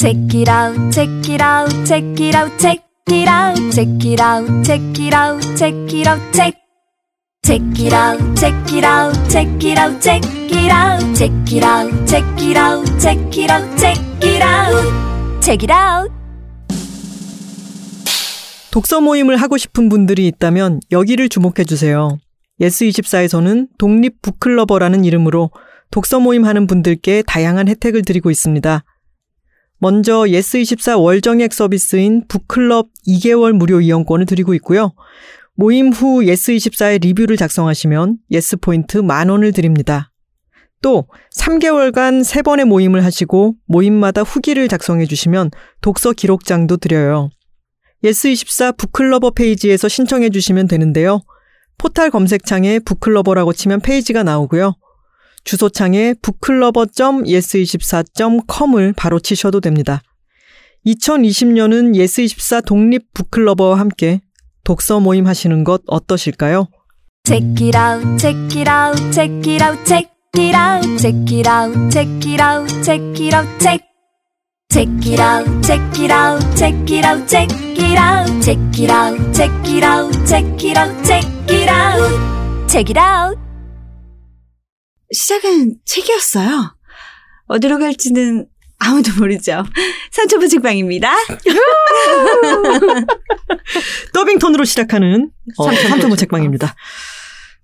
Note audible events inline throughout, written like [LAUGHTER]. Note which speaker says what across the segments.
Speaker 1: Check it out, check it out, check it out, check it out, check it out, check it out, check it out, check. Check it out, check it out, check it out, check it out, check it out, check it out, check it out, check it out, check it out.
Speaker 2: 독서 모임을 하고 싶은 분들이 있다면 여기를 주목해 주세요. 예스24에서는 독립 북클러버라는 이름으로 독서 모임 하는 분들께 다양한 혜택을 드리고 있습니다. 먼저 예스24 월정액 서비스인 북클럽 2개월 무료 이용권을 드리고 있고요. 모임 후 예스24의 리뷰를 작성하시면 예스포인트 만원을 드립니다. 또 3개월간 3번의 모임을 하시고 모임마다 후기를 작성해 주시면 독서 기록장도 드려요. 예스24 북클러버 페이지에서 신청해 주시면 되는데요. 포탈 검색창에 북클러버라고 치면 페이지가 나오고요. 주소창에 북클러버.yes24.com을 바로 치셔도 됩니다. 2020년은 예스24 독립 북클러버와 함께 독서 모임 하시는 것 어떠실까요?
Speaker 1: Check it out, check it out, check it out, check it out, check it out, check it out, check it out, check. Check it out, check it out, check it out, check it out, check it out, check it out, check it out, check it out, check it out.
Speaker 3: 시작은 책이었어요. 어디로 갈지는 아무도 모르죠. [LAUGHS] 산초부 책방입니다. [LAUGHS]
Speaker 2: 더빙톤으로 시작하는 어, 삼천모 책방입니다.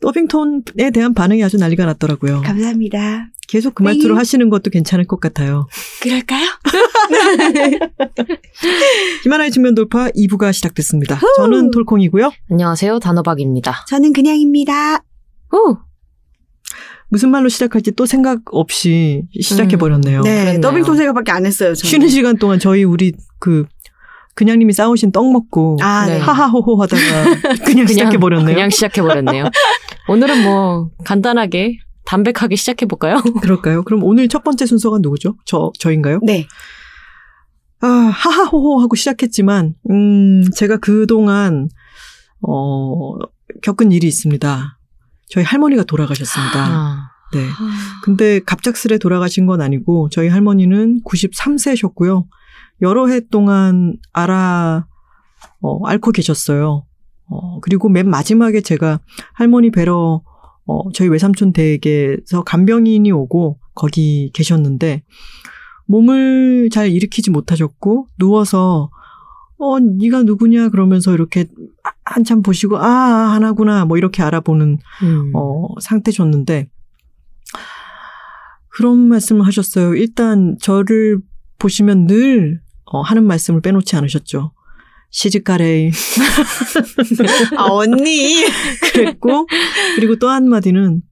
Speaker 2: 더빙톤에 대한 반응이 아주 난리가 났더라고요.
Speaker 3: 감사합니다.
Speaker 2: 계속 그 말투로
Speaker 3: 네.
Speaker 2: 하시는 것도 괜찮을 것 같아요.
Speaker 3: 그럴까요? [LAUGHS]
Speaker 2: 히마라야 측면 돌파 2부가 시작됐습니다. 저는 톨콩이고요.
Speaker 4: 안녕하세요. 단호박입니다.
Speaker 3: 저는 그냥입니다.
Speaker 4: 후!
Speaker 2: 무슨 말로 시작할지 또 생각 없이 시작해 버렸네요.
Speaker 3: 네,
Speaker 4: 그랬네요.
Speaker 3: 더빙 도세가밖에 안 했어요. 저는.
Speaker 2: 쉬는 시간 동안 저희 우리 그 그냥님이 싸우신 떡 먹고
Speaker 3: 아, 네.
Speaker 4: 네.
Speaker 2: 하하호호 하다가 [LAUGHS] 그냥, 시작해 버렸네요.
Speaker 4: 그냥 시작해 버렸네요. 오늘은 뭐 간단하게 담백하게 시작해 볼까요? [LAUGHS]
Speaker 2: 그럴까요? 그럼 오늘 첫 번째 순서가 누구죠? 저, 저인가요?
Speaker 3: 네.
Speaker 2: 아, 하하호호 하고 시작했지만, 음, 제가 그동안, 어, 겪은 일이 있습니다. 저희 할머니가 돌아가셨습니다.
Speaker 4: 아,
Speaker 2: 네. 근데 갑작스레 돌아가신 건 아니고, 저희 할머니는 93세셨고요. 여러 해 동안 알아, 어, 앓고 계셨어요. 어, 그리고 맨 마지막에 제가 할머니 뵈러, 어, 저희 외삼촌 댁에서 간병인이 오고, 거기 계셨는데, 몸을 잘 일으키지 못하셨고, 누워서, 어, 네가 누구냐? 그러면서 이렇게 한참 보시고, 아, 아, 하나구나. 뭐 이렇게 알아보는
Speaker 4: 음.
Speaker 2: 어, 상태셨는데, 그런 말씀을 하셨어요. 일단 저를 보시면 늘 어, 하는 말씀을 빼놓지 않으셨죠. 시집가래. [LAUGHS]
Speaker 3: 아, 언니. [LAUGHS]
Speaker 2: 그랬고, 그리고 또 한마디는,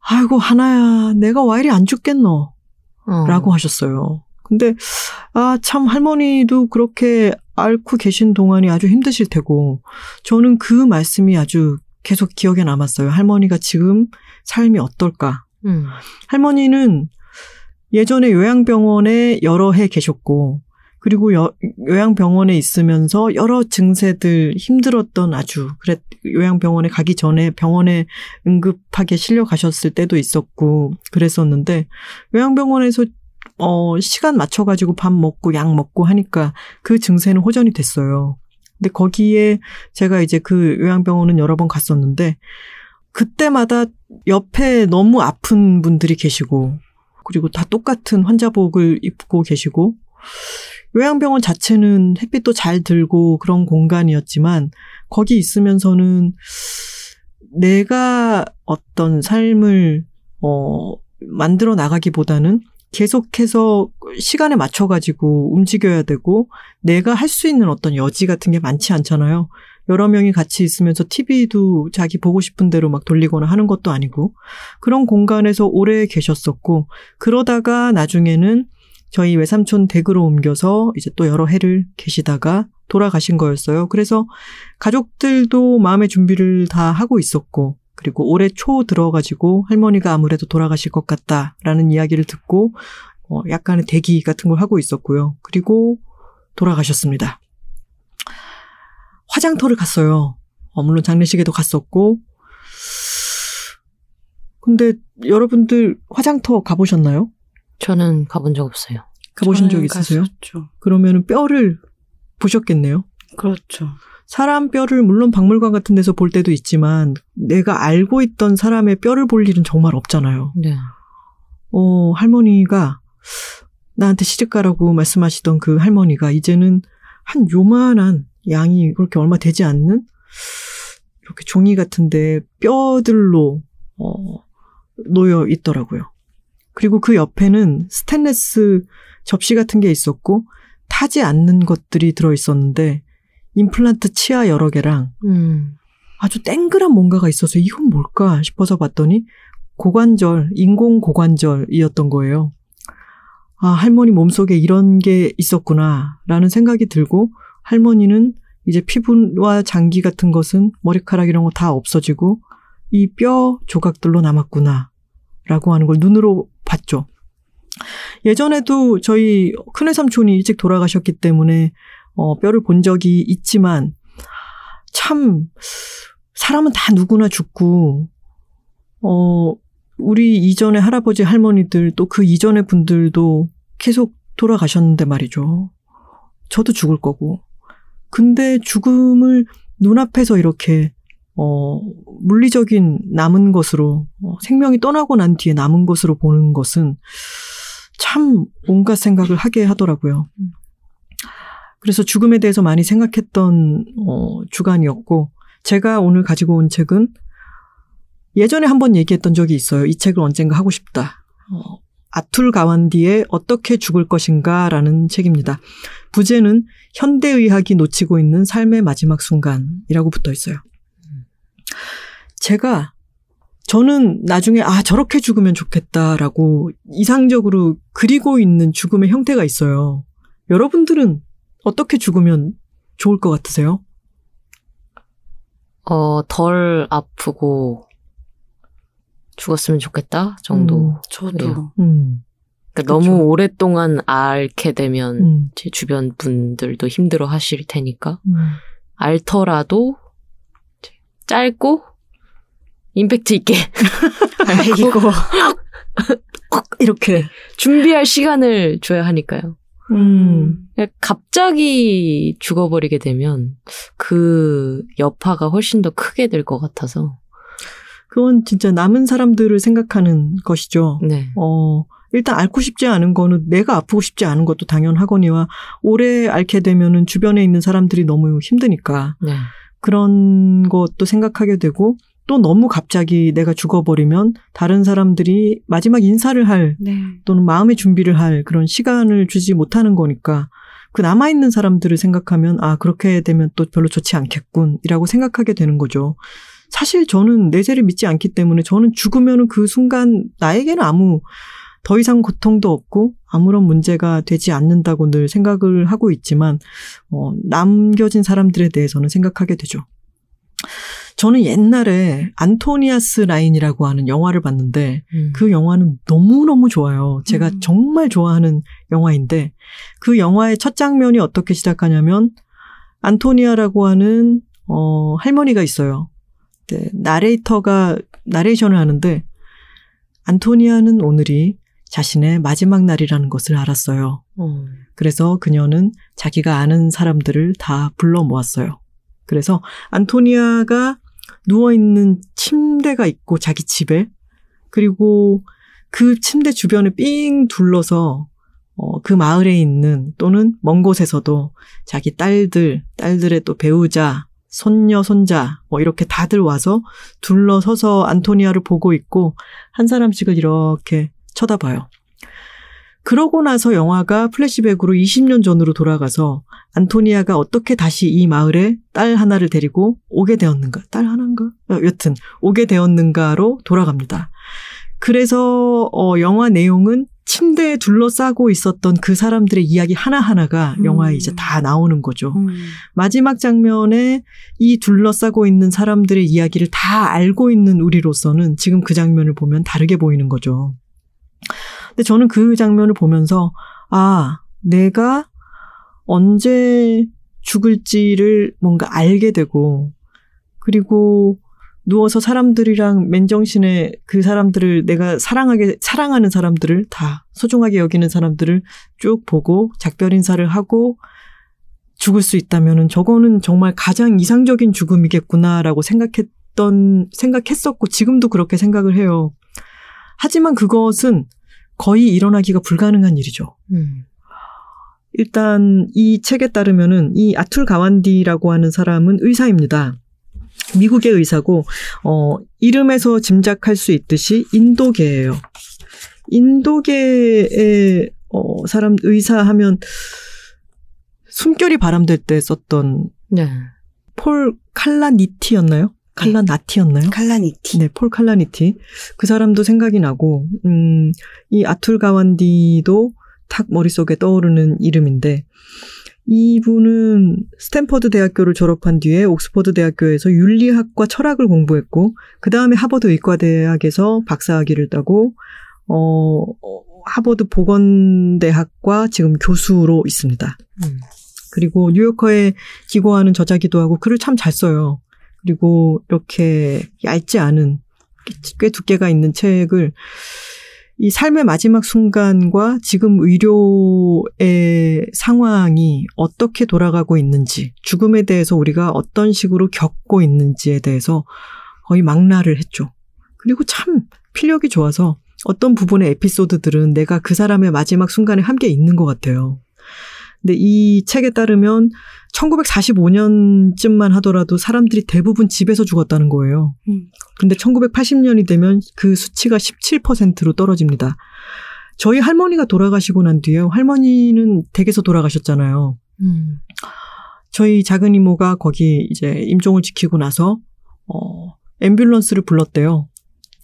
Speaker 2: 아이고, 하나야, 내가 와 이리 안 죽겠노?
Speaker 4: 어.
Speaker 2: 라고 하셨어요. 근데, 아, 참, 할머니도 그렇게 앓고 계신 동안이 아주 힘드실 테고, 저는 그 말씀이 아주 계속 기억에 남았어요. 할머니가 지금 삶이 어떨까?
Speaker 4: 음.
Speaker 2: 할머니는 예전에 요양병원에 여러 해 계셨고, 그리고 여, 요양병원에 있으면서 여러 증세들 힘들었던 아주, 그래, 요양병원에 가기 전에 병원에 응급하게 실려 가셨을 때도 있었고, 그랬었는데, 요양병원에서 어, 시간 맞춰가지고 밥 먹고 약 먹고 하니까 그 증세는 호전이 됐어요. 근데 거기에 제가 이제 그 요양병원은 여러 번 갔었는데, 그때마다 옆에 너무 아픈 분들이 계시고, 그리고 다 똑같은 환자복을 입고 계시고, 요양병원 자체는 햇빛도 잘 들고 그런 공간이었지만, 거기 있으면서는 내가 어떤 삶을, 어, 만들어 나가기보다는 계속해서 시간에 맞춰가지고 움직여야 되고, 내가 할 수 있는 어떤 여지 같은 게 많지 않잖아요. 여러 명이 같이 있으면서 TV도 자기 보고 싶은 대로 막 돌리거나 하는 것도 아니고, 그런 공간에서 오래 계셨었고, 그러다가 나중에는 저희 외삼촌 댁으로 옮겨서 이제 또 여러 해를 계시다가 돌아가신 거였어요. 그래서 가족들도 마음의 준비를 다 하고 있었고, 그리고 올해 초 들어가지고 할머니가 아무래도 돌아가실 것 같다라는 이야기를 듣고, 어, 약간의 대기 같은 걸 하고 있었고요. 그리고 돌아가셨습니다. 화장터를 갔어요. 어, 물론 장례식에도 갔었고. 근데 여러분들 화장터 가보셨나요?
Speaker 4: 저는 가본 적 없어요.
Speaker 2: 가보신 적 있으세요?
Speaker 3: 갔었죠.
Speaker 2: 그러면 뼈를 보셨겠네요.
Speaker 3: 그렇죠.
Speaker 2: 사람 뼈를 물론 박물관 같은 데서 볼 때도 있지만 내가 알고 있던 사람의 뼈를 볼 일은 정말 없잖아요.
Speaker 4: 네.
Speaker 2: 어, 할머니가 나한테 시집가라고 말씀하시던 그 할머니가 이제는 한 요만한 양이 그렇게 얼마 되지 않는 이렇게 종이 같은데 뼈들로 어, 놓여 있더라고요. 그리고 그 옆에는 스테인레스 접시 같은 게 있었고 타지 않는 것들이 들어 있었는데 임플란트 치아 여러 개랑
Speaker 4: 음.
Speaker 2: 아주 땡그란 뭔가가 있어서 이건 뭘까 싶어서 봤더니 고관절, 인공 고관절이었던 거예요. 아, 할머니 몸속에 이런 게 있었구나라는 생각이 들고 할머니는 이제 피부와 장기 같은 것은 머리카락 이런 거 다 없어지고 이 뼈 조각들로 남았구나라고 하는 걸 눈으로 봤죠. 예전에도 저희 큰애 삼촌이 일찍 돌아가셨기 때문에 어, 뼈를 본 적이 있지만 참 사람은 다 누구나 죽고 어 우리 이전의 할아버지 할머니들 또 그 이전의 분들도 계속 돌아가셨는데 말이죠. 저도 죽을 거고. 근데 죽음을 눈앞에서 이렇게 어 물리적인 남은 것으로 어, 생명이 떠나고 난 뒤에 남은 것으로 보는 것은 참 온갖 생각을 하게 하더라고요. 그래서 죽음에 대해서 많이 생각했던 어, 주간이었고 제가 오늘 가지고 온 책은 예전에 한번 얘기했던 적이 있어요. 이 책을 언젠가 하고 싶다. 어, 아툴 가완디의 어떻게 죽을 것인가라는 책입니다. 부제는 현대의학이 놓치고 있는 삶의 마지막 순간이라고 붙어 있어요. 제가 저는 나중에 아 저렇게 죽으면 좋겠다라고 이상적으로 그리고 있는 죽음의 형태가 있어요. 여러분들은 어떻게 죽으면 좋을 것 같으세요?
Speaker 4: 어, 덜 아프고 죽었으면 좋겠다 정도.
Speaker 2: 음,
Speaker 3: 저도.
Speaker 4: 예.
Speaker 2: 음,
Speaker 4: 그러니까. 너무 오랫동안 앓게 되면
Speaker 2: 음,
Speaker 4: 제 주변 분들도 힘들어 하실 테니까
Speaker 2: 음.
Speaker 4: 앓더라도 짧고 임팩트 있게 [LAUGHS]
Speaker 3: 아이고. [LAUGHS]
Speaker 2: 이렇게.
Speaker 4: 준비할 시간을 줘야 하니까요.
Speaker 2: 음,
Speaker 4: 그냥 갑자기 죽어버리게 되면 그 여파가 훨씬 더 크게 될 것 같아서.
Speaker 2: 그건 진짜 남은 사람들을 생각하는 것이죠.
Speaker 4: 네.
Speaker 2: 어, 일단 앓고 싶지 않은 거는 내가 아프고 싶지 않은 것도 당연하거니와 오래 앓게 되면은 주변에 있는 사람들이 너무 힘드니까
Speaker 4: 네.
Speaker 2: 그런 것도 생각하게 되고 또 너무 갑자기 내가 죽어버리면 다른 사람들이 마지막 인사를 할
Speaker 3: 네.
Speaker 2: 또는 마음의 준비를 할 그런 시간을 주지 못하는 거니까 그 남아있는 사람들을 생각하면 아, 그렇게 되면 또 별로 좋지 않겠군이라고 생각하게 되는 거죠. 사실 저는 내세를 믿지 않기 때문에 저는 죽으면은 그 순간 나에게는 아무 더 이상 고통도 없고 아무런 문제가 되지 않는다고 늘 생각을 하고 있지만 어, 남겨진 사람들에 대해서는 생각하게 되죠. 저는 옛날에 안토니아스 라인이라고 하는 영화를 봤는데
Speaker 4: 음.
Speaker 2: 그 영화는 너무너무 좋아요. 제가
Speaker 3: 음.
Speaker 2: 정말 좋아하는 영화인데 그 영화의 첫 장면이 어떻게 시작하냐면 안토니아라고 하는 어 할머니가 있어요. 네, 나레이터가 나레이션을 하는데 안토니아는 오늘이 자신의 마지막 날이라는 것을 알았어요.
Speaker 4: 어.
Speaker 2: 그래서 그녀는 자기가 아는 사람들을 다 불러 모았어요. 그래서 안토니아가 누워있는 침대가 있고 자기 집에 그리고 그 침대 주변을 삥 둘러서 어, 그 마을에 있는 또는 먼 곳에서도 자기 딸들, 딸들의 또 배우자, 손녀, 손자 뭐 이렇게 다들 와서 둘러서서 안토니아를 보고 있고 한 사람씩을 이렇게 쳐다봐요. 그러고 나서 영화가 플래시백으로 20년 전으로 돌아가서 안토니아가 어떻게 다시 이 마을에 딸 하나를 데리고 오게 되었는가? 딸 하나인가? 어, 여튼 오게 되었는가로 돌아갑니다. 그래서 어, 영화 내용은 침대에 둘러싸고 있었던 그 사람들의 이야기 하나하나가
Speaker 3: 음.
Speaker 2: 영화에 이제 다 나오는 거죠.
Speaker 3: 음.
Speaker 2: 마지막 장면에 이 둘러싸고 있는 사람들의 이야기를 다 알고 있는 우리로서는 지금 그 장면을 보면 다르게 보이는 거죠. 근데 저는 그 장면을 보면서, 아, 내가 언제 죽을지를 뭔가 알게 되고, 그리고 누워서 사람들이랑 맨정신에 그 사람들을 내가 사랑하게 사랑하는 사람들을 다 소중하게 여기는 사람들을 쭉 보고 작별 인사를 하고 죽을 수 있다면은 저거는 정말 가장 이상적인 죽음이겠구나라고 생각했던 생각했었고 지금도 그렇게 생각을 해요. 하지만 그것은 거의 일어나기가 불가능한 일이죠.
Speaker 4: 음.
Speaker 2: 일단 이 책에 따르면은 이 아툴 가완디라고 하는 사람은 의사입니다. 미국의 의사고 어 이름에서 짐작할 수 있듯이 인도계예요. 인도계의 어 사람 의사 하면 숨결이 바람될 때 썼던
Speaker 4: 네.
Speaker 2: 폴 칼라니티였나요? 칼라나티였나요?
Speaker 3: 칼라니티.
Speaker 2: 네, 폴 칼라니티. 그 사람도 생각이 나고, 음, 이 아툴 가완디도 탁 머릿속에 떠오르는 이름인데, 이분은 스탠퍼드 대학교를 졸업한 뒤에 옥스퍼드 대학교에서 윤리학과 철학을 공부했고, 그 다음에 하버드 의과대학에서 박사학위를 따고, 어, 하버드 보건대학과 지금 교수로 있습니다.
Speaker 4: 음.
Speaker 2: 그리고 뉴요커에 기고하는 저자기도 하고 글을 참 잘 써요. 그리고 이렇게 얇지 않은 꽤 두께가 있는 책을 이 삶의 마지막 순간과 지금 의료의 상황이 어떻게 돌아가고 있는지, 죽음에 대해서 우리가 어떤 식으로 겪고 있는지에 대해서 거의 망라를 했죠. 그리고 참 필력이 좋아서 어떤 부분의 에피소드들은 내가 그 사람의 마지막 순간에 함께 있는 것 같아요. 근데 이 책에 따르면 1945년쯤만 하더라도 사람들이 대부분 집에서 죽었다는 거예요.
Speaker 3: 음.
Speaker 2: 근데 1980년이 되면 그 수치가 17%로 떨어집니다. 저희 할머니가 돌아가시고 난 뒤에 할머니는 댁에서 돌아가셨잖아요.
Speaker 4: 음.
Speaker 2: 저희 작은 이모가 거기 이제 임종을 지키고 나서 어 앰뷸런스를 불렀대요.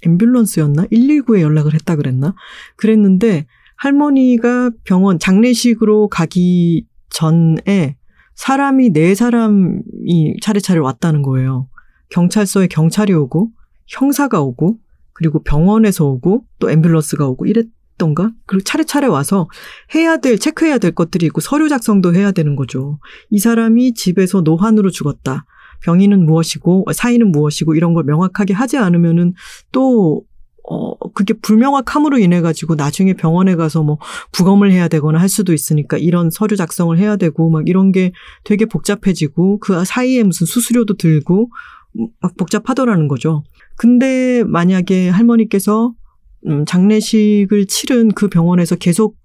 Speaker 2: 앰뷸런스였나? 119에 연락을 했다 그랬나? 그랬는데 할머니가 병원 장례식으로 가기 전에 사람이 네 사람이 차례차례 왔다는 거예요. 경찰서에 경찰이 오고 형사가 오고 그리고 병원에서 오고 또 앰뷸런스가 오고 이랬던가? 그리고 차례차례 와서 해야 될 체크해야 될 것들이 있고 서류 작성도 해야 되는 거죠. 이 사람이 집에서 노환으로 죽었다. 병인은 무엇이고 사인은 무엇이고 이런 걸 명확하게 하지 않으면은 또 어, 그게 불명확함으로 인해 가지고 나중에 병원에 가서 뭐 부검을 해야 되거나 할 수도 있으니까 이런 서류 작성을 해야 되고 막 이런 게 되게 복잡해지고 그 사이에 무슨 수수료도 들고 막 복잡하더라는 거죠. 근데 만약에 할머니께서 음, 장례식을 치른 그 병원에서 계속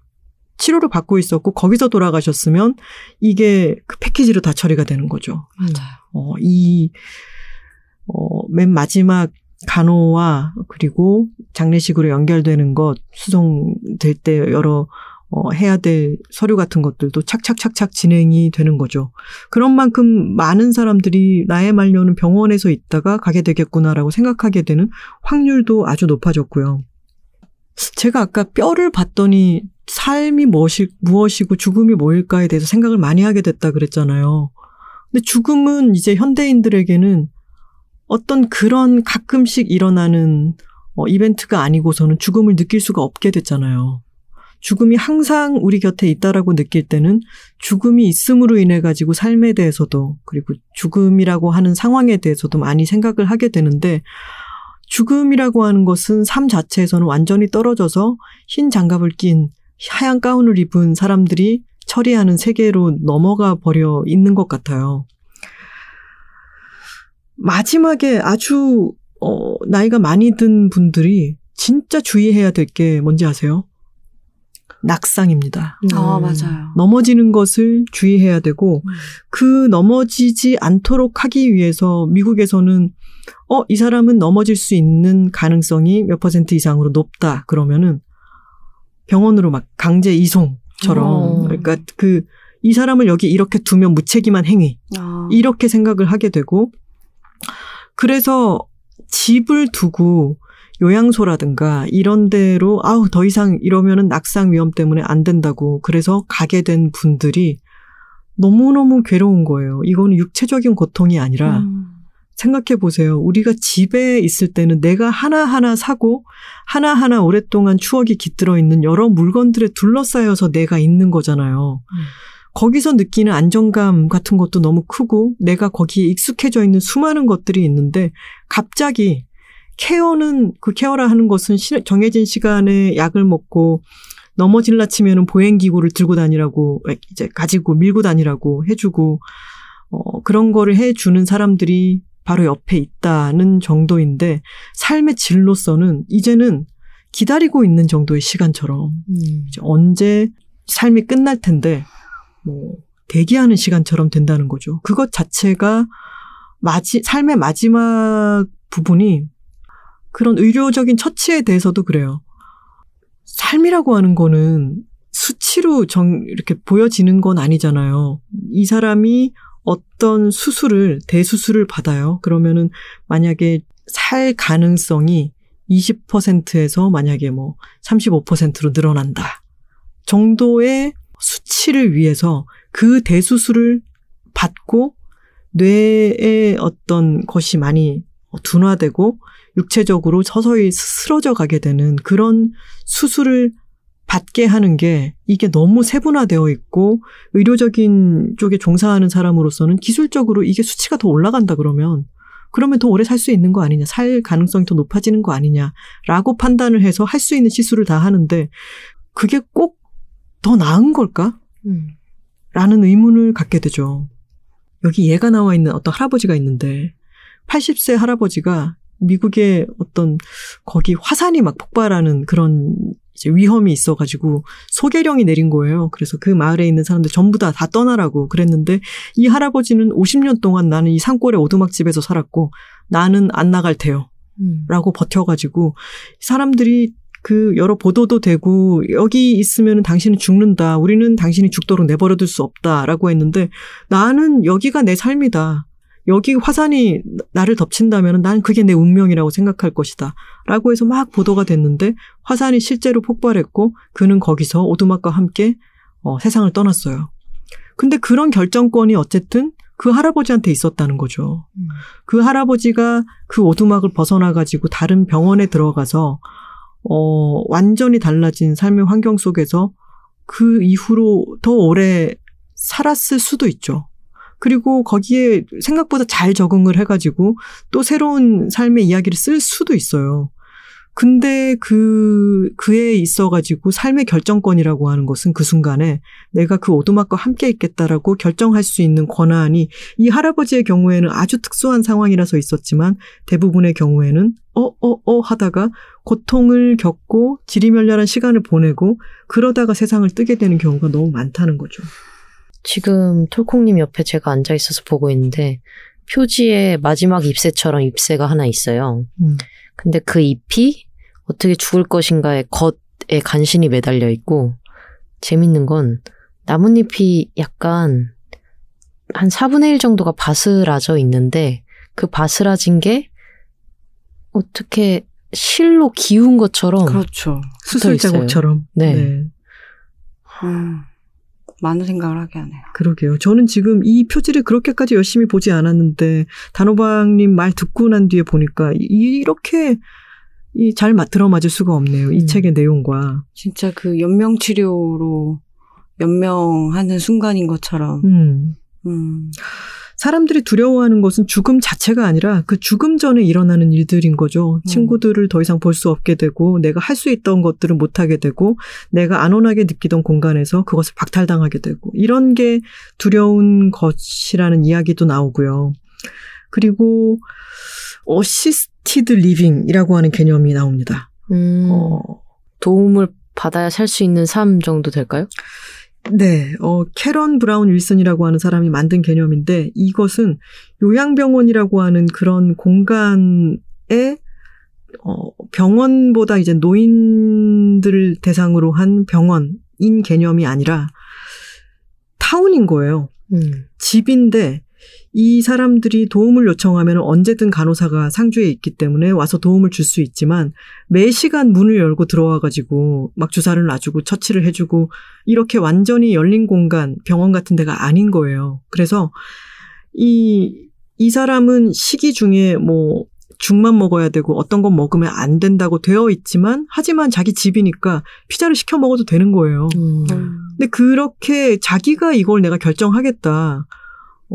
Speaker 2: 치료를 받고 있었고 거기서 돌아가셨으면 이게 그 패키지로 다 처리가 되는 거죠.
Speaker 4: 맞아요.
Speaker 2: 어, 이, 어, 맨 마지막 간호와 그리고 장례식으로 연결되는 것, 수송될 때 여러 어, 해야 될 서류 같은 것들도 착착착착 진행이 되는 거죠. 그런 만큼 많은 사람들이 나의 말년은 병원에서 있다가 가게 되겠구나라고 생각하게 되는 확률도 아주 높아졌고요. 제가 아까 뼈를 봤더니 삶이 무엇이, 무엇이고 죽음이 뭐일까에 대해서 생각을 많이 하게 됐다 그랬잖아요. 근데 죽음은 이제 현대인들에게는 어떤 그런 가끔씩 일어나는 어, 이벤트가 아니고서는 죽음을 느낄 수가 없게 됐잖아요. 죽음이 항상 우리 곁에 있다라고 느낄 때는 죽음이 있음으로 인해 가지고 삶에 대해서도 그리고 죽음이라고 하는 상황에 대해서도 많이 생각을 하게 되는데 죽음이라고 하는 것은 삶 자체에서는 완전히 떨어져서 흰 장갑을 낀 하얀 가운을 입은 사람들이 처리하는 세계로 넘어가 버려 있는 것 같아요. 마지막에 아주 어, 나이가 많이 든 분들이 진짜 주의해야 될 게 뭔지 아세요? 낙상입니다.
Speaker 3: 아,
Speaker 4: 음.
Speaker 3: 맞아요.
Speaker 2: 넘어지는 것을 주의해야 되고 그 넘어지지 않도록 하기 위해서 미국에서는 어, 이 사람은 넘어질 수 있는 가능성이 몇 퍼센트 이상으로 높다. 그러면은 병원으로 막 강제 이송처럼
Speaker 4: 어.
Speaker 2: 그러니까 그 이 사람을 여기 이렇게 두면 무책임한 행위
Speaker 3: 아.
Speaker 2: 이렇게 생각을 하게 되고 그래서 집을 두고 요양소라든가 이런 데로 아우 더 이상 이러면은 낙상 위험 때문에 안 된다고 그래서 가게 된 분들이 너무너무 괴로운 거예요. 이거는 육체적인 고통이 아니라
Speaker 3: 음.
Speaker 2: 생각해 보세요. 우리가 집에 있을 때는 내가 하나하나 사고 하나하나 오랫동안 추억이 깃들어 있는 여러 물건들에 둘러싸여서 내가 있는 거잖아요. 거기서 느끼는 안정감 같은 것도 너무 크고 내가 거기에 익숙해져 있는 수많은 것들이 있는데 갑자기 케어는 그 케어라 하는 것은 시- 정해진 시간에 약을 먹고 넘어질라 치면은 보행 기구를 들고 다니라고 이제 가지고 밀고 다니라고 해주고 어 그런 거를 해주는 사람들이 바로 옆에 있다는 정도인데 삶의 질로서는 이제는 기다리고 있는 정도의 시간처럼
Speaker 4: 음.
Speaker 2: 이제 언제 삶이 끝날 텐데 뭐 대기하는 시간처럼 된다는 거죠. 그것 자체가 마지 삶의 마지막 부분이 그런 의료적인 처치에 대해서도 그래요. 삶이라고 하는 거는 수치로 정 이렇게 보여지는 건 아니잖아요. 이 사람이 어떤 수술을 대수술을 받아요. 그러면은 만약에 살 가능성이 20%에서 만약에 뭐 35%로 늘어난다. 정도의 수치를 위해서 그 대수술을 받고 뇌의 어떤 것이 많이 둔화되고 육체적으로 서서히 쓰러져 가게 되는 그런 수술을 받게 하는 게 이게 너무 세분화되어 있고 의료적인 쪽에 종사하는 사람으로서는 기술적으로 이게 수치가 더 올라간다 그러면 그러면 더 오래 살 수 있는 거 아니냐, 살 가능성이 더 높아지는 거 아니냐라고 판단을 해서 할 수 있는 시술을 다 하는데 그게 꼭 더 나은 걸까?
Speaker 4: 음.
Speaker 2: 라는 의문을 갖게 되죠. 여기 얘가 나와 있는 어떤 할아버지가 있는데 80세 할아버지가 미국의 어떤 거기 화산이 막 폭발하는 그런 위험이 있어가지고 소개령이 내린 거예요. 그래서 그 마을에 있는 사람들 전부 다 다 떠나라고 그랬는데 이 할아버지는 50년 동안 나는 이 산골의 오두막집에서 살았고 나는 안 나갈 테요.
Speaker 4: 음.
Speaker 2: 라고 버텨가지고 사람들이 그 여러 보도도 되고 여기 있으면 당신은 죽는다. 우리는 당신이 죽도록 내버려둘 수 없다라고 했는데 나는 여기가 내 삶이다. 여기 화산이 나를 덮친다면 난 그게 내 운명이라고 생각할 것이다. 라고 해서 막 보도가 됐는데 화산이 실제로 폭발했고 그는 거기서 오두막과 함께 어, 세상을 떠났어요. 근데 그런 결정권이 어쨌든 그 할아버지한테 있었다는 거죠.
Speaker 4: 음.
Speaker 2: 그 할아버지가 그 오두막을 벗어나가지고 다른 병원에 들어가서 어, 완전히 달라진 삶의 환경 속에서 그 이후로 더 오래 살았을 수도 있죠. 그리고 거기에 생각보다 잘 적응을 해가지고 또 새로운 삶의 이야기를 쓸 수도 있어요. 근데 그, 그에 있어가지고 삶의 결정권이라고 하는 것은 그 순간에 내가 그 오두막과 함께 있겠다라고 결정할 수 있는 권한이 이 할아버지의 경우에는 아주 특수한 상황이라서 있었지만 대부분의 경우에는 어, 어, 어 하다가 고통을 겪고 지리멸렬한 시간을 보내고 그러다가 세상을 뜨게 되는 경우가 너무 많다는 거죠.
Speaker 4: 지금 톨콩님 옆에 제가 앉아 있어서 보고 있는데 표지에 마지막 잎새처럼 잎새가 하나 있어요.
Speaker 2: 음.
Speaker 4: 근데 그 잎이 어떻게 죽을 것인가의 겉에 간신히 매달려 있고 재밌는 건 나뭇잎이 약간 한 4분의 1 정도가 바스라져 있는데 그 바스라진 게 어떻게 실로 기운 것처럼
Speaker 3: 그렇죠.
Speaker 2: 수술
Speaker 4: 있어요.
Speaker 2: 자국처럼.
Speaker 4: 네.
Speaker 3: 음, 많은 생각을 하게 하네요.
Speaker 2: 그러게요. 저는 지금 이 표지를 그렇게까지 열심히 보지 않았는데 단호박님 말 듣고 난 뒤에 보니까 이- 이렇게 이잘 들어맞을 수가 없네요. 이
Speaker 4: 음.
Speaker 2: 책의 내용과.
Speaker 3: 진짜 그 연명 치료로 연명하는 순간인 것처럼.
Speaker 2: 음.
Speaker 3: 음,
Speaker 2: 사람들이 두려워하는 것은 죽음 자체가 아니라 그 죽음 전에 일어나는 일들인 거죠. 친구들을 더 이상 볼 수 없게 되고 내가 할 수 있던 것들을 못 하게 되고 내가 안온하게 느끼던 공간에서 그것을 박탈당하게 되고 이런 게 두려운 것이라는 이야기도 나오고요. 그리고 assisted living이라고 하는 개념이 나옵니다.
Speaker 4: 음,
Speaker 2: 어,
Speaker 4: 도움을 받아야 살 수 있는 삶 정도 될까요?
Speaker 2: 네, 어, 캐런 브라운 윌슨이라고 하는 사람이 만든 개념인데 이것은 요양병원이라고 하는 그런 공간에 어, 병원보다 이제 노인들을 대상으로 한 병원인 개념이 아니라 타운인 거예요.
Speaker 4: 음,
Speaker 2: 집인데 이 사람들이 도움을 요청하면 언제든 간호사가 상주에 있기 때문에 와서 도움을 줄 수 있지만 매 시간 문을 열고 들어와 가지고 막 주사를 놔주고 처치를 해주고 이렇게 완전히 열린 공간 병원 같은 데가 아닌 거예요. 그래서 이, 이 사람은 시기 중에 뭐 죽만 먹어야 되고 어떤 건 먹으면 안 된다고 되어 있지만 하지만 자기 집이니까 피자를 시켜 먹어도 되는 거예요.
Speaker 4: 음.
Speaker 2: 근데 그렇게 자기가 이걸 내가 결정하겠다.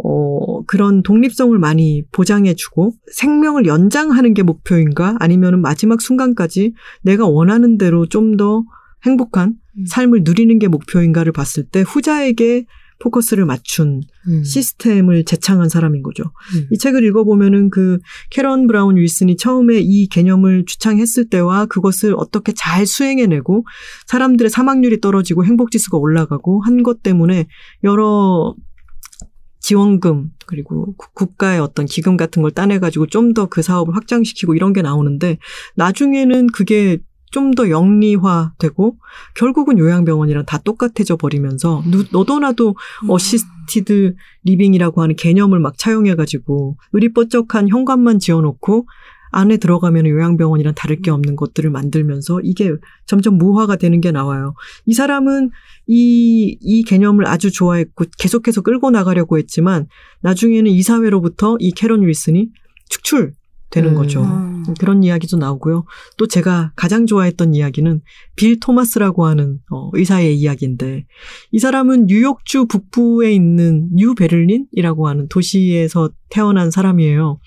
Speaker 2: 어, 그런 독립성을 많이 보장해주고 생명을 연장하는 게 목표인가? 아니면은 마지막 순간까지 내가 원하는 대로 좀 더 행복한
Speaker 4: 음.
Speaker 2: 삶을 누리는 게 목표인가를 봤을 때 후자에게 포커스를 맞춘
Speaker 4: 음.
Speaker 2: 시스템을 제창한 사람인 거죠.
Speaker 4: 음.
Speaker 2: 이 책을 읽어보면은 그 캐런 브라운 윌슨이 처음에 이 개념을 주창했을 때와 그것을 어떻게 잘 수행해내고 사람들의 사망률이 떨어지고 행복지수가 올라가고 한 것 때문에 여러 지원금 그리고 구- 국가의 어떤 기금 같은 걸 따내가지고 좀 더 그 사업을 확장시키고 이런 게 나오는데 나중에는 그게 좀 더 영리화되고 결국은 요양병원이랑 다 똑같아져 버리면서 누- 너도 나도 assisted living이라고 하는 개념을 막 차용해가지고 으리뻔쩍한 현관만 지어놓고 안에 들어가면 요양병원이랑 다를 게 없는 것들을 만들면서 이게 점점 무화가 되는 게 나와요. 이 사람은 이, 이 개념을 아주 좋아했고 계속해서 끌고 나가려고 했지만 나중에는 이사회로부터 이 캐런 윌슨이 축출되는
Speaker 4: 음.
Speaker 2: 거죠.
Speaker 3: 음.
Speaker 2: 그런 이야기도 나오고요. 또 제가 가장 좋아했던 이야기는 빌 토마스라고 하는 어, 의사의 이야기인데 이 사람은 뉴욕주 북부에 있는 뉴 베를린이라고 하는 도시에서 태어난 사람이에요.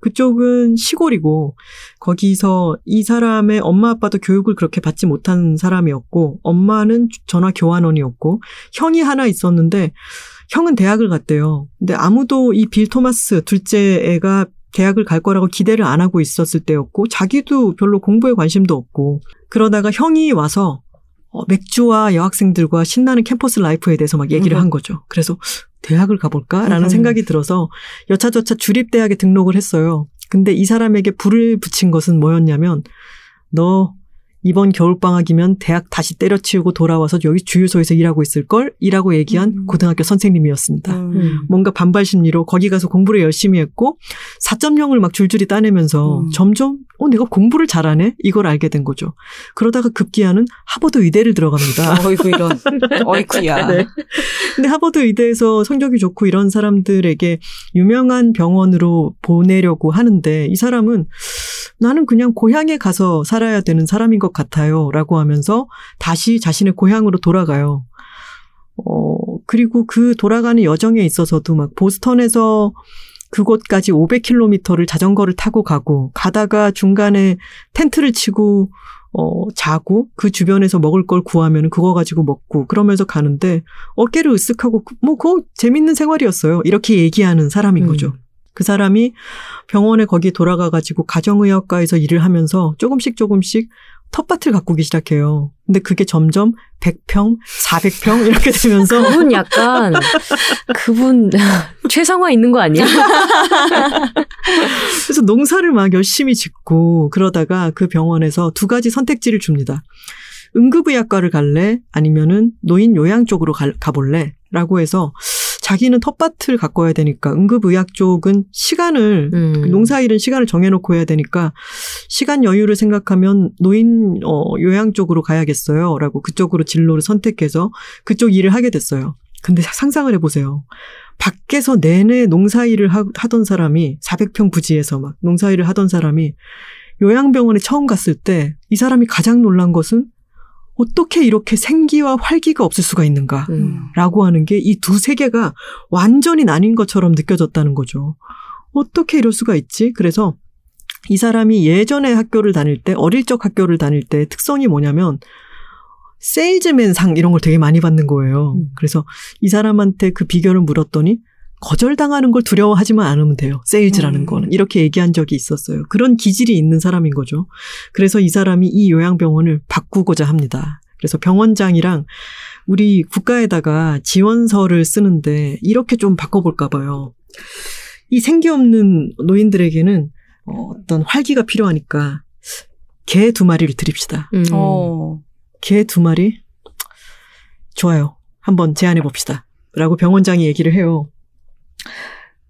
Speaker 2: 그쪽은 시골이고 거기서 이 사람의 엄마 아빠도 교육을 그렇게 받지 못한 사람이었고 엄마는 전화 교환원이었고 형이 하나 있었는데 형은 대학을 갔대요. 근데 아무도 이 빌 토마스 둘째 애가 대학을 갈 거라고 기대를 안 하고 있었을 때였고 자기도 별로 공부에 관심도 없고 그러다가 형이 와서 어, 맥주와 여학생들과 신나는 캠퍼스 라이프에 대해서 막 얘기를
Speaker 3: 음.
Speaker 2: 한 거죠. 그래서 대학을 가볼까라는
Speaker 3: 음.
Speaker 2: 생각이 들어서 여차저차 주립대학에 등록을 했어요. 근데 이 사람에게 불을 붙인 것은 뭐였냐면 너 이번 겨울방학이면 대학 다시 때려치우고 돌아와서 여기 주유소에서 일하고 있을걸? 이라고 얘기한
Speaker 3: 음.
Speaker 2: 고등학교 선생님이었습니다.
Speaker 4: 음.
Speaker 2: 뭔가 반발 심리로 거기 가서 공부를 열심히 했고 4.0을 막 줄줄이 따내면서
Speaker 3: 음.
Speaker 2: 점점 어 내가 공부를 잘하네 이걸 알게 된 거죠. 그러다가 급기야는 하버드 의대를 들어갑니다. [LAUGHS]
Speaker 3: 어이구 이런. 어이쿠야. [LAUGHS]
Speaker 2: 네. 근데 하버드 의대에서 성적이 좋고 이런 사람들에게 유명한 병원으로 보내려고 하는데 이 사람은 나는 그냥 고향에 가서 살아야 되는 사람인 것 같아요. 라고 하면서 다시 자신의 고향으로 돌아가요. 어, 그리고 그 돌아가는 여정에 있어서도 막 보스턴에서 그곳까지 500km를 자전거를 타고 가고 가다가 중간에 텐트를 치고 어, 자고 그 주변에서 먹을 걸 구하면 그거 가지고 먹고 그러면서 가는데 어깨를 으쓱하고 뭐 그거 재밌는 생활이었어요. 이렇게 얘기하는 사람인
Speaker 4: 음.
Speaker 2: 거죠. 그 사람이 병원에 거기 돌아가 가지고 가정의학과에서 일을 하면서 조금씩 조금씩 텃밭을 가꾸기 시작해요. 근데 그게 점점 100평, 400평 이렇게 되면서 [LAUGHS]
Speaker 4: 그분 약간 그분 [LAUGHS] 최상화 있는 거 아니야? [LAUGHS]
Speaker 2: 그래서 농사를 막 열심히 짓고 그러다가 그 병원에서 두 가지 선택지를 줍니다. 응급의학과를 갈래? 아니면은 노인 요양 쪽으로 가, 가볼래? 라고 해서 자기는 텃밭을 가꿔야 되니까 응급의학 쪽은 시간을
Speaker 4: 음.
Speaker 2: 농사일은 시간을 정해놓고 해야 되니까 시간 여유를 생각하면 노인 어, 요양 쪽으로 가야겠어요. 라고 그쪽으로 진로를 선택해서 그쪽 일을 하게 됐어요. 근데 상상을 해보세요. 밖에서 내내 농사일을 하, 하던 사람이 400평 부지에서 막 농사일을 하던 사람이 요양병원에 처음 갔을 때 이 사람이 가장 놀란 것은 어떻게 이렇게 생기와 활기가 없을 수가 있는가.
Speaker 4: 음.
Speaker 2: 라고 하는 게 이 두 세계가 완전히 나뉜 것처럼 느껴졌다는 거죠. 어떻게 이럴 수가 있지? 그래서 이 사람이 예전에 학교를 다닐 때, 어릴 적 학교를 다닐 때 특성이 뭐냐면, 세일즈맨 상 이런 걸 되게 많이 받는 거예요.
Speaker 4: 음.
Speaker 2: 그래서 이 사람한테 그 비결을 물었더니, 거절당하는 걸 두려워하지만 않으면 돼요. 세일즈라는
Speaker 3: 음.
Speaker 2: 거는. 이렇게 얘기한 적이 있었어요. 그런 기질이 있는 사람인 거죠. 그래서 이 사람이 이 요양병원을 바꾸고자 합니다. 그래서 병원장이랑 우리 국가에다가 지원서를 쓰는데 이렇게 좀 바꿔볼까 봐요. 이 생기 없는 노인들에게는 어, 어떤 활기가 필요하니까 개 두 마리를 드립시다.
Speaker 4: 음.
Speaker 3: 어.
Speaker 2: 개두 마리? 좋아요. 한번 제안해 봅시다. 라고 병원장이 얘기를 해요.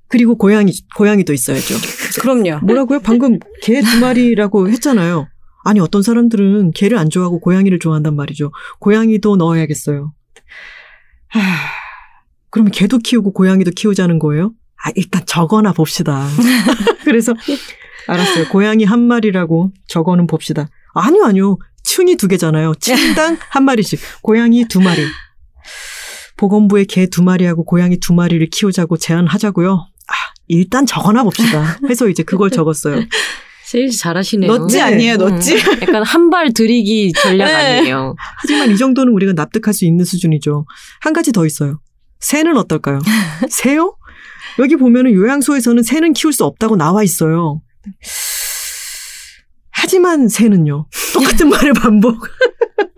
Speaker 2: 그리고 고양이, 고양이도 있어야죠. [LAUGHS]
Speaker 3: 그럼요.
Speaker 2: 뭐라고요? 방금 개 두 마리라고 했잖아요. 아니, 어떤 사람들은 개를 안 좋아하고 고양이를 좋아한단 말이죠. 고양이도 넣어야겠어요. 하, 그러면 개도 키우고 고양이도 키우자는 거예요? 아, 일단 적어나 봅시다. [LAUGHS] 그래서 알았어요. 고양이 한 마리라고 적어는 봅시다. 아니요, 아니요. 층이 두 개잖아요. 층당 한 마리씩. 고양이 두 마리. 보건부에 개 두 마리하고 고양이 두 마리를 키우자고 제안하자고요. 아, 일단 적어나 봅시다. 해서 이제 그걸 적었어요. [LAUGHS]
Speaker 4: 세일즈 잘하시네요.
Speaker 3: 넛지
Speaker 2: 네.
Speaker 3: 아니에요, 넛지?
Speaker 4: 음, 약간 한 발 들이기 전략
Speaker 3: 네.
Speaker 4: 아니에요.
Speaker 2: 하지만 이 정도는 우리가 납득할 수 있는 수준이죠. 한 가지 더 있어요. 새는 어떨까요? [LAUGHS] 새요? 여기 보면은 요양소에서는 새는 키울 수 없다고 나와 있어요. 하지만 새는요. 똑같은 말의 반복.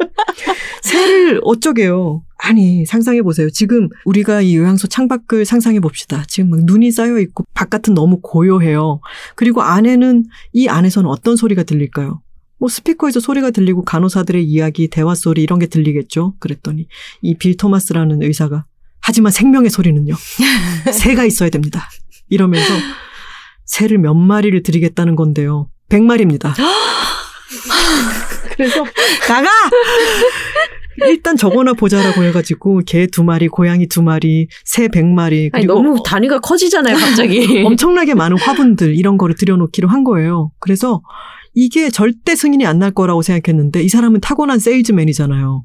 Speaker 2: [LAUGHS] 새를 어쩌게요. 아니, 상상해 보세요. 지금 우리가 이 요양소 창밖을 상상해 봅시다. 지금 막 눈이 쌓여 있고 바깥은 너무 고요해요. 그리고 안에는 이 안에서는 어떤 소리가 들릴까요? 뭐 스피커에서 소리가 들리고 간호사들의 이야기, 대화 소리 이런 게 들리겠죠. 그랬더니 이 빌 토마스라는 의사가 하지만 생명의 소리는요. [LAUGHS] 새가 있어야 됩니다. 이러면서 새를 몇 마리를 드리겠다는 건데요. 100마리입니다. [GASPS] 그래서 나가! [LAUGHS] 일단 적어나 보자라고 해가지고 개 두 마리, 고양이 두 마리, 새 100마리
Speaker 4: 아니,
Speaker 2: 그리고
Speaker 4: 너무 단위가 커지잖아요, 갑자기. [LAUGHS]
Speaker 2: 엄청나게 많은 화분들 이런 거를 들여놓기로 한 거예요. 그래서 이게 절대 승인이 안 날 거라고 생각했는데 이 사람은 타고난 세일즈맨이잖아요.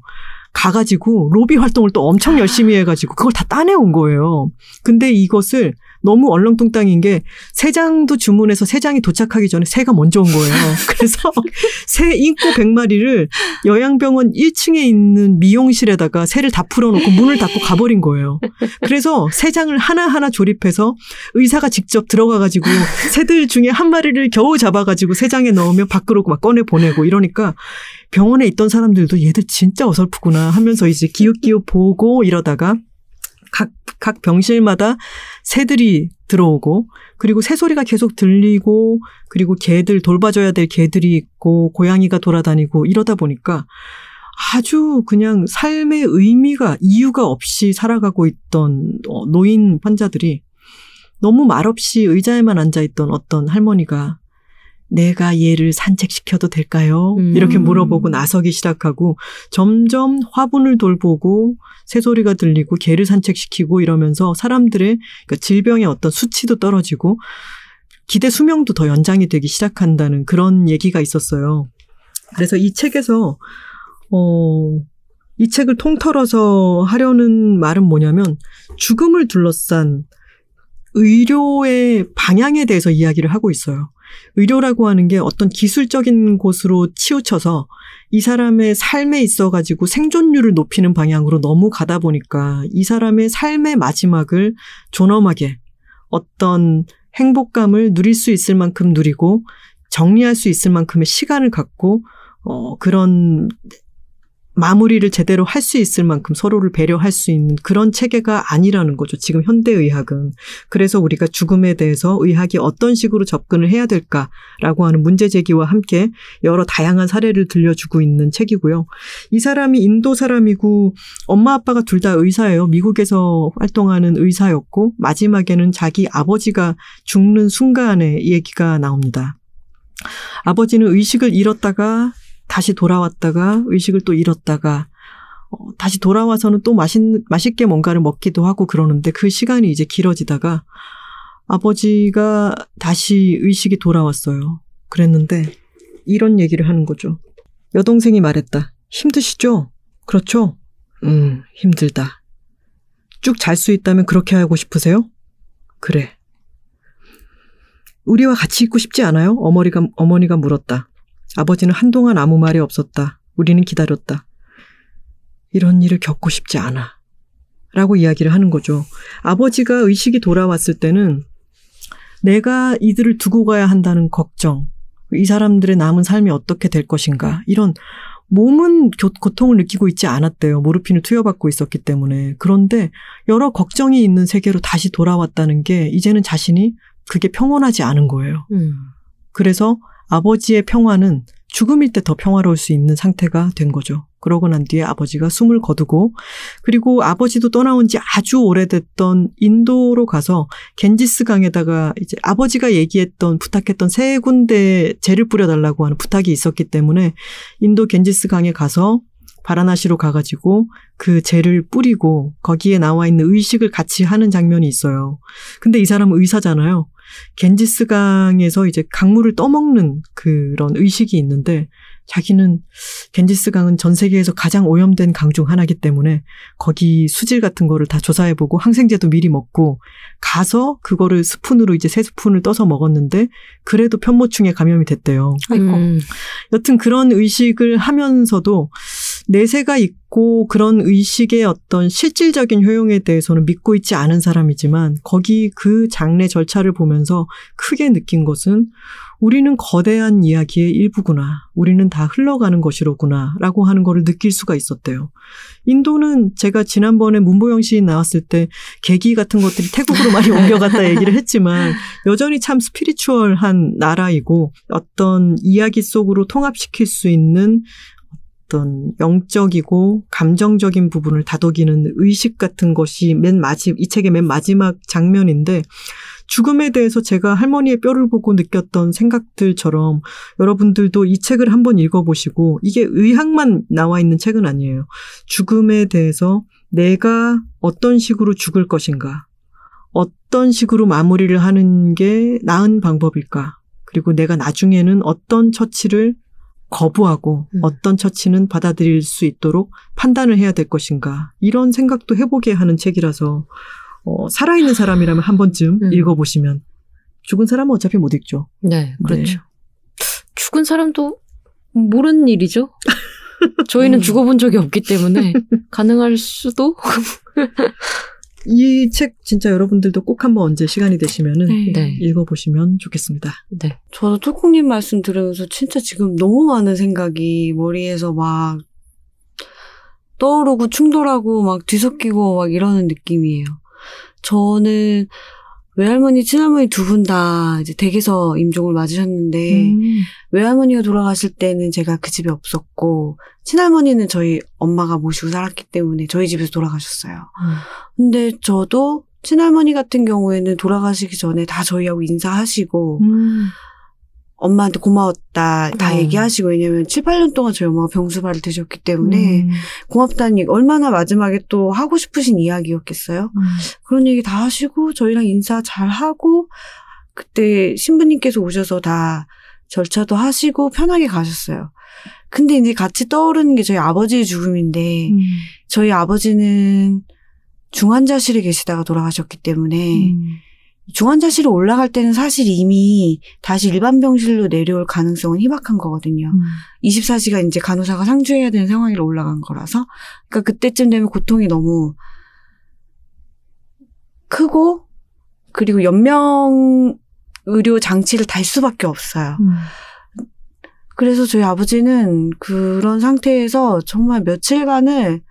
Speaker 2: 가가지고 로비 활동을 또 엄청 열심히 해가지고 그걸 다 따내온 거예요. 근데 이것을 너무 얼렁뚱땅인 게 새장도 주문해서 새장이 도착하기 전에 새가 먼저 온 거예요. [LAUGHS] 그래서 새 인코 100마리를 요양병원 1층에 있는 미용실에다가 새를 다 풀어놓고 문을 닫고 가버린 거예요. 그래서 새장을 하나하나 조립해서 의사가 직접 들어가가지고 새들 중에 한 마리를 겨우 잡아가지고 새장에 넣으면 밖으로 막 꺼내 보내고 이러니까 병원에 있던 사람들도 얘들 진짜 어설프구나 하면서 이제 기웃기웃 보고 이러다가 각, 각 병실마다 새들이 들어오고, 그리고 새소리가 계속 들리고, 그리고 개들, 돌봐줘야 될 개들이 있고, 고양이가 돌아다니고, 이러다 보니까 아주 그냥 삶의 의미가, 이유가 없이 살아가고 있던 어, 노인 환자들이 너무 말없이 의자에만 앉아 있던 어떤 할머니가 내가 얘를 산책시켜도 될까요?
Speaker 4: 음.
Speaker 2: 이렇게 물어보고 나서기 시작하고 점점 화분을 돌보고 새소리가 들리고 개를 산책시키고 이러면서 사람들의 그러니까 질병의 어떤 수치도 떨어지고 기대 수명도 더 연장이 되기 시작한다는 그런 얘기가 있었어요. 그래서 이 책에서 어, 이 책을 통틀어서 하려는 말은 뭐냐면 죽음을 둘러싼 의료의 방향에 대해서 이야기를 하고 있어요. 의료라고 하는 게 어떤 기술적인 곳으로 치우쳐서 이 사람의 삶에 있어 가지고 생존율을 높이는 방향으로 너무 가다 보니까 이 사람의 삶의 마지막을 존엄하게 어떤 행복감을 누릴 수 있을 만큼 누리고 정리할 수 있을 만큼의 시간을 갖고 어, 그런 마무리를 제대로 할 수 있을 만큼 서로를 배려할 수 있는 그런 체계가 아니라는 거죠. 지금 현대의학은. 그래서 우리가 죽음에 대해서 의학이 어떤 식으로 접근을 해야 될까라고 하는 문제 제기와 함께 여러 다양한 사례를 들려주고 있는 책이고요. 이 사람이 인도 사람이고 엄마 아빠가 둘 다 의사예요. 미국에서 활동하는 의사였고 마지막에는 자기 아버지가 죽는 순간에 얘기가 나옵니다. 아버지는 의식을 잃었다가 다시 돌아왔다가 의식을 또 잃었다가 어, 다시 돌아와서는 또 맛있, 맛있게 뭔가를 먹기도 하고 그러는데 그 시간이 이제 길어지다가 아버지가 다시 의식이 돌아왔어요. 그랬는데 이런 얘기를 하는 거죠. 여동생이 말했다. 힘드시죠? 그렇죠? 음, 힘들다. 쭉 잘 수 있다면 그렇게 하고 싶으세요? 그래. 우리와 같이 있고 싶지 않아요? 어머니가, 어머니가 물었다. 아버지는 한동안 아무 말이 없었다. 우리는 기다렸다. 이런 일을 겪고 싶지 않아. 라고 이야기를 하는 거죠. 아버지가 의식이 돌아왔을 때는 내가 이들을 두고 가야 한다는 걱정, 이 사람들의 남은 삶이 어떻게 될 것인가, 이런 몸은 교- 고통을 느끼고 있지 않았대요. 모르핀을 투여받고 있었기 때문에. 그런데 여러 걱정이 있는 세계로 다시 돌아왔다는 게 이제는 자신이 그게 평온하지 않은 거예요.
Speaker 4: 음.
Speaker 2: 그래서 아버지의 평화는 죽음일 때 더 평화로울 수 있는 상태가 된 거죠. 그러고 난 뒤에 아버지가 숨을 거두고 그리고 아버지도 떠나온 지 아주 오래됐던 인도로 가서 겐지스 강에다가 이제 아버지가 얘기했던 부탁했던 세 군데 재를 뿌려달라고 하는 부탁이 있었기 때문에 인도 겐지스 강에 가서 바라나시로 가가지고 그 재를 뿌리고 거기에 나와 있는 의식을 같이 하는 장면이 있어요. 근데 이 사람은 의사잖아요. 겐지스강에서 이제 강물을 떠먹는 그런 의식이 있는데 자기는 겐지스강은 전 세계에서 가장 오염된 강 중 하나이기 때문에 거기 수질 같은 거를 다 조사해보고 항생제도 미리 먹고 가서 그거를 스푼으로 이제 세 스푼을 떠서 먹었는데 그래도 편모충에 감염이 됐대요.
Speaker 4: 음.
Speaker 2: 여튼 그런 의식을 하면서도 내세가 있고 그런 의식의 어떤 실질적인 효용에 대해서는 믿고 있지 않은 사람이지만 거기 그 장례 절차를 보면서 크게 느낀 것은 우리는 거대한 이야기의 일부구나. 우리는 다 흘러가는 것이로구나. 라고 하는 거를 느낄 수가 있었대요. 인도는 제가 지난번에 문보영 시인 나왔을 때 계기 같은 것들이 태국으로 많이 [LAUGHS] 옮겨갔다 얘기를 했지만 여전히 참 스피리추얼한 나라이고 어떤 이야기 속으로 통합시킬 수 있는 어떤 영적이고 감정적인 부분을 다독이는 의식 같은 것이 맨 마지 이 책의 맨 마지막 장면인데 죽음에 대해서 제가 할머니의 뼈를 보고 느꼈던 생각들처럼 여러분들도 이 책을 한번 읽어보시고 이게 의학만 나와 있는 책은 아니에요. 죽음에 대해서 내가 어떤 식으로 죽을 것인가, 어떤 식으로 마무리를 하는 게 나은 방법일까, 그리고 내가 나중에는 어떤 처치를 거부하고
Speaker 4: 음.
Speaker 2: 어떤 처치는 받아들일 수 있도록 판단을 해야 될 것인가 이런 생각도 해보게 하는 책이라서 어, 살아있는 사람이라면 한 번쯤
Speaker 4: 음.
Speaker 2: 읽어보시면 죽은 사람은 어차피 못 읽죠.
Speaker 4: 네, 그렇죠.
Speaker 2: 네.
Speaker 4: 죽은 사람도 모르는 일이죠. 저희는
Speaker 2: 음.
Speaker 4: 죽어본 적이 없기 때문에 [LAUGHS] 가능할 수도.
Speaker 2: 이 책 진짜 여러분들도 꼭 한번 언제 시간이 되시면은
Speaker 3: 네.
Speaker 4: 네,
Speaker 2: 읽어보시면 좋겠습니다.
Speaker 4: 네.
Speaker 3: 저도 톨콩님 말씀 들으면서 진짜 지금 너무 많은 생각이 머리에서 막 떠오르고 충돌하고 막 뒤섞이고 막 이러는 느낌이에요. 저는 외할머니, 친할머니 두 분 다 이제 댁에서 임종을 맞으셨는데
Speaker 2: 음.
Speaker 3: 외할머니가 돌아가실 때는 제가 그 집에 없었고 친할머니는 저희 엄마가 모시고 살았기 때문에 저희 집에서 돌아가셨어요. 근데 저도 친할머니 같은 경우에는 돌아가시기 전에 다 저희하고 인사하시고
Speaker 2: 음.
Speaker 3: 엄마한테 고마웠다 다
Speaker 4: 어.
Speaker 3: 얘기하시고 왜냐면 7, 8년 동안 저희 엄마가 병수발을 드셨기 때문에
Speaker 2: 음.
Speaker 3: 고맙다는 얘기 얼마나 마지막에 또 하고 싶으신 이야기였겠어요.
Speaker 2: 음.
Speaker 3: 그런 얘기 다 하시고 저희랑 인사 잘 하고 그때 신부님께서 오셔서 다 절차도 하시고 편하게 가셨어요. 근데 이제 같이 떠오르는 게 저희 아버지의 죽음인데
Speaker 2: 음.
Speaker 3: 저희 아버지는 중환자실에 계시다가 돌아가셨기 때문에
Speaker 2: 음.
Speaker 3: 중환자실에 올라갈 때는 사실 이미 다시 일반 병실로 내려올 가능성은 희박한 거거든요.
Speaker 2: 음.
Speaker 3: 24시간 이제 간호사가 상주해야 되는 상황으로 올라간 거라서. 그러니까 그때쯤 되면 고통이 너무 크고 그리고 연명 의료 장치를 달 수밖에 없어요.
Speaker 2: 음.
Speaker 3: 그래서 저희 아버지는 그런 상태에서 정말 며칠간을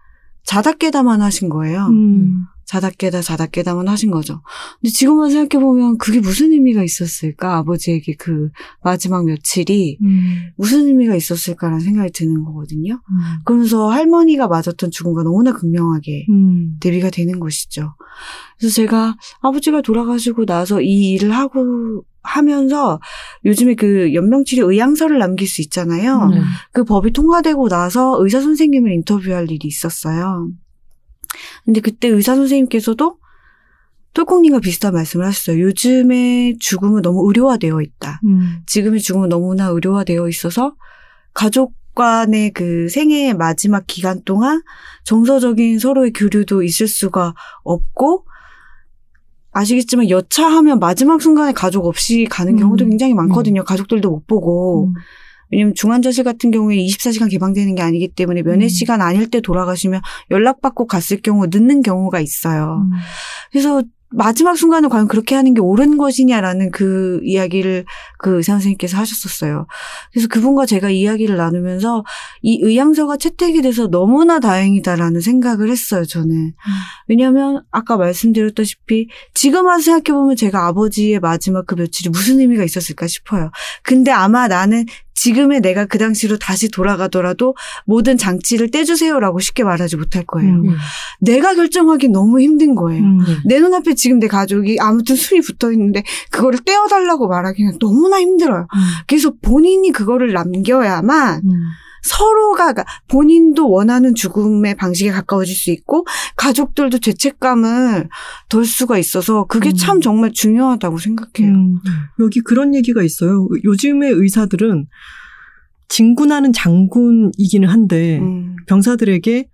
Speaker 3: 자다 깨다만 하신 거예요.
Speaker 2: 음.
Speaker 3: 자다 깨다 자다 깨다만 하신 거죠. 근데 지금만 생각해 보면 그게 무슨 의미가 있었을까? 아버지에게 그 마지막 며칠이
Speaker 2: 음.
Speaker 3: 무슨 의미가 있었을까라는 생각이 드는 거거든요.
Speaker 2: 음.
Speaker 3: 그러면서 할머니가 맞았던 죽음과 너무나 극명하게
Speaker 2: 음.
Speaker 3: 대비가 되는 것이죠. 그래서 제가 아버지가 돌아가시고 나서 이 일을 하고 하면서 요즘에 그 연명치료 의향서를 남길 수 있잖아요.
Speaker 4: 네.
Speaker 3: 그 법이 통과되고 나서 의사 선생님을 인터뷰할 일이 있었어요. 근데 그때 의사 선생님께서도 톨콩님과 비슷한 말씀을 하셨어요. 요즘에 죽음은 너무 의료화되어 있다.
Speaker 2: 음.
Speaker 3: 지금의 죽음은 너무나 의료화되어 있어서 가족 간의 그 생애의 마지막 기간 동안 정서적인 서로의 교류도 있을 수가 없고 아시겠지만 여차하면 마지막 순간에 가족 없이 가는
Speaker 2: 음.
Speaker 3: 경우도 굉장히 많거든요. 가족들도 못 보고.
Speaker 2: 음.
Speaker 3: 왜냐면 중환자실 같은 경우에 24시간 개방되는 게 아니기 때문에 면회
Speaker 2: 음.
Speaker 3: 시간 아닐 때 돌아가시면 연락받고 갔을 경우 늦는 경우가 있어요.
Speaker 2: 음.
Speaker 3: 그래서 마지막 순간을 과연 그렇게 하는 게 옳은 것이냐라는 그 이야기를 그 의사 선생님께서 하셨었어요. 그래서 그분과 제가 이야기를 나누면서 이 의향서가 채택이 돼서 너무나 다행이다라는 생각을 했어요, 저는. 왜냐하면 아까 말씀드렸다시피 지금 와서 생각해보면 제가 아버지의 마지막 그 며칠이 무슨 의미가 있었을까 싶어요. 근데 아마 나는 지금의 내가 그 당시로 다시 돌아가더라도 모든 장치를 떼주세요라고 쉽게 말하지 못할 거예요.
Speaker 2: 음.
Speaker 3: 내가 결정하기 너무 힘든 거예요.
Speaker 2: 음.
Speaker 3: 내 눈앞에 지금 내 가족이 아무튼 술이 붙어 있는데 그거를 떼어달라고 말하기는 너무나 힘들어요.
Speaker 2: 음.
Speaker 3: 그래서 본인이 그거를 남겨야만
Speaker 2: 음.
Speaker 3: 서로가 가- 본인도 원하는 죽음의 방식에 가까워질 수 있고 가족들도 죄책감을 덜 수가 있어서 그게
Speaker 2: 음.
Speaker 3: 참 정말 중요하다고 생각해요.
Speaker 2: 음, 여기 그런 얘기가 있어요. 요즘의 의사들은 진군하는 장군이기는 한데
Speaker 3: 음.
Speaker 2: 병사들에게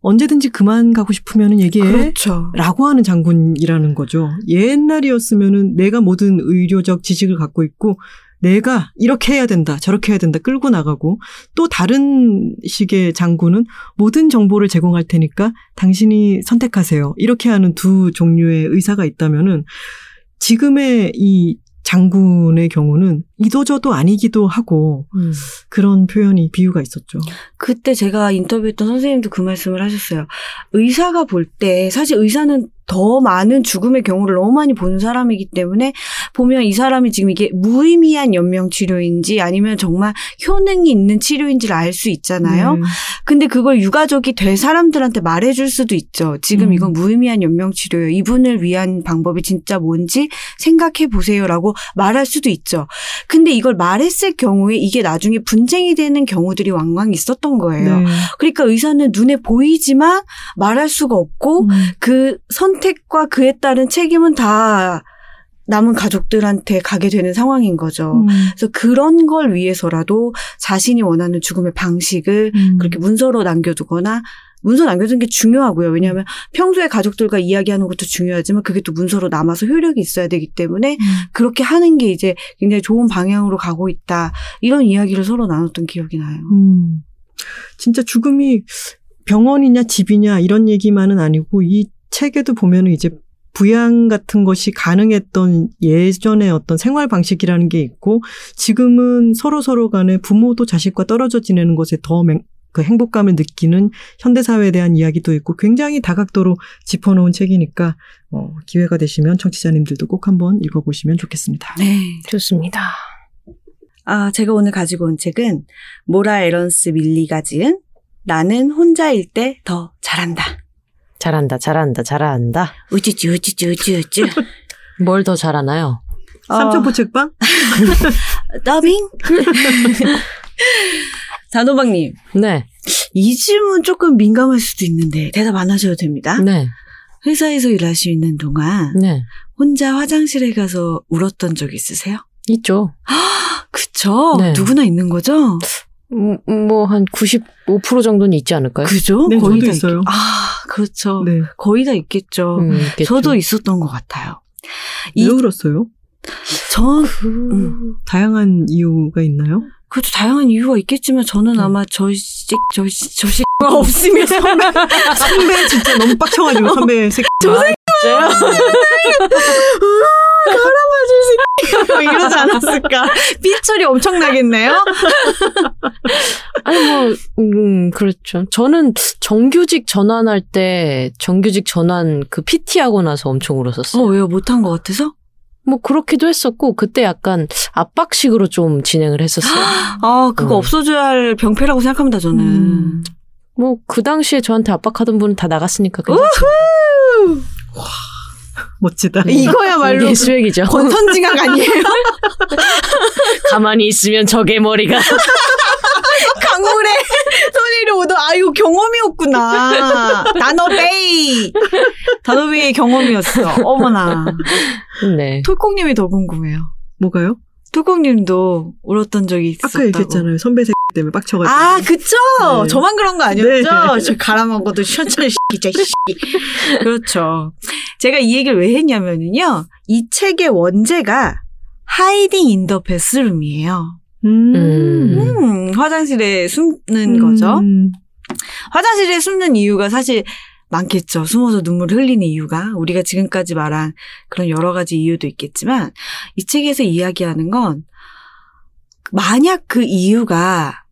Speaker 2: 언제든지 그만 가고 싶으면 얘기해.
Speaker 3: 그렇죠.
Speaker 2: 라고 하는 장군이라는 거죠. 옛날이었으면은 내가 모든 의료적 지식을 갖고 있고 내가 이렇게 해야 된다, 저렇게 해야 된다 끌고 나가고 또 다른 식의 장군은 모든 정보를 제공할 테니까 당신이 선택하세요. 이렇게 하는 두 종류의 의사가 있다면은 지금의 이 장군의 경우는 이도저도 아니기도 하고
Speaker 4: 음.
Speaker 2: 그런 표현이 비유가 있었죠.
Speaker 3: 그때 제가 인터뷰했던 선생님도 그 말씀을 하셨어요. 의사가 볼 때 사실 의사는 더 많은 죽음의 경우를 너무 많이 보는 사람이기 때문에 보면 이 사람이 지금 이게 무의미한 연명 치료인지 아니면 정말 효능이 있는 치료인지를 알 수 있잖아요.
Speaker 2: 네.
Speaker 3: 근데 그걸 유가족이 될 사람들한테 말해줄 수도 있죠. 지금
Speaker 2: 음.
Speaker 3: 이건 무의미한 연명 치료예요. 이분을 위한 방법이 진짜 뭔지 생각해 보세요라고 말할 수도 있죠. 근데 이걸 말했을 경우에 이게 나중에 분쟁이 되는 경우들이 왕왕 있었던 거예요.
Speaker 2: 네.
Speaker 3: 그러니까 의사는 눈에 보이지만 말할 수가 없고
Speaker 2: 음.
Speaker 3: 그 선택과 그에 따른 책임은 다 남은 가족들한테 가게 되는 상황인 거죠.
Speaker 2: 음.
Speaker 3: 그래서 그런 걸 위해서라도 자신이 원하는 죽음의 방식을
Speaker 2: 음.
Speaker 3: 그렇게 문서로 남겨두거나 문서 남겨두는 게 중요하고요. 왜냐하면 평소에 가족들과 이야기하는 것도 중요하지만 그게 또 문서로 남아서 효력이 있어야 되기 때문에
Speaker 2: 음.
Speaker 3: 그렇게 하는 게 이제 굉장히 좋은 방향으로 가고 있다. 이런 이야기를 서로 나눴던 기억이 나요.
Speaker 2: 음. 진짜 죽음이 병원이냐 집이냐 이런 얘기만은 아니고 이 책에도 보면은 이제 부양 같은 것이 가능했던 예전의 어떤 생활 방식이라는 게 있고 지금은 서로 서로 간에 부모도 자식과 떨어져 지내는 것에 더 그 행복감을 느끼는 현대 사회에 대한 이야기도 있고 굉장히 다각도로 짚어놓은 책이니까 어, 기회가 되시면 청취자님들도 꼭 한번 읽어보시면 좋겠습니다.
Speaker 3: 네.
Speaker 4: 좋습니다.
Speaker 3: 아, 제가 오늘 가지고 온 책은 모라 에런스 밀리가 지은 나는 혼자일 때 더 잘한다.
Speaker 4: 잘한다, 잘한다, 잘한다.
Speaker 3: 우쭈쭈 우쭈쭈 우쭈쭈. [LAUGHS]
Speaker 4: 뭘 더 잘하나요?
Speaker 2: 삼천포 책방? [LAUGHS]
Speaker 3: 더빙? [LAUGHS] 단호박님,
Speaker 4: 네,
Speaker 3: 이 질문 조금 민감할 수도 있는데 대답 안 하셔도 됩니다.
Speaker 4: 네,
Speaker 3: 회사에서 일하시는 동안
Speaker 4: 네.
Speaker 3: 혼자 화장실에 가서 울었던 적 있으세요?
Speaker 4: 있죠. [GASPS]
Speaker 3: 그쵸?
Speaker 4: 네.
Speaker 3: 누구나 있는 거죠?
Speaker 4: 뭐, 한 95% 정도는 있지 않을까요?
Speaker 3: 그죠?
Speaker 2: 네,
Speaker 3: 거의
Speaker 2: 저도
Speaker 3: 다
Speaker 2: 있어요.
Speaker 3: 있- 아, 그렇죠.
Speaker 2: 네.
Speaker 3: 거의 다 있겠죠.
Speaker 4: 음, 있겠죠.
Speaker 3: 저도 있었던 것 같아요.
Speaker 2: 왜
Speaker 3: 이,
Speaker 2: 울었어요?
Speaker 3: 전,
Speaker 4: 그...
Speaker 3: 음.
Speaker 2: 다양한 이유가 있나요?
Speaker 3: 그것도 다양한 이유가 있겠지만 저는
Speaker 2: 음.
Speaker 3: 아마 저 씨, 저 씨, 저 씨가 없으면 선배,
Speaker 2: 선배 진짜 너무 빡쳐가지고 선배 새끼.
Speaker 4: 진짜요?
Speaker 3: 뭐 [LAUGHS] 이러지 않았을까. 삐처리 엄청 나겠네요?
Speaker 4: 아니, 뭐, 음, 그렇죠. 저는 정규직 전환할 때, 정규직 전환 그 PT 하고 나서 엄청 울었었어요.
Speaker 3: 어, 왜요? 못한 것 같아서?
Speaker 4: 뭐, 그렇기도 했었고, 그때 약간 압박식으로 좀 진행을 했었어요. [GASPS]
Speaker 3: 아, 그거
Speaker 4: 음.
Speaker 3: 없어져야 할 병폐라고 생각합니다, 저는.
Speaker 2: 음.
Speaker 4: 뭐, 그 당시에 저한테 압박하던 분은 다 나갔으니까 괜찮죠.
Speaker 2: 멋지다.
Speaker 3: 이거야말로
Speaker 4: 이게 수액이죠.
Speaker 3: 권선징악 아니에요? [LAUGHS]
Speaker 4: 가만히 있으면 적의 머리가. [LAUGHS]
Speaker 3: 강물에 소리를 오도 아 이거 경험이었구나. 단어베이. 단어베이의 경험이었어. 어머나.
Speaker 4: 네.
Speaker 3: 톨콩님이 더 궁금해요.
Speaker 2: 뭐가요?
Speaker 3: 톨콩님도 울었던 적이 있었다고.
Speaker 2: 아까 얘기했잖아요. 선배 새끼 때문에 빡쳐가지고.
Speaker 3: 아, 그쵸?
Speaker 2: 네.
Speaker 3: 저만 그런 거 아니었죠?
Speaker 2: 네.
Speaker 3: 저 갈아먹어도 시원찮을 진짜 씨. 그렇죠. 제가 이 얘기를 왜 했냐면요. 이 책의 원제가 Hiding in the Bathroom이에요.
Speaker 2: 음.
Speaker 4: 음.
Speaker 3: 음, 화장실에 숨는 거죠.
Speaker 2: 음.
Speaker 3: 화장실에 숨는 이유가 사실 많겠죠. 숨어서 눈물을 흘리는 이유가. 우리가 지금까지 말한 그런 여러 가지 이유도 있겠지만, 이 책에서 이야기하는 건, 만약 그 이유가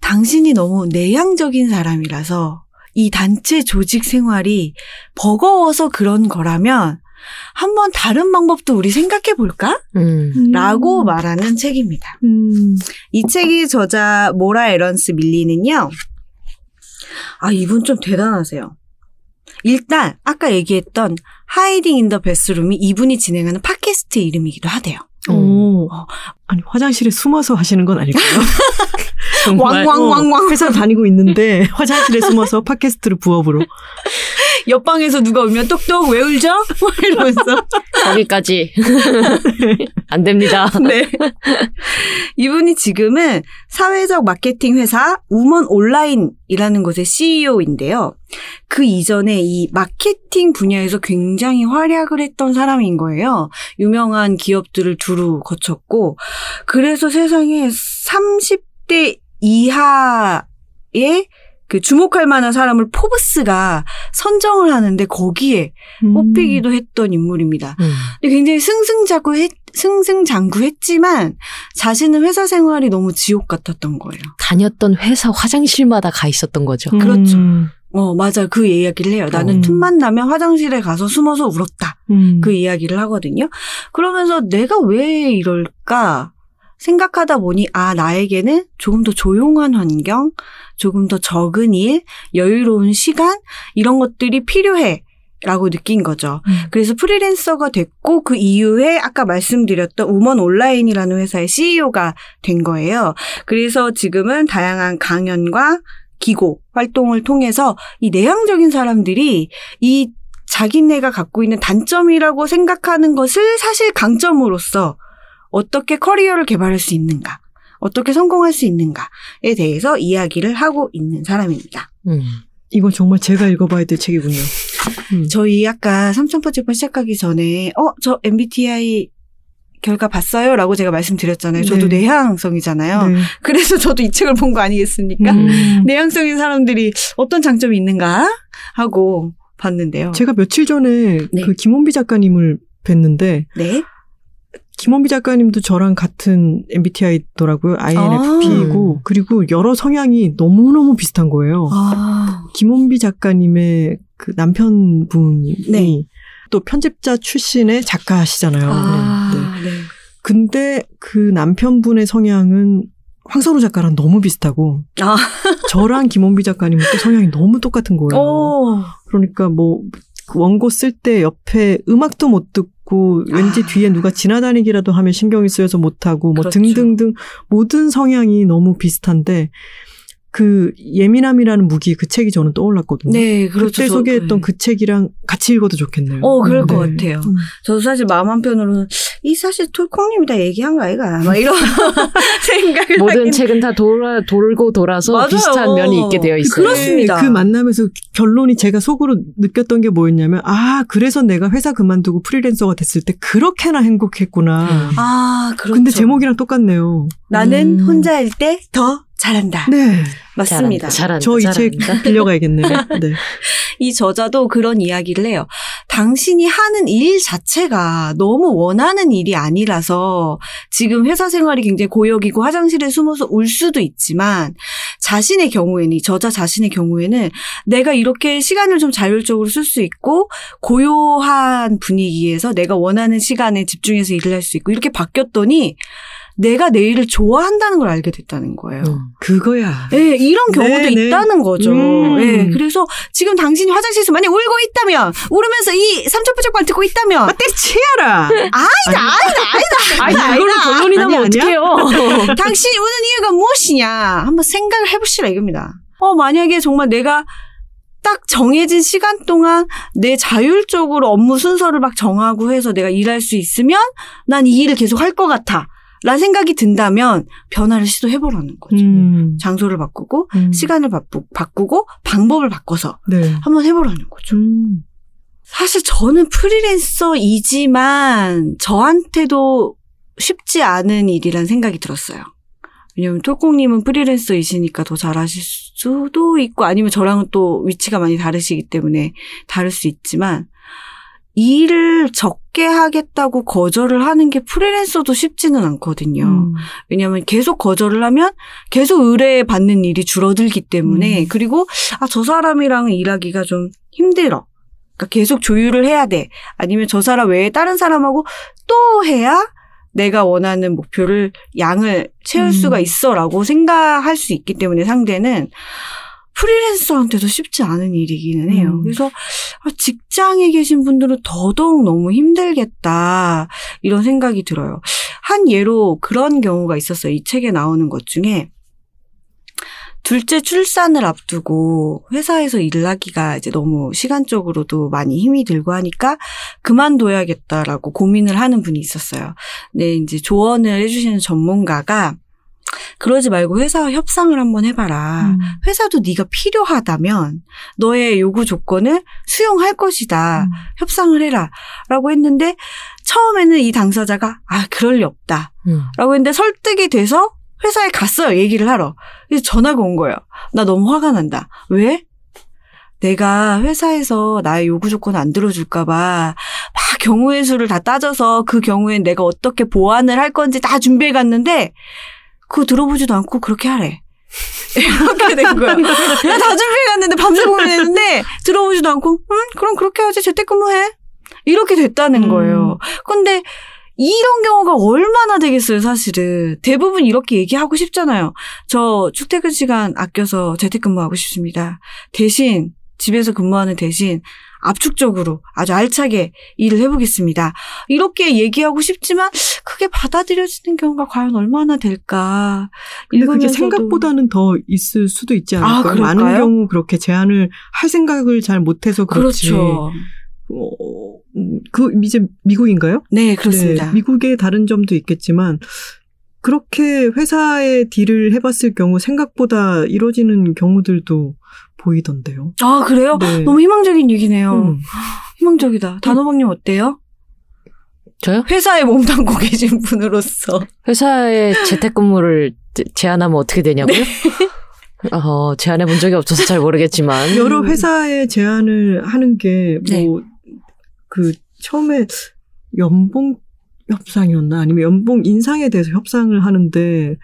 Speaker 3: 당신이 너무 내향적인 사람이라서 이 단체 조직 생활이 버거워서 그런 거라면, 한번 다른 방법도 우리 생각해 볼까?
Speaker 4: 음.
Speaker 3: 라고 말하는 책입니다.
Speaker 2: 음.
Speaker 3: 이 책의 저자 모라 에런스 밀리는요. 아, 이분 좀 대단하세요. 일단 아까 얘기했던 Hiding in the Bathroom이 이분이 진행하는 팟캐스트 이름이기도 하대요.
Speaker 2: 오. 아니 화장실에 숨어서 하시는 건 아닐까요? [LAUGHS]
Speaker 3: 왕왕왕왕
Speaker 2: 회사 다니고 있는데 [LAUGHS] 화장실에 숨어서 팟캐스트를 부업으로.
Speaker 3: 옆방에서 누가 울면 똑똑 왜 울죠? [LAUGHS] 뭐 이러면서
Speaker 4: 거기까지 [LAUGHS] 안 됩니다.
Speaker 3: 네. 이분이 지금은 사회적 마케팅 회사 우먼 온라인이라는 곳의 CEO인데요. 그 이전에 이 마케팅 분야에서 굉장히 활약을 했던 사람인 거예요. 유명한 기업들을 두루 거쳤고, 그래서 세상에 30대 이하의 그 주목할 만한 사람을 포브스가 선정을 하는데 거기에
Speaker 2: 음.
Speaker 3: 뽑히기도 했던 인물입니다.
Speaker 4: 음.
Speaker 3: 근데 굉장히 승승장구했, 승승장구했지만 자신은 회사 생활이 너무 지옥 같았던 거예요.
Speaker 4: 다녔던 회사 화장실마다 가 있었던 거죠.
Speaker 2: 음.
Speaker 3: 그렇죠. 어, 맞아. 그 이야기를 해요. 나는
Speaker 2: 음.
Speaker 3: 틈만 나면 화장실에 가서 숨어서 울었다.
Speaker 2: 음.
Speaker 3: 그 이야기를 하거든요. 그러면서 내가 왜 이럴까 생각하다 보니 아 나에게는 조금 더 조용한 환경, 조금 더 적은 일, 여유로운 시간 이런 것들이 필요해. 라고 느낀 거죠.
Speaker 2: 음.
Speaker 3: 그래서 프리랜서가 됐고 그 이후에 아까 말씀드렸던 우먼 온라인이라는 회사의 CEO가 된 거예요. 그래서 지금은 다양한 강연과 기고 활동을 통해서 이 내향적인 사람들이 이 자기네가 갖고 있는 단점이라고 생각하는 것을 사실 강점으로서 어떻게 커리어를 개발할 수 있는가, 어떻게 성공할 수 있는가에 대해서 이야기를 하고 있는 사람입니다.
Speaker 4: 음.
Speaker 2: 이거 정말 제가 읽어봐야 될 책이군요. 음.
Speaker 3: 저희 아까 삼천포집판 시작하기 전에 어 저 MBTI 결과 봤어요? 라고 제가 말씀드렸잖아요. 저도
Speaker 2: 네.
Speaker 3: 내향성이잖아요.
Speaker 2: 네.
Speaker 3: 그래서 저도 이 책을 본 거 아니겠습니까?
Speaker 2: 음.
Speaker 3: 내향성인 사람들이 어떤 장점이 있는가 하고 봤는데요.
Speaker 2: 제가 며칠 전에
Speaker 3: 네.
Speaker 2: 그 김원비 작가님을 뵀는데
Speaker 3: 네.
Speaker 2: 김원비 작가님도 저랑 같은 MBTI더라고요. INFP이고 그리고 여러 성향이 너무너무 비슷한 거예요.
Speaker 3: 아.
Speaker 2: 김원비 작가님의 그 남편분이
Speaker 3: 네.
Speaker 2: 또 편집자 출신의 작가시잖아요.
Speaker 3: 아,
Speaker 2: 네.
Speaker 3: 네.
Speaker 2: 근데 그 남편분의 성향은 황선우 작가랑 너무 비슷하고
Speaker 3: 아.
Speaker 2: 저랑 김원비 작가님은 또 성향이 너무 똑같은 거예요.
Speaker 3: 오.
Speaker 2: 그러니까 뭐 그 원고 쓸 때 옆에 음악도 못 듣고 왠지
Speaker 3: 아.
Speaker 2: 뒤에 누가 지나다니기라도 하면 신경이 쓰여서 못 하고 뭐
Speaker 3: 그렇죠.
Speaker 2: 등등등 모든 성향이 너무 비슷한데 그 예민함이라는 무기 그 책이 저는 떠올랐거든요.
Speaker 3: 네, 그렇죠.
Speaker 2: 그때
Speaker 3: 저-
Speaker 2: 소개했던
Speaker 3: 네.
Speaker 2: 그 책이랑 같이 읽어도 좋겠네요.
Speaker 3: 어, 그럴
Speaker 2: 네.
Speaker 3: 것 같아요.
Speaker 2: 음.
Speaker 3: 저도 사실 마음 한편으로는 이 사실 톨콩님이 다 얘기한 거 아이가? 막 이런 [LAUGHS] 생각을
Speaker 4: 모든
Speaker 3: 하긴
Speaker 4: 책은 다 돌아, 돌고 돌아서
Speaker 3: 맞아요.
Speaker 4: 비슷한 면이 있게 되어 있어요.
Speaker 3: 그렇습니다.
Speaker 2: 그 만남에서 결론이 제가 속으로 느꼈던 게 뭐였냐면 아 그래서 내가 회사 그만두고 프리랜서가 됐을 때 그렇게나 행복했구나.
Speaker 4: 음.
Speaker 3: 아, 그렇죠.
Speaker 2: 근데 제목이랑 똑같네요.
Speaker 3: 나는
Speaker 4: 음.
Speaker 3: 혼자일 때 더 잘한다.
Speaker 2: 네,
Speaker 3: 맞습니다.
Speaker 4: 잘한다.
Speaker 2: 저이 책. [LAUGHS] 빌려가야겠네요. 네. [LAUGHS]
Speaker 3: 이 저자도 그런 이야기를 해요. 당신이 하는 일 자체가 너무 원하는 일이 아니라서 지금 회사 생활이 굉장히 고역이고 화장실에 숨어서 울 수도 있지만 자신의 경우에는, 이 저자 자신의 경우에는 내가 이렇게 시간을 좀 자율적으로 쓸 수 있고 고요한 분위기에서 내가 원하는 시간에 집중해서 일을 할 수 있고 이렇게 바뀌었더니 내가 내 일을 좋아한다는 걸 알게 됐다는 거예요.
Speaker 4: 음.
Speaker 2: 그거야.
Speaker 3: 예, 이런 경우도
Speaker 2: 네, 네.
Speaker 3: 있다는 거죠.
Speaker 2: 음.
Speaker 3: 예, 그래서 지금 당신이 화장실에서 많이 울고 있다면, 울으면서 이 삼천포책관 듣고 있다면,
Speaker 2: 떼치야라.
Speaker 3: 아니다, 아니다, 아니다,
Speaker 4: 아니,
Speaker 3: 아니다,
Speaker 4: 그걸로
Speaker 3: 아니다.
Speaker 4: 결론이 나면
Speaker 2: 아니?
Speaker 4: 어떡해요? [LAUGHS]
Speaker 3: 당신이 우는 이유가 무엇이냐? 한번 생각을 해보시라 이겁니다. 어, 만약에 정말 내가 딱 정해진 시간 동안 내 자율적으로 업무 순서를 막 정하고 해서 내가 일할 수 있으면 난 이 일을 계속 할 것 같아. 라는 생각이 든다면 변화를 시도해보라는 거죠.
Speaker 2: 음.
Speaker 3: 장소를 바꾸고
Speaker 2: 음.
Speaker 3: 시간을 바꾸, 바꾸고 방법을 바꿔서
Speaker 2: 네.
Speaker 3: 한번 해보라는 거죠.
Speaker 2: 음.
Speaker 3: 사실 저는 프리랜서이지만 저한테도 쉽지 않은 일이란 생각이 들었어요. 왜냐면 톨콩님은 프리랜서이시니까 더 잘하실 수도 있고 아니면 저랑은 또 위치가 많이 다르시기 때문에 다를 수 있지만 일을 적게 하겠다고 거절을 하는 게 프리랜서도 쉽지는 않거든요.
Speaker 2: 음.
Speaker 3: 왜냐하면 계속 거절을 하면 계속 의뢰 받는 일이 줄어들기 때문에
Speaker 2: 음.
Speaker 3: 그리고 아 저 사람이랑 일하기가 좀 힘들어. 그러니까 계속 조율을 해야 돼. 아니면 저 사람 외에 다른 사람하고 또 해야 내가 원하는 목표를 양을 채울
Speaker 2: 음.
Speaker 3: 수가 있어라고 생각할 수 있기 때문에 상대는 프리랜서한테도 쉽지 않은 일이기는 해요.
Speaker 2: 음.
Speaker 3: 그래서 아, 직장에 계신 분들은 더더욱 너무 힘들겠다 이런 생각이 들어요. 한 예로 그런 경우가 있었어요. 이 책에 나오는 것 중에 둘째 출산을 앞두고 회사에서 일하기가 이제 너무 시간적으로도 많이 힘이 들고 하니까 그만둬야겠다라고 고민을 하는 분이 있었어요. 네, 이제 조언을 해주시는 전문가가 그러지 말고 회사와 협상을 한번 해봐라.
Speaker 2: 음.
Speaker 3: 회사도 네가 필요하다면 너의 요구 조건을 수용할 것이다.
Speaker 2: 음.
Speaker 3: 협상을 해라. 라고 했는데 처음에는 이 당사자가 아 그럴 리 없다.
Speaker 4: 음.
Speaker 3: 라고 했는데 설득이 돼서 회사에 갔어요. 얘기를 하러. 그래서 전화가 온 거예요. 나 너무 화가 난다. 왜? 내가 회사에서 나의 요구 조건 안 들어줄까봐 막 경우의 수를 다 따져서 그 경우엔 내가 어떻게 보완을 할 건지 다 준비해 갔는데 그거 들어보지도 않고 그렇게 하래. [LAUGHS] 이렇게 된 거야. 내가 다 준비해 갔는데 밤새 고민했는데 들어보지도 않고 응 그럼 그렇게 하지 재택근무해. 이렇게 됐다는
Speaker 2: 음.
Speaker 3: 거예요. 근데 이런 경우가 얼마나 되겠어요, 사실은. 대부분 이렇게 얘기하고 싶잖아요. 저 출퇴근 시간 아껴서 재택근무하고 싶습니다. 대신 집에서 근무하는 대신 압축적으로 아주 알차게 일을 해보겠습니다. 이렇게 얘기하고 싶지만 그게 받아들여지는 경우가 과연 얼마나 될까.
Speaker 2: 근데 그게
Speaker 3: 읽으면서도.
Speaker 2: 생각보다는 더 있을 수도 있지
Speaker 3: 아,
Speaker 2: 않을까요?
Speaker 3: 그럴까요?
Speaker 2: 많은 경우 그렇게 제안을 할 생각을 잘 못해서 그렇지.
Speaker 3: 그렇죠.
Speaker 2: 어, 음, 그 이제 미국인가요?
Speaker 3: 네, 그렇습니다.
Speaker 2: 네, 미국의 다른 점도 있겠지만 그렇게 회사에 딜을 해봤을 경우 생각보다 이루어지는 경우들도 보이던데요.
Speaker 3: 아, 그래요?
Speaker 2: 네.
Speaker 3: 너무 희망적인 얘기네요.
Speaker 2: 음. [GASPS]
Speaker 3: 희망적이다. 단호박님 어때요?
Speaker 4: 저요?
Speaker 3: 회사에 몸담고 [LAUGHS] 계신 분으로서.
Speaker 4: 회사에 재택근무를 제- 제안하면 어떻게 되냐고요? [LAUGHS] 어, 제안해 본 적이 없어서 잘 모르겠지만.
Speaker 2: 여러 회사에 제안을 하는 게뭐그
Speaker 3: 네.
Speaker 2: 처음에 연봉 협상이었나 아니면 연봉 인상에 대해서 협상을 하는데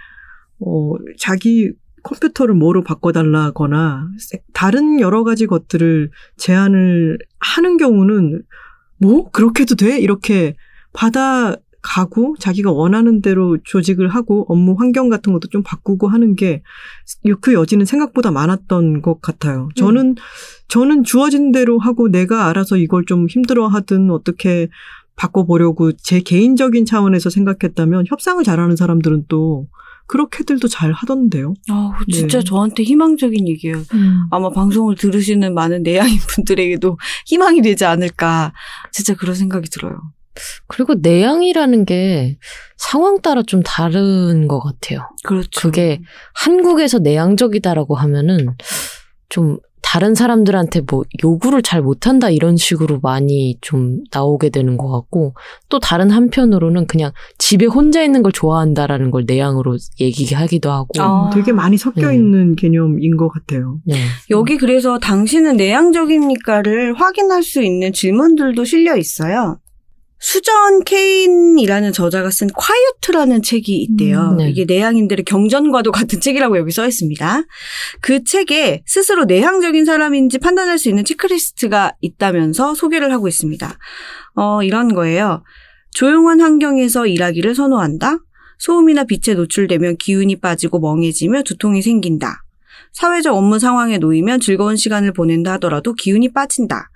Speaker 2: 어 자기 컴퓨터를 뭐로 바꿔달라거나 다른 여러 가지 것들을 제안을 하는 경우는 뭐? 그렇게도 돼? 이렇게 받아가고 자기가 원하는 대로 조직을 하고 업무 환경 같은 것도 좀 바꾸고 하는 게 그 여지는 생각보다 많았던 것 같아요. 저는 저는 주어진 대로 하고 내가 알아서 이걸 좀 힘들어 하든 어떻게 바꿔보려고 제 개인적인 차원에서 생각했다면 협상을 잘하는 사람들은 또 그렇게들도 잘 하던데요.
Speaker 3: 아, 진짜
Speaker 2: 네.
Speaker 3: 저한테 희망적인 얘기예요.
Speaker 4: 음.
Speaker 3: 아마 방송을 들으시는 많은 내향인 분들에게도 [LAUGHS] 희망이 되지 않을까. 진짜 그런 생각이 들어요.
Speaker 4: 그리고 내향이라는 게 상황 따라 좀 다른 것 같아요.
Speaker 3: 그렇죠.
Speaker 4: 그게 한국에서 내향적이다라고 하면은 좀 다른 사람들한테 뭐 요구를 잘 못한다 이런 식으로 많이 좀 나오게 되는 것 같고 또 다른 한편으로는 그냥 집에 혼자 있는 걸 좋아한다라는 걸 내향으로 얘기하기도 하고
Speaker 3: 아.
Speaker 2: 되게 많이 섞여
Speaker 4: 음.
Speaker 2: 있는 개념인 것 같아요.
Speaker 4: 네.
Speaker 3: 여기 그래서 당신은 내향적입니까를 확인할 수 있는 질문들도 실려 있어요. 수전 케인이라는 저자가 쓴 콰이어트라는 책이 있대요.
Speaker 4: 음, 네.
Speaker 3: 이게 내향인들의 경전과도 같은 책이라고 여기 써 있습니다. 그 책에 스스로 내향적인 사람인지 판단할 수 있는 체크리스트가 있다면서 소개를 하고 있습니다. 어, 이런 거예요. 조용한 환경에서 일하기를 선호한다. 소음이나 빛에 노출되면 기운이 빠지고 멍해지며 두통이 생긴다. 사회적 업무 상황에 놓이면 즐거운 시간을 보낸다 하더라도 기운이 빠진다.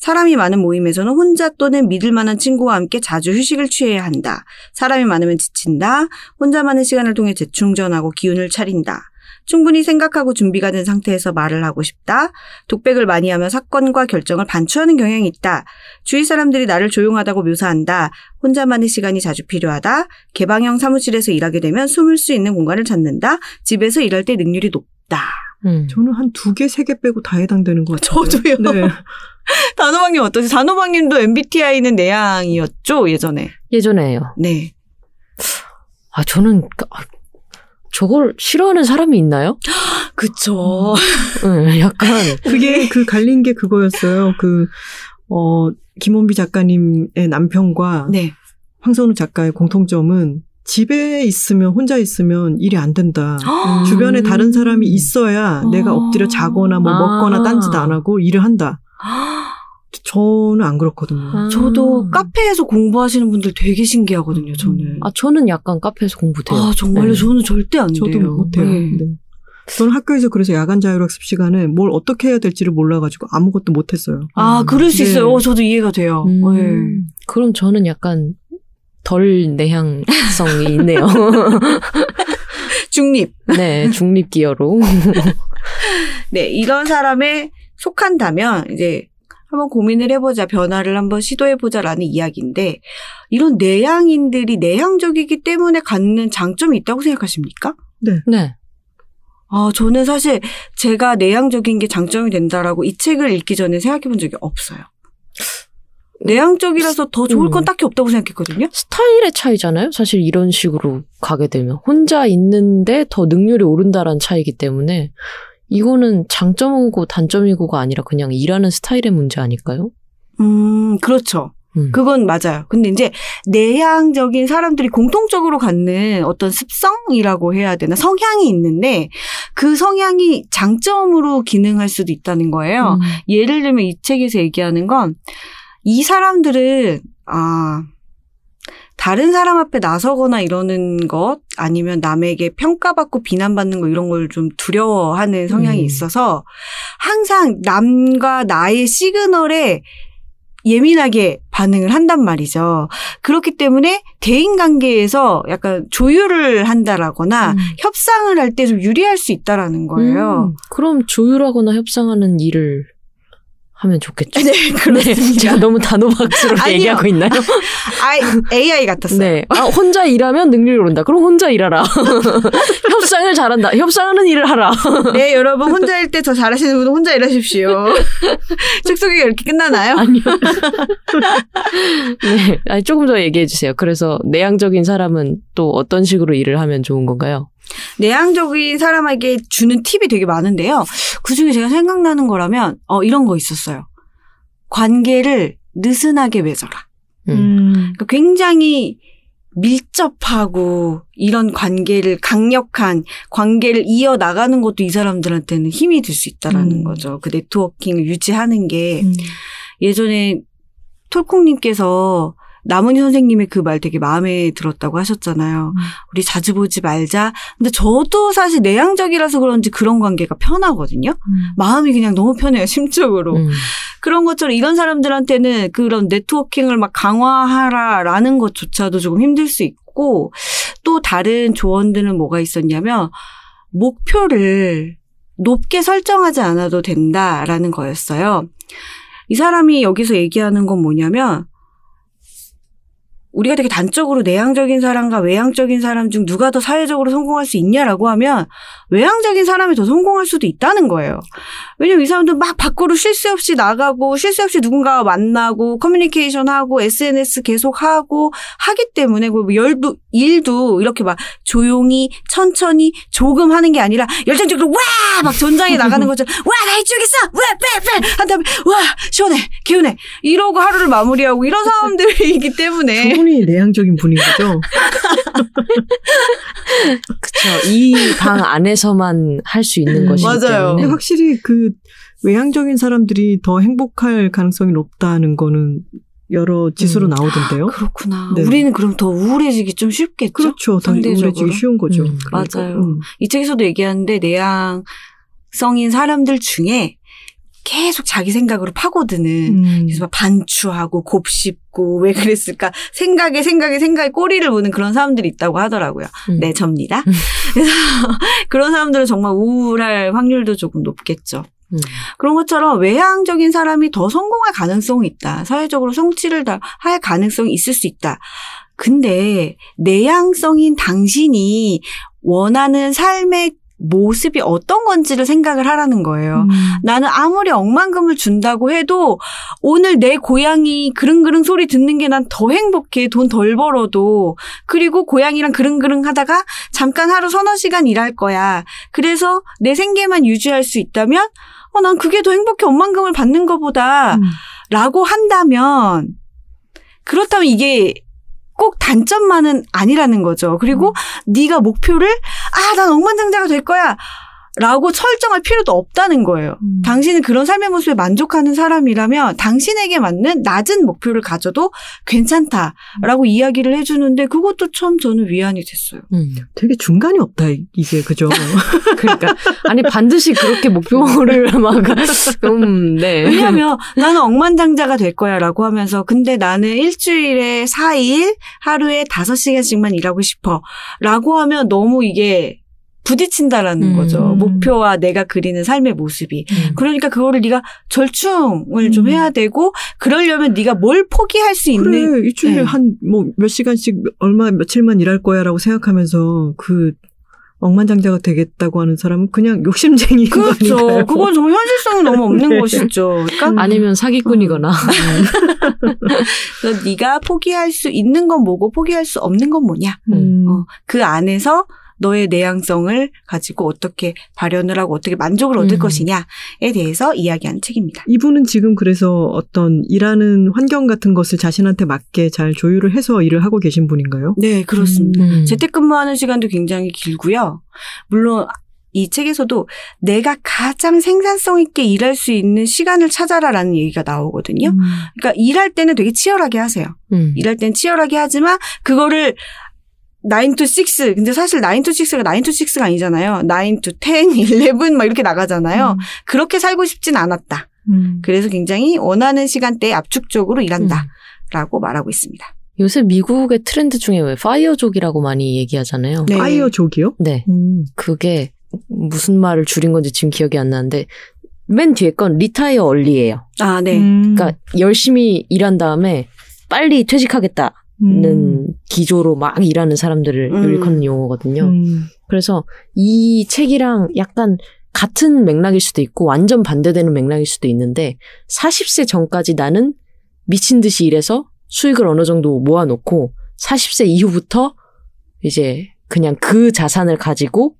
Speaker 3: 사람이 많은 모임에서는 혼자 또는 믿을 만한 친구와 함께 자주 휴식을 취해야 한다. 사람이 많으면 지친다. 혼자만의 시간을 통해 재충전하고 기운을 차린다. 충분히 생각하고 준비가 된 상태에서 말을 하고 싶다. 독백을 많이 하면 사건과 결정을 반추하는 경향이 있다. 주위 사람들이 나를 조용하다고 묘사한다. 혼자만의 시간이 자주 필요하다. 개방형 사무실에서 일하게 되면 숨을 수 있는 공간을 찾는다. 집에서 일할 때 능률이 높다.
Speaker 4: 음.
Speaker 2: 저는 한 두 개, 세 개 빼고 다 해당되는 것 같아요.
Speaker 3: 저도요.
Speaker 2: 네. [LAUGHS]
Speaker 3: 단호박님 어떠세요? 단호박님도 MBTI는 내향이었죠 예전에.
Speaker 4: 예전에요.
Speaker 3: 네.
Speaker 4: 아 저는 그- 아, 저걸 싫어하는 사람이 있나요? [GASPS]
Speaker 3: 그쵸.
Speaker 4: 응, 약간 [LAUGHS]
Speaker 2: 그게 그 갈린 게 그거였어요. 그, 어, 김원비 작가님의 남편과
Speaker 3: 네.
Speaker 2: 황선우 작가의 공통점은 집에 있으면, 혼자 있으면 일이 안 된다.
Speaker 3: 음.
Speaker 2: 주변에 다른 사람이 있어야 내가 엎드려 자거나 뭐
Speaker 4: 아.
Speaker 2: 먹거나 딴짓 안 하고 일을 한다. 저는 안 그렇거든요.
Speaker 3: 저도
Speaker 4: 음.
Speaker 3: 카페에서 공부하시는 분들 되게 신기하거든요, 저는.
Speaker 4: 아 저는 약간 카페에서 공부돼요.
Speaker 3: 아, 정말요?
Speaker 4: 네.
Speaker 3: 저는 절대 안
Speaker 2: 저도
Speaker 3: 돼요.
Speaker 2: 못해요.
Speaker 3: 네.
Speaker 2: 네. 저는 학교에서 그래서 야간 자율학습 시간에 뭘 어떻게 해야 될지를 몰라가지고 아무것도 못했어요.
Speaker 3: 아, 그럴 수
Speaker 2: 네.
Speaker 3: 있어요. 어, 저도 이해가 돼요.
Speaker 4: 음,
Speaker 3: 네.
Speaker 4: 그럼 저는 약간 덜 내향성이 있네요. [LAUGHS]
Speaker 3: 중립.
Speaker 4: 네, 중립 기여로. [LAUGHS]
Speaker 3: 네, 이런 사람에 속한다면 이제 한번 고민을 해보자, 변화를 한번 시도해보자라는 이야기인데 이런 내향인들이 내향적이기 때문에 갖는 장점이 있다고 생각하십니까?
Speaker 4: 네.
Speaker 3: 아, 저는 사실 제가 내향적인 게 장점이 된다라고 이 책을 읽기 전에 생각해 본 적이 없어요. 내향 적이라서 더 좋을 건
Speaker 4: 음.
Speaker 3: 딱히 없다고 생각했거든요.
Speaker 4: 스타일의 차이잖아요. 사실 이런 식으로 가게 되면 혼자 있는데 더 능률이 오른다라는 차이기 때문에 이거는 장점이고 단점이고가 아니라 그냥 일하는 스타일의 문제 아닐까요?
Speaker 3: 음, 그렇죠.
Speaker 4: 음.
Speaker 3: 그건 맞아요. 근데 이제 내향적인 사람들이 공통적으로 갖는 어떤 습성이라고 해야 되나 성향이 있는데 그 성향이 장점으로 기능할 수도 있다는 거예요.
Speaker 4: 음.
Speaker 3: 예를 들면 이 책에서 얘기하는 건 이 사람들은 아 다른 사람 앞에 나서거나 이러는 것 아니면 남에게 평가받고 비난받는 거 이런 걸 좀 두려워하는 성향이
Speaker 4: 음.
Speaker 3: 있어서 항상 남과 나의 시그널에 예민하게 반응을 한단 말이죠. 그렇기 때문에 대인 관계에서 약간 조율을 한다라거나
Speaker 4: 음.
Speaker 3: 협상을 할 때 좀 유리할 수 있다라는 거예요.
Speaker 4: 음, 그럼 조율하거나 협상하는 일을 하면 좋겠죠.
Speaker 3: 네,
Speaker 4: 네,
Speaker 3: 그렇습니다.
Speaker 4: 제가 너무 단호박스럽게
Speaker 3: 아니요.
Speaker 4: 얘기하고 있나요? [LAUGHS]
Speaker 3: 아, AI 같았어요.
Speaker 4: 네. 아, 혼자 일하면 능률이 오른다. 그럼 혼자 일하라. [LAUGHS] 협상을 잘한다. 협상하는 일을 하라. [LAUGHS]
Speaker 3: 네, 여러분 혼자 일 때 더 잘하시는 분은 혼자 일하십시오. 책 소개가 이렇게 끝나나요?
Speaker 4: 아니요. 네. 아니, 조금 더 얘기해 주세요. 그래서 내향적인 사람은 또 어떤 식으로 일을 하면 좋은 건가요?
Speaker 3: 내향적인 사람에게 주는 팁이 되게 많은데요. 그 중에 제가 생각나는 거라면 어, 이런 거 있었어요. 관계를 느슨하게 맺어라.
Speaker 4: 음.
Speaker 2: 음.
Speaker 3: 그러니까 굉장히 밀접하고 이런 관계를 강력한 관계를 이어 나가는 것도 이 사람들한테는 힘이 될수 있다라는
Speaker 2: 음.
Speaker 3: 거죠. 그 네트워킹을 유지하는 게
Speaker 2: 음.
Speaker 3: 예전에 톨콩님께서 남은희 선생님의 그 말 되게 마음에 들었다고 하셨잖아요.
Speaker 2: 음.
Speaker 3: 우리 자주 보지 말자. 근데 저도 사실 내향적이라서 그런지 그런 관계가 편하거든요. 마음이 그냥 너무 편해요, 심적으로.
Speaker 4: 음.
Speaker 3: 그런 것처럼 이런 사람들한테는 그런 네트워킹을 막 강화하라라는 것조차도 조금 힘들 수 있고 또 다른 조언들은 뭐가 있었냐면 목표를 높게 설정하지 않아도 된다라는 거였어요. 이 사람이 여기서 얘기하는 건 뭐냐면 우리가 되게 단적으로 내향적인 사람과 외향적인 사람 중 누가 더 사회적으로 성공할 수 있냐라고 하면 외향적인 사람이 더 성공할 수도 있다는 거예요. 왜냐면 이 사람들 막 밖으로 쉴 새 없이 나가고 쉴 새 없이 누군가와 만나고 커뮤니케이션 하고 SNS 계속 하고 하기 때문에 그 열도 일도 이렇게 막 조용히 천천히 조금 하는 게 아니라 열정적으로 와! 막 전장에 나가는 것처럼 [LAUGHS] 와! 나 이쪽 있어! 와빼빼! 한 다음에 와! 시원해! 개운해! 이러고 하루를 마무리하고 이런 사람들이기 때문에
Speaker 2: 저분이 내향적인 분인 거죠. [LAUGHS]
Speaker 4: 그쵸. 이 방 안에서만 할 수 있는
Speaker 2: 음,
Speaker 4: 것이기
Speaker 3: 맞아요.
Speaker 4: 때문에.
Speaker 2: 근데 확실히 그 외향적인 사람들이 더 행복할 가능성이 높다는 거는 여러 지수로
Speaker 4: 음.
Speaker 2: 나오던데요.
Speaker 3: 그렇구나.
Speaker 2: 네.
Speaker 3: 우리는 그럼 더 우울해지기 좀 쉽겠죠?
Speaker 2: 그렇죠. 더
Speaker 3: 상대적으로.
Speaker 2: 우울해지기 쉬운 거죠.
Speaker 4: 음,
Speaker 2: 그러니까.
Speaker 3: 맞아요.
Speaker 2: 음.
Speaker 3: 이 책에서도 얘기하는데 내향 성인 사람들 중에 계속 자기 생각으로 파고드는
Speaker 2: 음.
Speaker 3: 그래서 막 반추하고 곱씹고 왜 그랬을까 생각에 생각에 생각에 꼬리를 무는 그런 사람들이 있다고 하더라고요.
Speaker 4: 음.
Speaker 3: 네, 접니다. 그래서 [LAUGHS] 그런 사람들은 정말 우울할 확률도 조금 높겠죠.
Speaker 4: 음.
Speaker 3: 그런 것처럼 외향적인 사람이 더 성공할 가능성이 있다. 사회적으로 성취를 다 할 가능성이 있을 수 있다. 근데 내향성인 당신이 원하는 삶의 모습이 어떤 건지를 생각을 하라는 거예요.
Speaker 2: 음.
Speaker 3: 나는 아무리 억만금을 준다고 해도 오늘 내 고양이 그릉그릉 소리 듣는 게 난 더 행복해. 돈 덜 벌어도. 그리고 고양이랑 그릉그릉 하다가 잠깐 하루 서너 시간 일할 거야. 그래서 내 생계만 유지할 수 있다면 어, 난 그게 더 행복해. 억만금을 받는 것보다.
Speaker 2: 음.
Speaker 3: 라고 한다면 그렇다면 이게 꼭 단점만은 아니라는 거죠. 그리고 네가 목표를 아, 난 억만장자가 될 거야. 라고 설정할 필요도 없다는 거예요.
Speaker 2: 음.
Speaker 3: 당신은 그런 삶의 모습에 만족하는 사람이라면 당신에게 맞는 낮은 목표를 가져도 괜찮다라고 이야기를 해주는데 그것도 참 저는 위안이 됐어요.
Speaker 4: 음.
Speaker 2: 되게 중간이 없다 이게 그죠. [LAUGHS]
Speaker 4: 그러니까 아니 반드시 그렇게 목표를 막 [LAUGHS] 음, 네.
Speaker 3: 왜냐하면 나는 억만장자가 될 거야 라고 하면서 근데 나는 일주일에 4일 하루에 5시간씩만 일하고 싶어 라고 하면 너무 이게 부딪힌다라는
Speaker 4: 음.
Speaker 3: 거죠. 목표와 내가 그리는 삶의 모습이.
Speaker 4: 음.
Speaker 3: 그러니까 그거를 네가 절충을 좀
Speaker 2: 음.
Speaker 3: 해야 되고 그러려면 네가 뭘 포기할 수 있는
Speaker 2: 그래 일주일에
Speaker 3: 네.
Speaker 2: 한뭐 몇 시간씩 얼마 며칠만 일할 거야라고 생각하면서 그 억만장자가 되겠다고 하는 사람은 그냥 [LAUGHS] 욕심쟁이인
Speaker 3: 그렇죠.
Speaker 2: 거니까요.
Speaker 3: 그건 정말 현실성이 너무 없는
Speaker 2: 네.
Speaker 3: 것이죠. 그러니까
Speaker 4: 아니면 사기꾼이거나. [LAUGHS]
Speaker 3: 그래서 네가 포기할 수 있는 건 뭐고 포기할 수 없는 건 뭐냐.
Speaker 2: 음.
Speaker 3: 어, 그 안에서 너의 내향성을 가지고 어떻게 발현을 하고 어떻게 만족을 얻을
Speaker 4: 음.
Speaker 3: 것이냐에 대해서 이야기하는 책입니다.
Speaker 2: 이분은 지금 그래서 어떤 일하는 환경 같은 것을 자신한테 맞게 잘 조율을 해서 일을 하고 계신 분인가요?
Speaker 3: 네, 그렇습니다.
Speaker 4: 음.
Speaker 3: 재택근무하는 시간도 굉장히 길고요. 물론 이 책에서도 내가 가장 생산성 있게 일할 수 있는 시간을 찾아라라는 얘기가 나오거든요.
Speaker 2: 음.
Speaker 3: 그러니까 일할 때는 되게 치열하게 하세요.
Speaker 4: 음.
Speaker 3: 일할 땐 치열하게 하지만 그거를 9 to 6. 근데 사실 9 to 6가 9 to 6가 아니잖아요. 9 to 10, 11 막 이렇게 나가잖아요. 그렇게 살고 싶진 않았다.
Speaker 2: 음.
Speaker 3: 그래서 굉장히 원하는 시간대에 압축적으로 일한다. 라고 말하고 있습니다.
Speaker 4: 요새 미국의 트렌드 중에 왜 파이어족이라고 많이 얘기하잖아요.
Speaker 3: 네.
Speaker 2: 파이어족이요?
Speaker 4: 네.
Speaker 2: 음.
Speaker 4: 그게 무슨 말을 줄인 건지 지금 기억이 안 나는데 맨 뒤에 건 리타이어 얼리예요.
Speaker 3: 아, 네.
Speaker 2: 음.
Speaker 4: 그러니까 열심히 일한 다음에 빨리 퇴직하겠다 는
Speaker 2: 음.
Speaker 4: 기조로 막 일하는 사람들을
Speaker 3: 음.
Speaker 4: 일컫는 용어거든요.
Speaker 2: 음.
Speaker 4: 그래서 이 책이랑 약간 같은 맥락일 수도 있고 완전 반대되는 맥락일 수도 있는데 40세 전까지 나는 미친 듯이 일해서 수익을 어느 정도 모아놓고 40세 이후부터 이제 그냥 그 자산을 가지고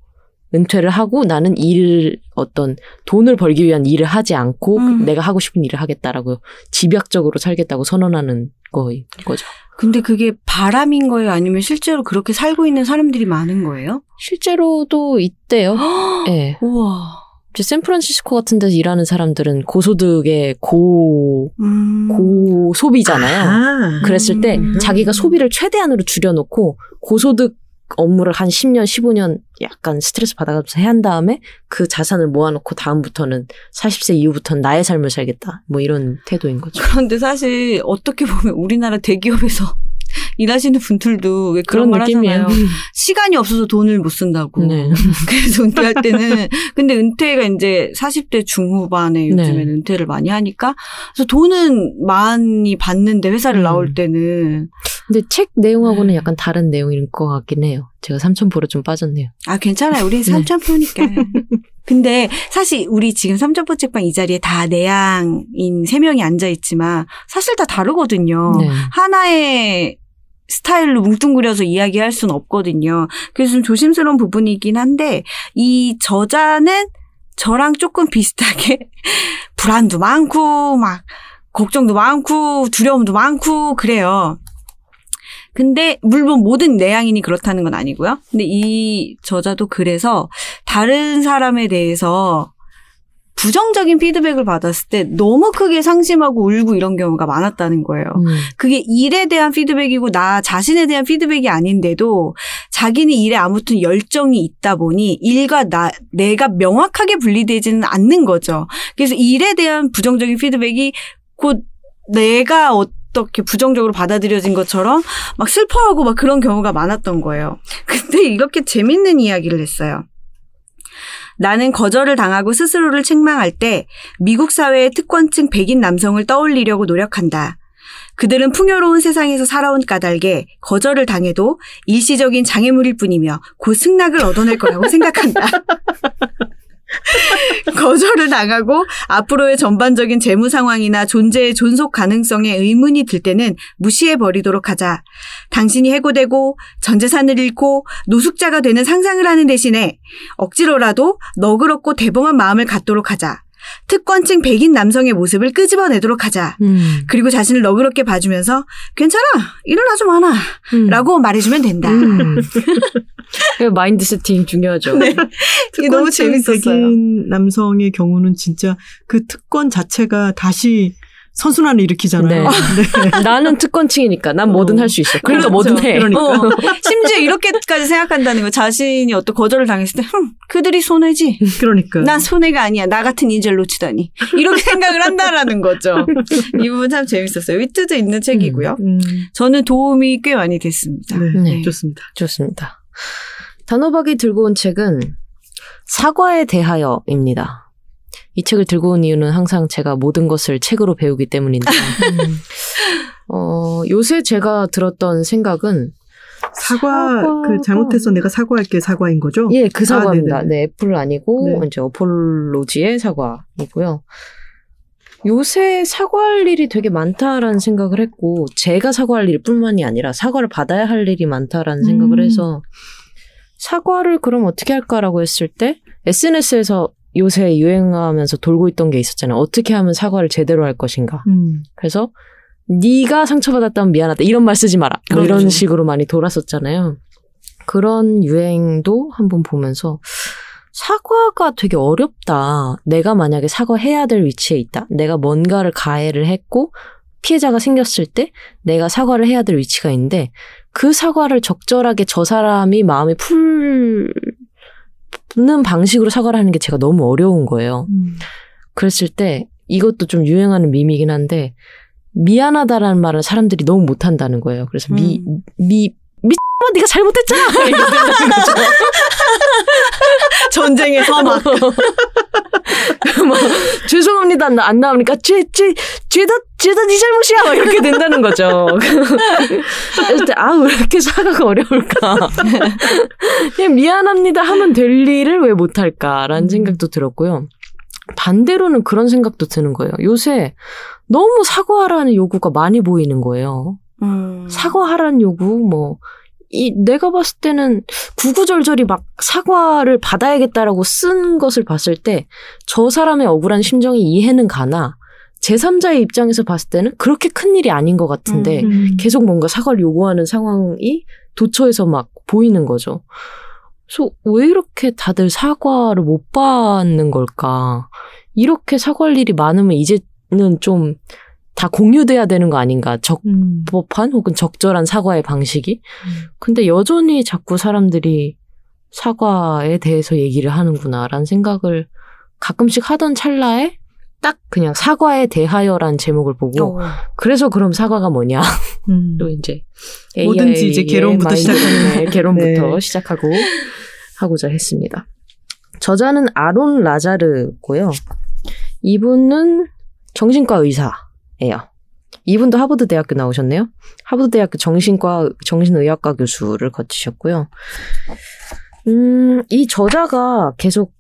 Speaker 4: 은퇴를 하고 나는 일을 어떤 돈을 벌기 위한 일을 하지 않고
Speaker 3: 음.
Speaker 4: 내가 하고 싶은 일을 하겠다라고 집약적으로 살겠다고 선언하는 거인 거죠.
Speaker 3: 근데 그게 바람인 거예요? 아니면 실제로 그렇게 살고 있는 사람들이 많은 거예요?
Speaker 4: 실제로도 있대요. [GASPS] 예.
Speaker 3: 우와.
Speaker 4: 이제 샌프란시스코 같은 데서 일하는 사람들은 고소득의 고,
Speaker 3: 음.
Speaker 4: 고 소비잖아요.
Speaker 2: 아.
Speaker 4: 그랬을 때
Speaker 3: 음.
Speaker 4: 자기가 소비를 최대한으로 줄여놓고 고소득 업무를 한 10년, 15년 약간 스트레스 받아가면서 해야 한 다음에 그 자산을 모아놓고 다음부터는 40세 이후부터는 나의 삶을 살겠다. 뭐 이런 태도인 거죠.
Speaker 3: 그런데 사실 어떻게 보면 우리나라 대기업에서 [LAUGHS] 일하시는 분들도 왜 그런,
Speaker 4: 그런
Speaker 3: 말
Speaker 4: 느낌이에요.
Speaker 3: 하잖아요. [LAUGHS] 시간이 없어서 돈을 못 쓴다고.
Speaker 4: 네. [LAUGHS]
Speaker 3: 그래서 은퇴할 때는 근데 은퇴가 이제 40대 중후반에 요즘에
Speaker 4: 네.
Speaker 3: 은퇴를 많이 하니까 그래서 돈은 많이 받는데 회사를
Speaker 4: 음.
Speaker 3: 나올 때는
Speaker 4: 근데 책 내용하고는 약간 다른 내용일 것 같긴 해요. 제가 삼천포로 좀 빠졌네요.
Speaker 3: 아 괜찮아요. 우리 [LAUGHS] 삼천포니까. [LAUGHS] 근데 사실 우리 지금 삼천포 책방 이 자리에 다 내향인 세 명이 앉아 있지만 사실 다 다르거든요.
Speaker 4: 네.
Speaker 3: 하나의 스타일로 뭉뚱그려서 이야기할 수는 없거든요. 그래서 좀 조심스러운 부분이긴 한데 이 저자는 저랑 조금 비슷하게 [LAUGHS] 불안도 많고 막 걱정도 많고 두려움도 많고 그래요. 근데 물론 모든 내향인이 그렇다는 건 아니고요. 근데 이 저자도 그래서 다른 사람에 대해서 부정적인 피드백을 받았을 때 너무 크게 상심하고 울고 이런 경우가 많았다는 거예요.
Speaker 4: 음.
Speaker 3: 그게 일에 대한 피드백이고 나 자신에 대한 피드백이 아닌데도 자기는 일에 아무튼 열정이 있다 보니 일과 나 내가 명확하게 분리되지는 않는 거죠. 그래서 일에 대한 부정적인 피드백이 곧 내가 어 떻게 부정적으로 받아들여진 것처럼 막 슬퍼하고 막 그런 경우가 많았던 거예요. 근데 이렇게 재밌는 이야기를 했어요. 나는 거절을 당하고 스스로를 책망할 때 미국 사회의 특권층 백인 남성을 떠올리려고 노력한다. 그들은 풍요로운 세상에서 살아온 까닭에 거절을 당해도 일시적인 장애물일 뿐이며 곧 승낙을 얻어낼 거라고 생각한다. [LAUGHS] [LAUGHS] 거절을 당하고 앞으로의 전반적인 재무 상황이나 존재의 존속 가능성에 의문이 들 때는 무시해 버리도록 하자. 당신이 해고되고 전 재산을 잃고 노숙자가 되는 상상을 하는 대신에 억지로라도 너그럽고 대범한 마음을 갖도록 하자. 특권층 백인 남성의 모습을 끄집어내도록 하자.
Speaker 4: 음.
Speaker 3: 그리고 자신을 너그럽게 봐주면서 괜찮아 일은 아주 많아
Speaker 4: 음.
Speaker 3: 라고 말해주면 된다.
Speaker 2: 음. [LAUGHS]
Speaker 4: 그 마인드 세팅 중요하죠.
Speaker 3: 네. [LAUGHS] 너무 재밌었어요.
Speaker 2: 백인 남성의 경우는 진짜 그 특권 자체가 다시 선순환을 일으키잖아요.
Speaker 4: 네. [LAUGHS]
Speaker 2: 네. [LAUGHS]
Speaker 4: 나는 특권층이니까 난 뭐든
Speaker 2: 어.
Speaker 4: 할수 있어. 그러니까
Speaker 3: 그렇죠.
Speaker 4: 뭐든 해.
Speaker 2: 그러니까.
Speaker 3: 어, [LAUGHS] 심지어 이렇게까지 생각한다는 거 자신이 어떤 거절을 당했을 때 흠, 그들이 손해지
Speaker 2: 그러니까.
Speaker 3: 난 손해가 아니야 나 같은 인재를 놓치다니 이렇게 생각을 한다라는 거죠 이 부분 참 재밌었어요 위트도 있는 책이고요
Speaker 2: 음,
Speaker 3: 저는 도움이 꽤 많이 됐습니다
Speaker 2: 네,
Speaker 4: 네.
Speaker 2: 좋습니다.
Speaker 4: 좋습니다. 단호박이 들고 온 책은 사과에 대하여입니다. 이 책을 들고 온 이유는 항상 제가 모든 것을 책으로 배우기 때문인데, [LAUGHS] 어, 요새 제가 들었던 생각은,
Speaker 2: 사과
Speaker 4: 사과가-
Speaker 2: 그 잘못해서 내가 사과할게 사과인 거죠?
Speaker 4: 예, 그 사과입니다.
Speaker 2: 네네.
Speaker 4: 네, 애플 아니고,
Speaker 2: 네.
Speaker 4: 이제 어폴로지의 사과이고요. 요새 사과할 일이 되게 많다라는 생각을 했고, 제가 사과할 일 뿐만이 아니라 사과를 받아야 할 일이 많다라는 생각을
Speaker 2: 음.
Speaker 4: 해서, 사과를 그럼 어떻게 할까라고 했을 때, SNS에서 요새 유행하면서 돌고 있던 게 있었잖아요. 어떻게 하면 사과를 제대로 할 것인가.
Speaker 2: 음.
Speaker 4: 그래서 네가 상처받았다면 미안하다 이런 말 쓰지 마라 뭐 이런
Speaker 3: 그렇죠.
Speaker 4: 식으로 많이 돌았었잖아요. 그런 유행도 한번 보면서 사과가 되게 어렵다. 내가 만약에 사과해야 될 위치에 있다. 내가 뭔가를 가해를 했고 피해자가 생겼을 때 내가 사과를 해야 될 위치가 있는데 그 사과를 적절하게 저 사람이 마음이 풀 는 방식으로 사과를 하는 게 제가 너무 어려운 거예요.
Speaker 2: 음.
Speaker 4: 그랬을 때 이것도 좀 유행하는 밈이긴 한데 미안하다라는 말을 사람들이 너무 못한다는 거예요. 그래서 미,
Speaker 3: 음.
Speaker 4: 미, 네가 잘못했잖아! 이렇게 된다는 거죠.
Speaker 2: 전쟁의 서막.
Speaker 4: 막, [LAUGHS] 죄송합니다. 안, 안 나오니까 죄, 죄, 죄다, 죄다 네 잘못이야! 막 이렇게 된다는 거죠. 그래서 때, 아, 왜 이렇게 사과가 어려울까? 그냥 미안합니다 하면 될 일을 왜 못할까라는 생각도 들었고요. 반대로는 그런 생각도 드는 거예요. 요새 너무 사과하라는 요구가 많이 보이는 거예요.
Speaker 3: 음.
Speaker 4: 사과하라는 요구, 뭐, 이, 내가 봤을 때는 구구절절이 막 사과를 받아야겠다라고 쓴 것을 봤을 때 저 사람의 억울한 심정이 이해는 가나 제3자의 입장에서 봤을 때는 그렇게 큰 일이 아닌 것 같은데
Speaker 2: 음.
Speaker 4: 계속 뭔가 사과를 요구하는 상황이 도처에서 막 보이는 거죠. 그래서 왜 이렇게 다들 사과를 못 받는 걸까? 이렇게 사과할 일이 많으면 이제는 좀 다 공유돼야 되는 거 아닌가?
Speaker 2: 음.
Speaker 4: 적법한 혹은 적절한 사과의 방식이. 근데 여전히 자꾸 사람들이 사과에 대해서 얘기를 하는구나라는 생각을 가끔씩 하던 찰나에 딱 그냥 사과에 대하여라는 제목을 보고
Speaker 3: 어.
Speaker 4: 그래서 그럼 사과가 뭐냐
Speaker 2: 음.
Speaker 4: 또 이제
Speaker 2: 뭐든지 이제 개론부터 시작하는.
Speaker 4: 네, 개론부터
Speaker 2: 네.
Speaker 4: 시작하고 하고자 했습니다. 저자는 아론 라자르고요. 이분은 정신과 의사 예요. 이분도 하버드 대학교 나오셨네요. 하버드 대학교 정신과 정신의학과 교수를 거치셨고요. 음, 이 저자가 계속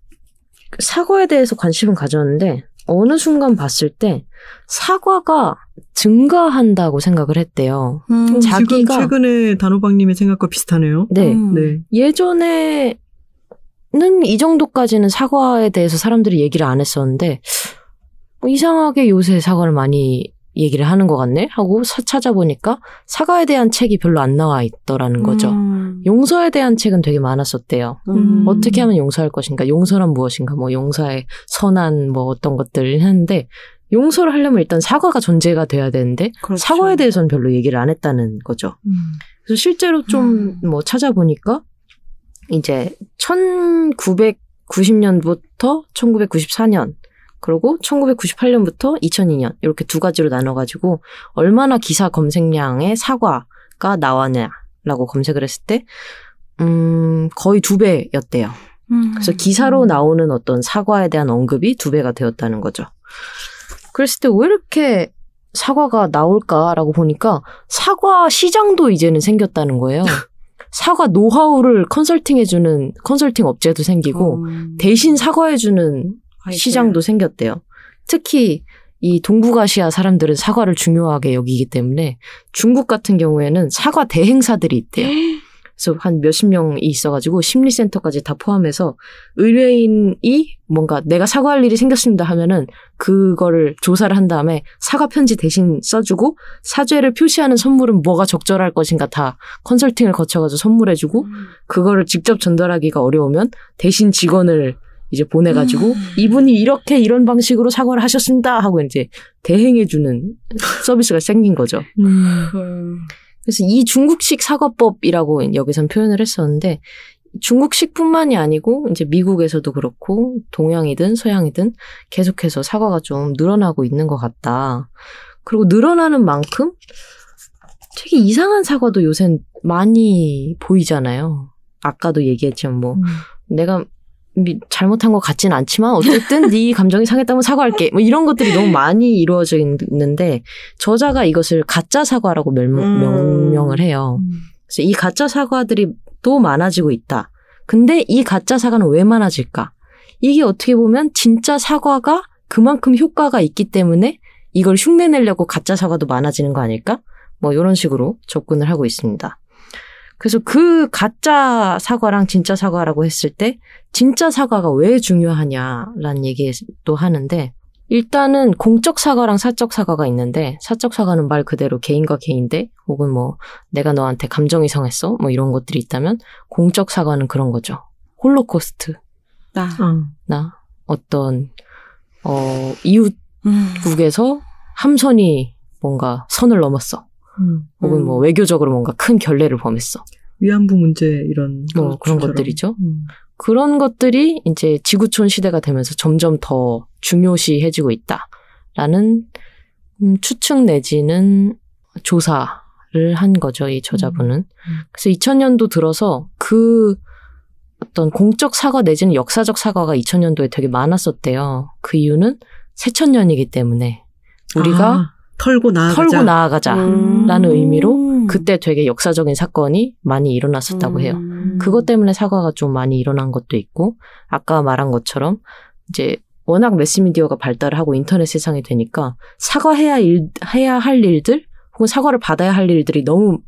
Speaker 4: 사과에 대해서 관심을 가졌는데 어느 순간 봤을 때 사과가 증가한다고 생각을 했대요.
Speaker 3: 음.
Speaker 4: 자- 자기가-
Speaker 2: 최근에 단호박님의 생각과 비슷하네요.
Speaker 4: 네.
Speaker 3: 음.
Speaker 2: 네.
Speaker 4: 예전에는 이 정도까지는 사과에 대해서 사람들이 얘기를 안 했었는데 뭐 이상하게 요새 사과를 많이 얘기를 하는 것 같네 하고 사- 찾아보니까 사과에 대한 책이 별로 안 나와 있더라는 거죠.
Speaker 3: 음.
Speaker 4: 용서에 대한 책은 되게 많았었대요.
Speaker 3: 음.
Speaker 4: 어떻게 하면 용서할 것인가? 용서란 무엇인가? 뭐 용서의 선한 뭐 어떤 것들을 했는데 용서를 하려면 일단 사과가 존재가 돼야 되는데
Speaker 3: 그렇죠.
Speaker 4: 사과에 대해서는 별로 얘기를 안 했다는 거죠.
Speaker 2: 음.
Speaker 4: 그래서 실제로 좀 뭐 찾아보니까 이제 1990년부터 1994년 그리고 1998년부터 2002년 이렇게 두 가지로 나눠가지고 얼마나 기사 검색량의 사과가 나왔냐라고 검색을 했을 때 음, 거의 두 배였대요.
Speaker 3: 음.
Speaker 4: 그래서 기사로 나오는 어떤 사과에 대한 언급이 두 배가 되었다는 거죠. 그랬을 때 왜 이렇게 사과가 나올까라고 보니까 사과 시장도 이제는 생겼다는 거예요. [LAUGHS] 사과 노하우를 컨설팅해주는 컨설팅 업체도 생기고
Speaker 3: 음.
Speaker 4: 대신 사과해주는
Speaker 3: 아이고야.
Speaker 4: 시장도 생겼대요. 특히 이 동북아시아 사람들은 사과를 중요하게 여기기 때문에 중국 같은 경우에는 사과 대행사들이 있대요. 그래서 한 몇십 명이 있어가지고 심리센터까지 다 포함해서 의뢰인이 뭔가 내가 사과할 일이 생겼습니다 하면은 그거를 조사를 한 다음에 사과 편지 대신 써주고 사죄를 표시하는 선물은 뭐가 적절할 것인가 다 컨설팅을 거쳐가지고 선물해주고 그거를 직접 전달하기가 어려우면 대신 직원을 이제 보내가지고
Speaker 3: 음.
Speaker 4: 이분이 이렇게 이런 방식으로 사과를 하셨습니다 하고 이제 대행해주는 서비스가 생긴 거죠.
Speaker 2: 음.
Speaker 3: 음.
Speaker 4: 그래서 이 중국식 사과법이라고 여기선 표현을 했었는데 중국식뿐만이 아니고 이제 미국에서도 그렇고 동양이든 서양이든 계속해서 사과가 좀 늘어나고 있는 것 같다. 그리고 늘어나는 만큼 되게 이상한 사과도 요새 많이 보이잖아요. 아까도 얘기했지만 뭐
Speaker 2: 음.
Speaker 4: 내가 미- 잘못한 것 같진 않지만 어쨌든 네 [LAUGHS] 감정이 상했다면 사과할게. 뭐 이런 것들이 너무 많이 이루어져 있는데 저자가 이것을 가짜 사과라고 멸-
Speaker 2: 음.
Speaker 4: 명명을 해요. 그래서 이 가짜 사과들이 또 많아지고 있다. 근데 이 가짜 사과는 왜 많아질까? 이게 어떻게 보면 진짜 사과가 그만큼 효과가 있기 때문에 이걸 흉내내려고 가짜 사과도 많아지는 거 아닐까? 뭐 이런 식으로 접근을 하고 있습니다. 그래서 그 가짜 사과랑 진짜 사과라고 했을 때 진짜 사과가 왜 중요하냐라는 얘기도 하는데 일단은 공적 사과랑 사적 사과가 있는데 사적 사과는 말 그대로 개인과 개인대 혹은 뭐 내가 너한테 감정이 상했어 뭐 이런 것들이 있다면 공적 사과는 그런 거죠. 홀로코스트
Speaker 3: 나.
Speaker 2: 어.
Speaker 4: 나 어떤 어
Speaker 3: 음.
Speaker 4: 이웃국에서 함선이 뭔가 선을 넘었어.
Speaker 2: 음.
Speaker 4: 혹은 뭐
Speaker 3: 음.
Speaker 4: 외교적으로 뭔가 큰 결례를 범했어.
Speaker 2: 위안부 문제 이런
Speaker 4: 뭐 그런. 것들이죠.
Speaker 2: 음.
Speaker 4: 그런 것들이 이제 지구촌 시대가 되면서 점점 더 중요시해지고 있다라는 음, 추측 내지는 조사를 한 거죠 이 저자분은. 그래서 2000년도 들어서 그 어떤 공적 사과 내지는 역사적 사과가 2000년도에 되게 많았었대요. 그 이유는 새천년이기 때문에 우리가
Speaker 2: 아, 털고 나아가자.
Speaker 4: 털고 나아가자.
Speaker 3: 음.
Speaker 4: 라는 의미로 그때 되게 역사적인 사건이 많이 일어났었다고 해요.
Speaker 3: 음.
Speaker 4: 그것 때문에 사과가 좀 많이 일어난 것도 있고, 아까 말한 것처럼, 이제 워낙 매스미디어가 발달을 하고 인터넷 세상이 되니까 사과해야 일, 해야 할 일들, 혹은 사과를 받아야 할 일들이 너무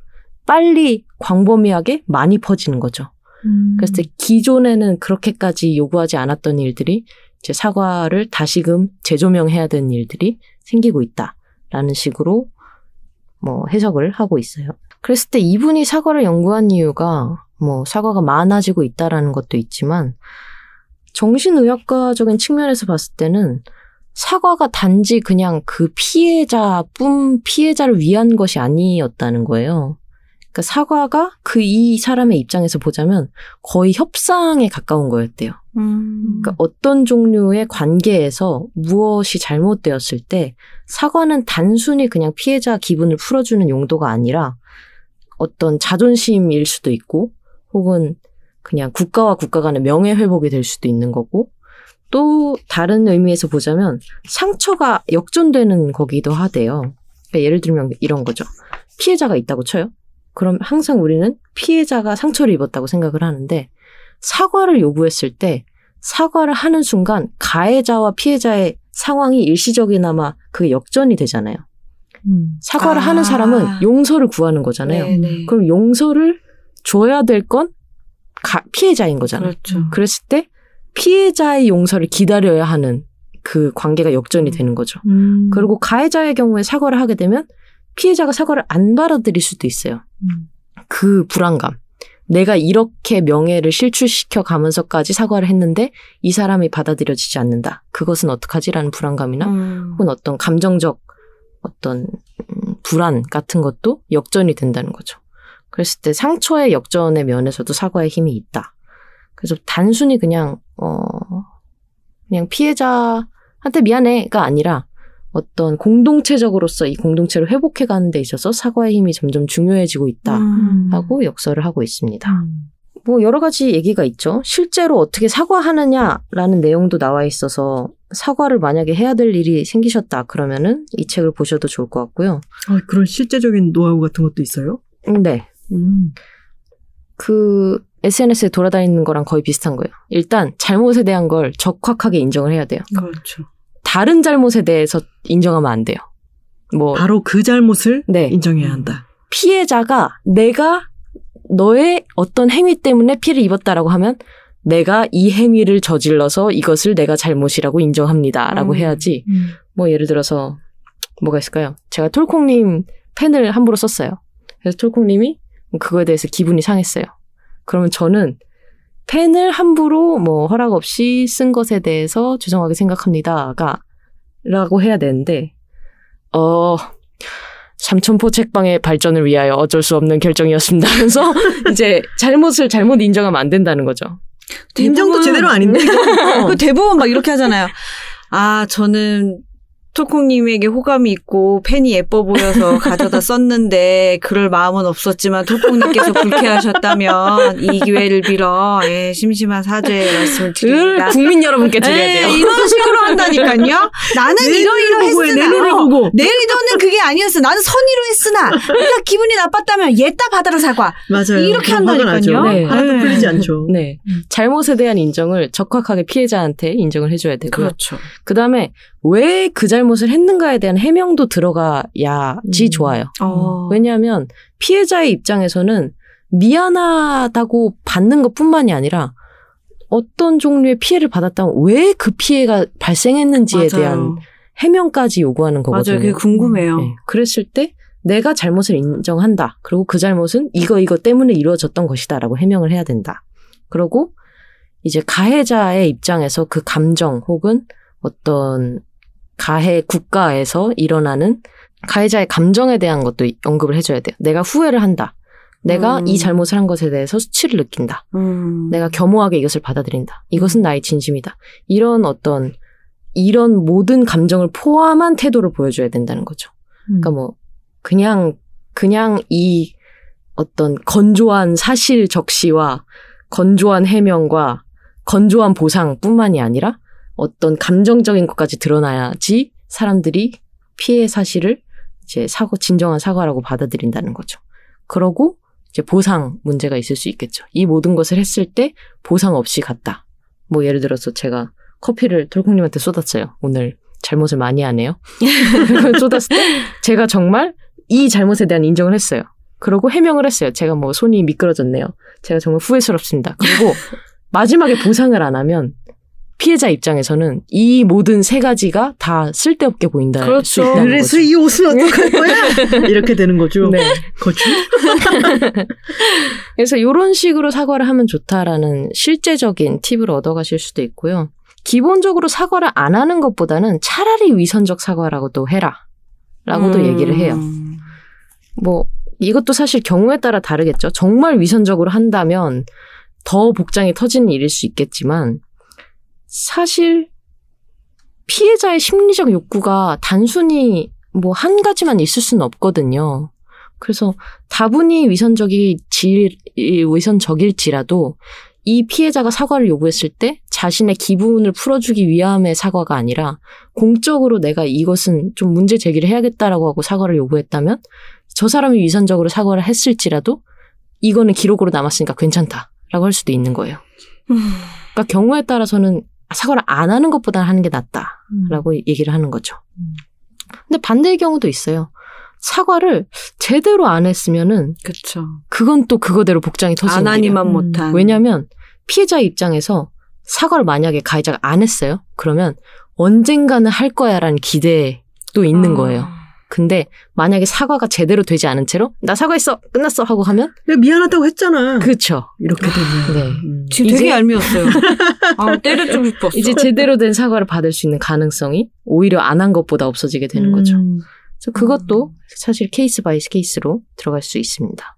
Speaker 4: 빨리 광범위하게 많이 퍼지는 거죠.
Speaker 2: 음.
Speaker 4: 그래서 기존에는 그렇게까지 요구하지 않았던 일들이 이제 사과를 다시금 재조명해야 되는 일들이 생기고 있다 라는 식으로 뭐 해석을 하고 있어요. 그랬을 때 이분이 사과를 연구한 이유가 뭐 사과가 많아지고 있다라는 것도 있지만 정신의학과적인 측면에서 봤을 때는 사과가 단지 그냥 그 피해자뿐 피해자를 위한 것이 아니었다는 거예요. 그러니까 사과가 그 이 사람의 입장에서 보자면 거의 협상에 가까운 거였대요.
Speaker 3: 음.
Speaker 4: 그러니까 어떤 종류의 관계에서 무엇이 잘못되었을 때 사과는 단순히 그냥 피해자 기분을 풀어주는 용도가 아니라 어떤 자존심일 수도 있고 혹은 그냥 국가와 국가 간의 명예 회복이 될 수도 있는 거고 또 다른 의미에서 보자면 상처가 역전되는 거기도 하대요. 그러니까 예를 들면 이런 거죠. 피해자가 있다고 쳐요. 그럼 항상 우리는 피해자가 상처를 입었다고 생각을 하는데 사과를 요구했을 때 사과를 하는 순간 가해자와 피해자의 상황이 일시적이나마 그게 역전이 되잖아요.
Speaker 2: 음.
Speaker 4: 사과를
Speaker 3: 아.
Speaker 4: 하는 사람은 용서를 구하는 거잖아요.
Speaker 3: 네네.
Speaker 4: 그럼 용서를 줘야 될 건 피해자인 거잖아요.
Speaker 3: 그렇죠.
Speaker 4: 그랬을 때 피해자의 용서를 기다려야 하는 그 관계가 역전이 되는 거죠.
Speaker 2: 음.
Speaker 4: 그리고 가해자의 경우에 사과를 하게 되면 피해자가 사과를 안 받아들일 수도 있어요.
Speaker 2: 음.
Speaker 4: 그 불안감. 내가 이렇게 명예를 실추시켜 가면서까지 사과를 했는데 이 사람이 받아들여지지 않는다. 그것은 어떡하지라는 불안감이나
Speaker 3: 음.
Speaker 4: 혹은 어떤 감정적 어떤 음, 불안 같은 것도 역전이 된다는 거죠. 그랬을 때 상처의 역전의 면에서도 사과의 힘이 있다. 그래서 단순히 그냥 어 그냥 피해자한테 미안해가 아니라 어떤 공동체적으로서 이 공동체를 회복해 가는 데 있어서 사과의 힘이 점점 중요해지고 있다 라고
Speaker 3: 음.
Speaker 4: 역설을 하고 있습니다.
Speaker 2: 음.
Speaker 4: 뭐 여러 가지 얘기가 있죠. 실제로 어떻게 사과하느냐라는 내용도 나와 있어서 사과를 만약에 해야 될 일이 생기셨다 그러면은 이 책을 보셔도 좋을 것 같고요.
Speaker 2: 아, 그런 실제적인 노하우 같은 것도 있어요?
Speaker 4: 음, 네.
Speaker 2: 음.
Speaker 4: 그 SNS에 돌아다니는 거랑 거의 비슷한 거예요. 일단 잘못에 대한 걸 적확하게 인정을 해야 돼요.
Speaker 3: 그렇죠.
Speaker 4: 다른 잘못에 대해서 인정하면 안 돼요. 뭐
Speaker 2: 바로 그 잘못을
Speaker 4: 네.
Speaker 2: 인정해야 한다.
Speaker 4: 피해자가 내가 너의 어떤 행위 때문에 피해를 입었다라고 하면 내가 이 행위를 저질러서 이것을 내가 잘못이라고 인정합니다라고
Speaker 3: 음.
Speaker 4: 해야지 뭐 예를 들어서 뭐가 있을까요? 제가 톨콩님 펜을 함부로 썼어요. 그래서 톨콩님이 그거에 대해서 기분이 상했어요. 그러면 저는 펜을 함부로 뭐 허락 없이 쓴 것에 대해서 죄송하게 생각합니다가 라고 해야 되는데 어 삼천포 책방의 발전을 위하여 어쩔 수 없는 결정이었습니다. [LAUGHS] 그래서 이제 잘못을 잘못 인정하면 안 된다는 거죠.
Speaker 2: 인정도
Speaker 3: 대부분-
Speaker 2: 제대로 아닌데.
Speaker 3: 그 대부분 막 이렇게 하잖아요. 아, 저는 톨콩님에게 호감이 있고 펜이 예뻐 보여서 [LAUGHS] 가져다 썼는데 그럴 마음은 없었지만 톨콩님께서 불쾌하셨다면 이 기회를 빌어 예, 심심한 사죄의 말씀을
Speaker 4: 을
Speaker 3: 드립니다.
Speaker 4: 국민 여러분께 드려야
Speaker 3: 예,
Speaker 4: 돼요.
Speaker 3: 이런 식으로 한다니까요. 나는 이러 이러 했으나 어,
Speaker 2: 보고.
Speaker 3: 내 의도는 그게 아니었어. 나는 선의로 했으나 네가 기분이 나빴다면 얘따 받아라 사과.
Speaker 2: 맞아요.
Speaker 3: 이렇게 한다니까요.
Speaker 2: 나죠.
Speaker 4: 네.
Speaker 2: 하나도
Speaker 3: 네.
Speaker 2: 풀리지 않죠.
Speaker 4: 네. 잘못에 대한 인정을 적확하게 피해자한테 인정을 해줘야 되고요.
Speaker 3: 그렇죠.
Speaker 4: 그 다음에 왜 그 잘못을 했는가에 대한 해명도 들어가야지
Speaker 2: 음.
Speaker 4: 좋아요.
Speaker 3: 어.
Speaker 4: 왜냐하면 피해자의 입장에서는 미안하다고 받는 것 뿐만이 아니라 어떤 종류의 피해를 받았다면 왜 그 피해가 발생했는지에 대한 해명까지 요구하는 거거든요.
Speaker 3: 맞아요. 그게 궁금해요.
Speaker 4: 네. 그랬을 때 내가 잘못을 인정한다. 그리고 그 잘못은 이거 이거 때문에 이루어졌던 것이다라고 해명을 해야 된다. 그리고 이제 가해자의 입장에서 그 감정 혹은 어떤 가해 국가에서 일어나는 가해자의 감정에 대한 것도 언급을 해줘야 돼요. 내가 후회를 한다. 내가
Speaker 3: 음.
Speaker 4: 이 잘못을 한 것에 대해서 수치를 느낀다.
Speaker 3: 음.
Speaker 4: 내가 겸허하게 이것을 받아들인다. 이것은 나의 진심이다. 이런 어떤 이런 모든 감정을 포함한 태도를 보여줘야 된다는 거죠. 그러니까 뭐 그냥 그냥 이 어떤 건조한 사실 적시와 건조한 해명과 건조한 보상뿐만이 아니라 어떤 감정적인 것까지 드러나야지 사람들이 피해 사실을 이제 사고 진정한 사과라고 받아들인다는 거죠. 그러고 이제 보상 문제가 있을 수 있겠죠. 이 모든 것을 했을 때 보상 없이 갔다. 뭐 예를 들어서 제가 커피를 돌콩님한테 쏟았어요. 오늘 잘못을 많이 하네요. [LAUGHS] 쏟았을 때 제가 정말 이 잘못에 대한 인정을 했어요. 그러고 해명을 했어요. 제가 뭐 손이 미끄러졌네요. 제가 정말 후회스럽습니다. 그리고 마지막에 보상을 안 하면 피해자 입장에서는 이 모든 세 가지가 다 쓸데없게 보인다. 수
Speaker 3: 그렇죠.
Speaker 2: 그래서
Speaker 4: 거죠.
Speaker 2: 이 옷은 어떡할 거야? [LAUGHS] 이렇게 되는 거죠.
Speaker 4: 네.
Speaker 2: 거추? [LAUGHS]
Speaker 4: 그래서 이런 식으로 사과를 하면 좋다라는 실제적인 팁을 얻어가실 수도 있고요. 기본적으로 사과를 안 하는 것보다는 차라리 위선적 사과라고도 해라. 라고도
Speaker 3: 음.
Speaker 4: 얘기를 해요. 뭐, 이것도 사실 경우에 따라 다르겠죠. 정말 위선적으로 한다면 더 복장이 터지는 일일 수 있겠지만, 사실 피해자의 심리적 욕구가 단순히 뭐 한 가지만 있을 수는 없거든요. 그래서 다분히 위선적이 질, 위선적일지라도 이 피해자가 사과를 요구했을 때 자신의 기분을 풀어주기 위함의 사과가 아니라 공적으로 내가 이것은 좀 문제 제기를 해야겠다라고 하고 사과를 요구했다면 저 사람이 위선적으로 사과를 했을지라도 이거는 기록으로 남았으니까 괜찮다라고 할 수도 있는 거예요.
Speaker 3: 음.
Speaker 4: 그러니까 경우에 따라서는 사과를 안 하는 것보다는 하는 게 낫다라고 얘기를 하는 거죠.
Speaker 2: 음.
Speaker 4: 근데 반대의 경우도 있어요. 사과를 제대로 안 했으면은
Speaker 3: 그렇죠.
Speaker 4: 그건 또 그거대로 복장이 터지는
Speaker 3: 안
Speaker 4: 일이에요.
Speaker 3: 하니만
Speaker 2: 음.
Speaker 3: 못한.
Speaker 4: 왜냐하면 피해자 입장에서 사과를 만약에 가해자가 안 했어요. 그러면 언젠가는 할 거야라는 기대도 있는
Speaker 3: 아.
Speaker 4: 거예요. 근데 만약에 사과가 제대로 되지 않은 채로 나 사과했어 끝났어 하고 하면
Speaker 2: 내가 미안하다고 했잖아.
Speaker 4: 그쵸.
Speaker 2: 이렇게 되면.
Speaker 4: 네.
Speaker 2: 음.
Speaker 3: 지금 되게 얄미웠어요. [LAUGHS] 아, 때려주고 싶었어.
Speaker 4: 이제 제대로 된 사과를 받을 수 있는 가능성이 오히려 안 한 것보다 없어지게 되는 거죠.
Speaker 2: 음.
Speaker 4: 그래서 그것도 사실 case by case로 들어갈 수 있습니다.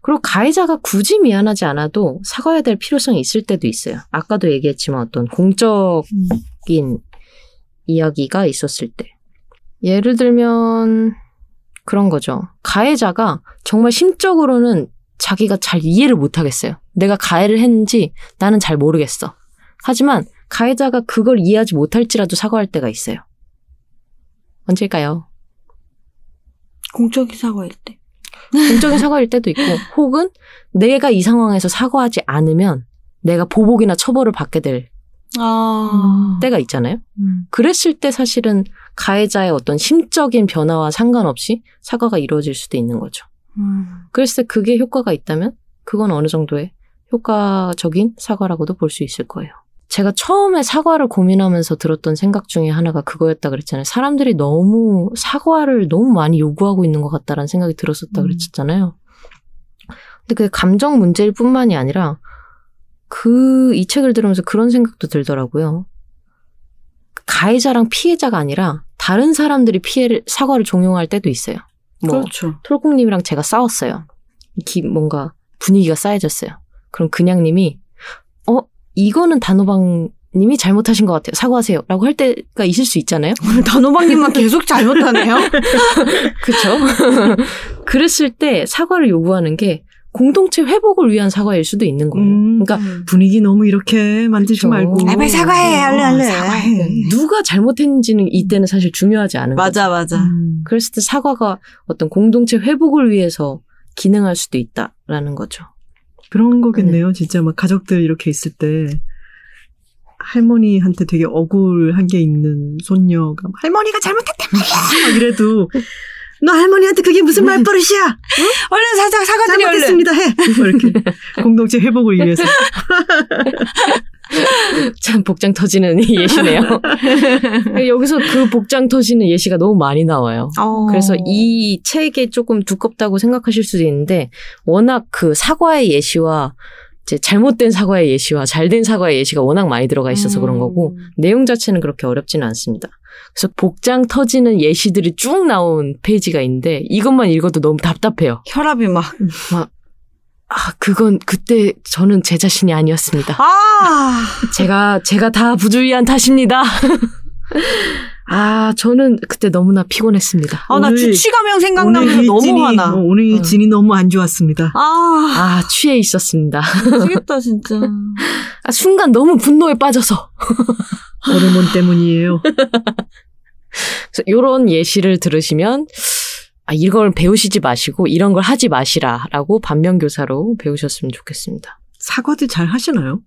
Speaker 4: 그리고 가해자가 굳이 미안하지 않아도 사과해야 될 필요성이 있을 때도 있어요. 아까도 얘기했지만 어떤 공적인 이야기가 있었을 때. 예를 들면 그런 거죠. 가해자가 정말 심적으로는 자기가 잘 이해를 못 하겠어요. 내가 가해를 했는지 나는 잘 모르겠어. 하지만 가해자가 그걸 이해하지 못할지라도 사과할 때가 있어요. 언제일까요?
Speaker 3: 공적인 사과일 때.
Speaker 4: 공적인 사과일 때도 있고, 혹은 내가 이 상황에서 사과하지 않으면 내가 보복이나 처벌을 받게 될
Speaker 3: 아.
Speaker 4: 때가 있잖아요.
Speaker 2: 음.
Speaker 4: 그랬을 때 사실은 가해자의 어떤 심적인 변화와 상관없이 사과가 이루어질 수도 있는 거죠.
Speaker 3: 음.
Speaker 4: 그랬을 때 그게 효과가 있다면 그건 어느 정도의 효과적인 사과라고도 볼 수 있을 거예요. 제가 처음에 사과를 고민하면서 들었던 생각 중에 하나가 그거였다 그랬잖아요. 사람들이 너무 사과를 너무 많이 요구하고 있는 것 같다라는 생각이 들었었다
Speaker 2: 음.
Speaker 4: 그랬잖아요. 근데 그게 감정 문제일 뿐만이 아니라 그 이 책을 들으면서 그런 생각도 들더라고요. 가해자랑 피해자가 아니라 다른 사람들이 피해를 사과를 종용할 때도 있어요. 뭐
Speaker 3: 그렇죠.
Speaker 4: 톨콩님이랑 제가 싸웠어요. 기, 뭔가 분위기가 쌓여졌어요. 그럼 그냥님이 어 이거는 단호박 님이 잘못하신 것 같아요. 사과하세요. 라고 할 때가 있을 수 있잖아요. [LAUGHS]
Speaker 3: 단호박님만 계속 잘못하네요. [LAUGHS]
Speaker 4: 그쵸? [LAUGHS] 그랬을 때 사과를 요구하는 게 공동체 회복을 위한 사과일 수도 있는 거예요.
Speaker 2: 음,
Speaker 4: 그러니까
Speaker 2: 분위기 너무 이렇게 만들지
Speaker 4: 그쵸.
Speaker 2: 말고.
Speaker 4: 아,
Speaker 3: 빨리 사과해, 얼른, 얼른.
Speaker 2: 사과해.
Speaker 4: 누가 잘못했는지는 이때는 사실 중요하지 않은 거죠.
Speaker 3: 맞아, 맞아.
Speaker 2: 음.
Speaker 4: 그랬을 때 사과가 어떤 공동체 회복을 위해서 기능할 수도 있다라는 거죠.
Speaker 2: 그런 거겠네요. 진짜 막 가족들 이렇게 있을 때 할머니한테 되게 억울한 게 있는 손녀가 막 할머니가 잘못했단 말이야. 막 이래도 [LAUGHS] 너 할머니한테 그게 무슨 말버릇이야?
Speaker 3: 얼른 사자, 사과드려, 얼른.
Speaker 2: 잘못했습니다 해. 뭐 이렇게 [LAUGHS] 공동체 회복을 위해서. [LAUGHS]
Speaker 4: 참 복장 터지는 예시네요. [LAUGHS] 여기서 그 복장 터지는 예시가 너무 많이 나와요.
Speaker 3: 어.
Speaker 4: 그래서 이 책이 조금 두껍다고 생각하실 수도 있는데 워낙 그 사과의 예시와 이제 잘못된 사과의 예시와 잘된 사과의 예시가 워낙 많이 들어가 있어서
Speaker 3: 음.
Speaker 4: 그런 거고 내용 자체는 그렇게 어렵지는 않습니다. 그래서 복장 터지는 예시들이 쭉 나온 페이지가 있는데 이것만 읽어도 너무 답답해요.
Speaker 3: 혈압이 막.
Speaker 4: 아, 그건 그때 저는 제 자신이 아니었습니다.
Speaker 3: 아!
Speaker 4: 제가 제가 다 부주의한 탓입니다. [LAUGHS] 아, 저는 그때 너무나 피곤했습니다.
Speaker 3: 아, 나
Speaker 2: 오늘- 오늘
Speaker 3: 생각나면서
Speaker 2: 이
Speaker 3: 너무
Speaker 2: 진이,
Speaker 3: 화나.
Speaker 2: 어, 오늘 이
Speaker 4: 어.
Speaker 2: 진이 너무 안 좋았습니다.
Speaker 3: 아,
Speaker 4: 아, 취해 있었습니다.
Speaker 3: 미치겠다, 진짜.
Speaker 4: 아, 순간 너무 분노에 빠져서. [LAUGHS]
Speaker 2: 호르몬 때문이에요. [LAUGHS]
Speaker 4: 그래서 이런 예시를 들으시면 아, 이걸 배우시지 마시고 이런 걸 하지 마시라라고 반면교사로 배우셨으면 좋겠습니다.
Speaker 2: 사과들 잘 하시나요?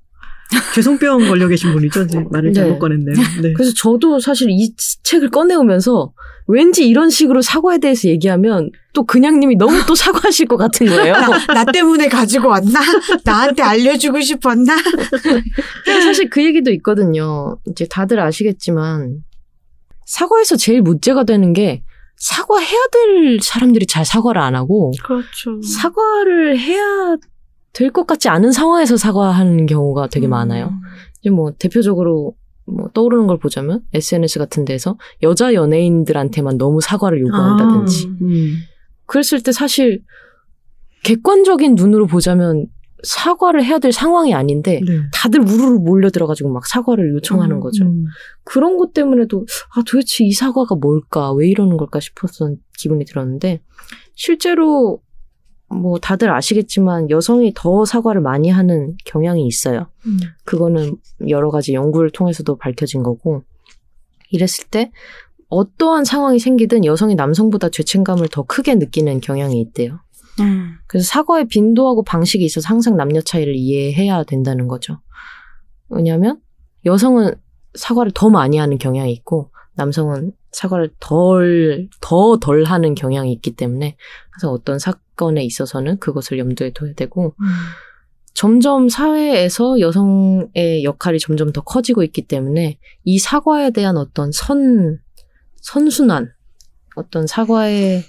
Speaker 2: 죄송병 걸려 계신 분이죠. 말을
Speaker 4: 네.
Speaker 2: 잘못 꺼냈네요. 네.
Speaker 4: 그래서 저도 사실 이 책을 꺼내오면서 왠지 이런 식으로 사과에 대해서 얘기하면 또 그냥님이 너무 또 사과하실 것 같은 거예요.
Speaker 3: 나 때문에 가지고 왔나? 나한테 알려주고 싶었나?
Speaker 4: 사실 그 얘기도 있거든요. 이제 다들 아시겠지만 사과에서 제일 문제가 되는 게 사과해야 될 사람들이 잘 사과를 안 하고
Speaker 3: 그렇죠.
Speaker 4: 사과를 해야 될 것 같지 않은 상황에서 사과하는 경우가 되게 많아요. 이제 뭐 대표적으로 뭐 떠오르는 걸 보자면 SNS 같은 데서 여자 연예인들한테만 너무 사과를 요구한다든지
Speaker 2: 아, 음.
Speaker 4: 그랬을 때 사실 객관적인 눈으로 보자면 사과를 해야 될 상황이 아닌데
Speaker 2: 네.
Speaker 4: 다들 우르르 몰려 들어가지고 막 사과를 요청하는 거죠.
Speaker 2: 음.
Speaker 4: 그런 것 때문에도 아 도대체 이 사과가 뭘까 왜 이러는 걸까 싶었던 기분이 들었는데 실제로 뭐 다들 아시겠지만 여성이 더 사과를 많이 하는 경향이 있어요.
Speaker 2: 음.
Speaker 4: 그거는 여러 가지 연구를 통해서도 밝혀진 거고 이랬을 때 어떠한 상황이 생기든 여성이 남성보다 죄책감을 더 크게 느끼는 경향이 있대요.
Speaker 3: 음.
Speaker 4: 그래서 사과의 빈도하고 방식이 있어서 항상 남녀 차이를 이해해야 된다는 거죠. 왜냐하면 여성은 사과를 더 많이 하는 경향이 있고 남성은 사과를 덜, 더 덜 하는 경향이 있기 때문에 그래서 어떤 사 건에 있어서는 그것을 염두에 둬야 되고 점점 사회에서 여성의 역할이 점점 더 커지고 있기 때문에 이 사과에 대한 어떤 선, 선순환, 어떤 사과의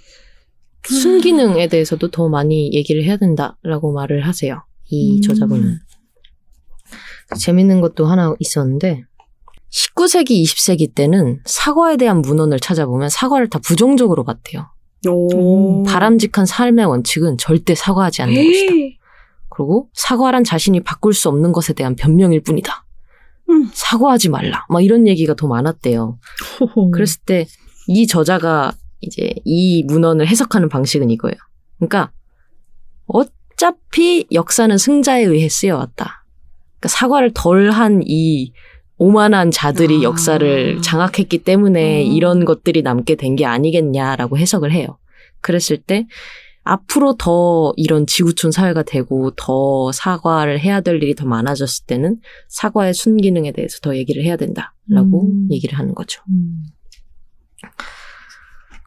Speaker 4: 순기능에 대해서도 더 많이 얘기를 해야 된다라고 말을 하세요. 이
Speaker 3: 음.
Speaker 4: 저자분은. 재밌는 것도 하나 있었는데, 19세기, 20세기 때는 사과에 대한 문헌을 찾아보면 사과를 다 부정적으로 봤대요.
Speaker 3: 오.
Speaker 4: 바람직한 삶의 원칙은 절대 사과하지 않는 것이다. 그리고 사과란 자신이 바꿀 수 없는 것에 대한 변명일 뿐이다.
Speaker 3: 음.
Speaker 4: 사과하지 말라. 막 이런 얘기가 더 많았대요.
Speaker 2: 호호.
Speaker 4: 그랬을 때 이 저자가 이제 이 문헌을 해석하는 방식은 이거예요. 그러니까 어차피 역사는 승자에 의해 쓰여왔다. 그러니까 사과를 덜 한 이 오만한 자들이
Speaker 3: 아.
Speaker 4: 역사를 장악했기 때문에
Speaker 3: 음.
Speaker 4: 이런 것들이 남게 된 게 아니겠냐라고 해석을 해요. 그랬을 때 앞으로 더 이런 지구촌 사회가 되고 더 사과를 해야 될 일이 더 많아졌을 때는 사과의 순기능에 대해서 더 얘기를 해야 된다라고
Speaker 2: 음.
Speaker 4: 얘기를 하는 거죠.
Speaker 2: 음.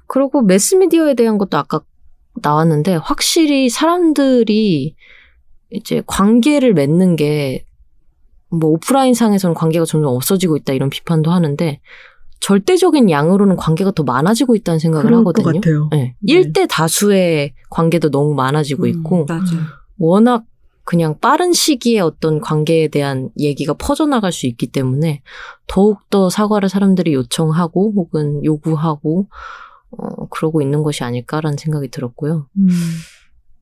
Speaker 4: 그리고 매스미디어에 대한 것도 아까 나왔는데 확실히 사람들이 이제 관계를 맺는 게 뭐 오프라인 상에서는 관계가 점점 없어지고 있다 이런 비판도 하는데 절대적인 양으로는 관계가 더 많아지고 있다는 생각을
Speaker 2: 그럴 것
Speaker 4: 하거든요.
Speaker 2: 같아요.
Speaker 4: 네.
Speaker 2: 네.
Speaker 4: 1대 다수의 관계도 너무 많아지고
Speaker 3: 음,
Speaker 4: 있고
Speaker 3: 맞아요.
Speaker 4: 워낙 그냥 빠른 시기에 어떤 관계에 대한 얘기가 퍼져나갈 수 있기 때문에 더욱더 사과를 사람들이 요청하고 혹은 요구하고 어, 그러고 있는 것이 아닐까라는 생각이 들었고요.
Speaker 2: 음.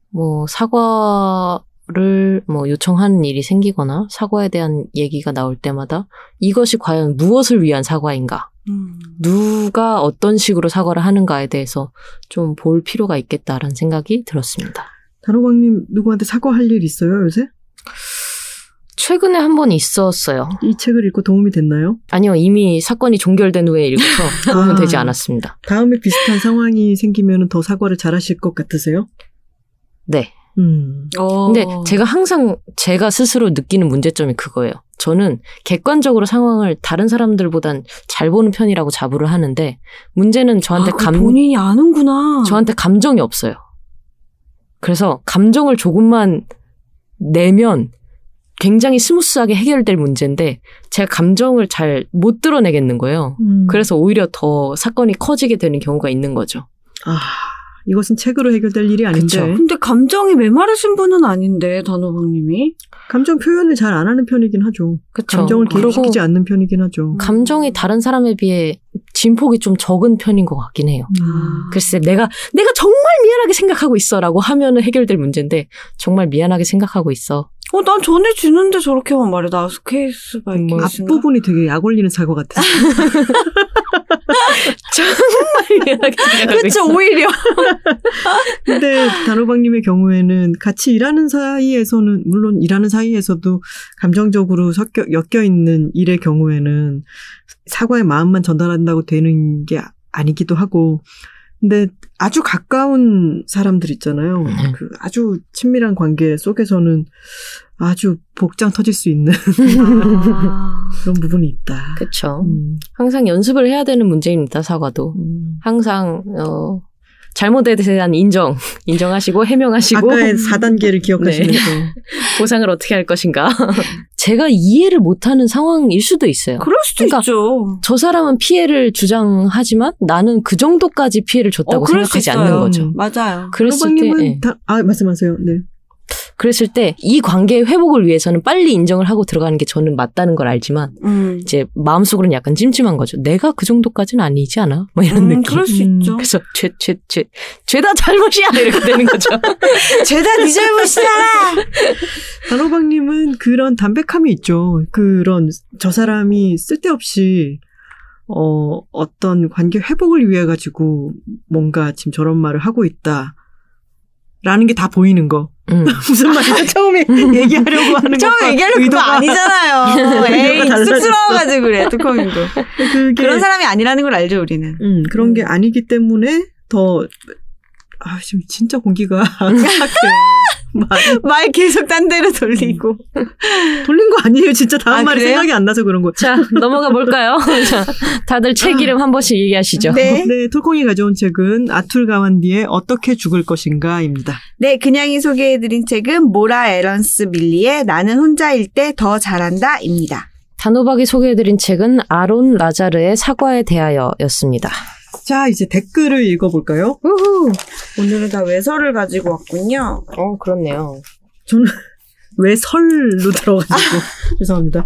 Speaker 4: 뭐 사과 를뭐 요청하는 일이 생기거나 사과에 대한 얘기가 나올 때마다 이것이 과연 무엇을 위한 사과인가?
Speaker 3: 음.
Speaker 4: 누가 어떤 식으로 사과를 하는가에 대해서 좀 볼 필요가 있겠다라는 생각이 들었습니다.
Speaker 2: 단호박님 누구한테 사과할 일 있어요 요새?
Speaker 4: 최근에 한 번 있었어요.
Speaker 2: 이 책을 읽고 도움이 됐나요?
Speaker 4: 아니요, 이미 사건이 종결된 후에 읽어서 [LAUGHS] 도움은
Speaker 2: 아.
Speaker 4: 되지 않았습니다.
Speaker 2: 다음에 비슷한 상황이 생기면 더 사과를 잘하실 것 같으세요?
Speaker 4: 네.
Speaker 2: 음.
Speaker 3: 어.
Speaker 4: 근데 제가 항상 제가 스스로 느끼는 문제점이 그거예요. 저는 객관적으로 상황을 다른 사람들보단 잘 보는 편이라고 자부를 하는데 문제는 저한테
Speaker 3: 아,
Speaker 4: 감
Speaker 3: 본인이 아는구나.
Speaker 4: 저한테 감정이 없어요. 그래서 감정을 조금만 내면 굉장히 smooth하게 해결될 문제인데 제가 감정을 잘 못 드러내겠는 거예요.
Speaker 2: 음.
Speaker 4: 그래서 오히려 더 사건이 커지게 되는 경우가 있는 거죠.
Speaker 2: 아 이것은 책으로 해결될 일이 아닌데
Speaker 4: 그쵸.
Speaker 3: 근데 감정이 메마르신 분은 아닌데 단호박님이.
Speaker 2: 감정 표현을 잘 안 하는 편이긴 하죠.
Speaker 4: 그쵸.
Speaker 2: 감정을 개입시키지 않는 편이긴 하죠.
Speaker 4: 감정이 다른 사람에 비해 진폭이 좀 적은 편인 것 같긴 해요.
Speaker 2: 음.
Speaker 4: 글쎄, 내가, 내가 정말 미안하게 생각하고 있어 라고 하면은 해결될 문제인데, 정말 미안하게 생각하고 있어.
Speaker 3: 어, 난 전해주는데 저렇게만 말해. 나 케이스가
Speaker 4: 뭐
Speaker 3: 있겠습니다.
Speaker 2: 앞부분이 되게 약 올리는 사과 같아요. [LAUGHS]
Speaker 4: 정말 생각하고 있어.
Speaker 3: 오히려. [LAUGHS]
Speaker 2: 근데 단호박님의 경우에는 같이 일하는 사이에서는 물론 일하는 사이에서도 감정적으로 섞여 엮여 있는 일의 경우에는 사과의 마음만 전달한다고 되는 게 아니기도 하고 근데 아주 가까운 사람들 있잖아요.
Speaker 4: 네.
Speaker 2: 그 아주 친밀한 관계 속에서는 아주 복장 터질 수 있는
Speaker 3: 아. [LAUGHS]
Speaker 2: 그런 부분이 있다.
Speaker 4: 그쵸.
Speaker 2: 음,
Speaker 4: 항상 연습을 해야 되는 문제입니다, 사과도.
Speaker 2: 음.
Speaker 4: 항상, 어, 잘못에 대한 인정, [LAUGHS] 인정하시고, 해명하시고,
Speaker 2: 아까의 4단계를 [LAUGHS] 기억하시면서
Speaker 4: 보상을 어떻게 할 것인가. [LAUGHS] 제가 이해를 못하는 상황일 수도 있어요.
Speaker 3: 그럴 수도
Speaker 4: 그러니까
Speaker 3: 있죠.
Speaker 4: 저 사람은 피해를 주장하지만 나는 그 정도까지 피해를 줬다고
Speaker 3: 어,
Speaker 4: 생각하지. 않는 거죠.
Speaker 2: 음.
Speaker 3: 맞아요.
Speaker 4: 그랬을 때, 예.
Speaker 2: 다, 아 말씀하세요. 네.
Speaker 4: 그랬을 때 이 관계의 회복을 위해서는 빨리 인정을 하고 들어가는 게 저는 맞다는 걸 알지만
Speaker 3: 음.
Speaker 4: 이제 마음속으로는 약간 찜찜한 거죠. 내가 그 정도까지는 아니지 않아? 뭐 이런
Speaker 3: 음,
Speaker 4: 느낌.
Speaker 3: 그럴 수
Speaker 2: 음.
Speaker 3: 있죠.
Speaker 4: 그래서 죄, 죄, 죄, 죄다 잘못이야! 이렇게 되는 거죠. [LAUGHS]
Speaker 3: 죄다 네 잘못이잖아.
Speaker 2: 단호박님은 그런 담백함이 있죠. 그런 저 사람이 쓸데없이 어 어떤 관계 회복을 위해 가지고 뭔가 지금 저런 말을 하고 있다. 라는 게 다 보이는 거.
Speaker 4: 음. [LAUGHS]
Speaker 2: 무슨 말이죠? 처음에 얘기하려고 하는 [LAUGHS] 거.
Speaker 3: 처음에 얘기하려고 그거 아니잖아요. [LAUGHS] 에이,
Speaker 2: 의도가.
Speaker 3: 쑥스러워가지고 그래, 뚜껑이도. 그런 사람이 아니라는 걸 알죠, 우리는.
Speaker 2: 음, 그런 게 아니기 때문에 더 아, 지금 진짜 공기가. 말
Speaker 3: 말 계속 딴 데로 돌리고.
Speaker 2: 돌린 거 아니에요. 진짜 다음
Speaker 3: 아,
Speaker 2: 말이
Speaker 3: 그래요?
Speaker 2: 생각이 안 나서 그런 거.
Speaker 4: 자, 넘어가 볼까요? [LAUGHS] 자, 다들 책 이름 한 번씩 얘기하시죠.
Speaker 3: 네.
Speaker 2: 네, 톨콩이 가져온 책은 아툴 가완디의 어떻게 죽을 것인가입니다.
Speaker 3: 네, 그냥이 소개해드린 책은 모라 에런스 밀리의 나는 혼자일 때 더 잘한다입니다.
Speaker 4: 단호박이 소개해드린 책은 아론 라자르의 사과에 대하여였습니다.
Speaker 2: 자, 이제 댓글을 읽어볼까요?
Speaker 3: 우후. 오늘은 다 외설을 가지고 왔군요.
Speaker 4: 어, 그렇네요.
Speaker 2: 저는 [LAUGHS] 왜 설로 들어가지고 [LAUGHS] 죄송합니다.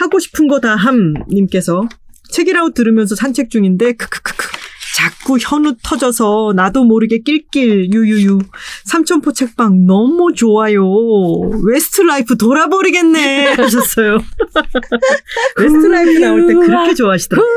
Speaker 2: 하고 싶은 거 다 함님께서 책읽아웃 들으면서 산책 중인데 크크크크 자꾸 현웃 터져서 나도 모르게 낄낄 유유유. 삼천포 책방 너무 좋아요. 웨스트라이프 돌아버리겠네 하셨어요. [LAUGHS] 웨스트라이프 나올 때 그렇게 좋아하시더라고요.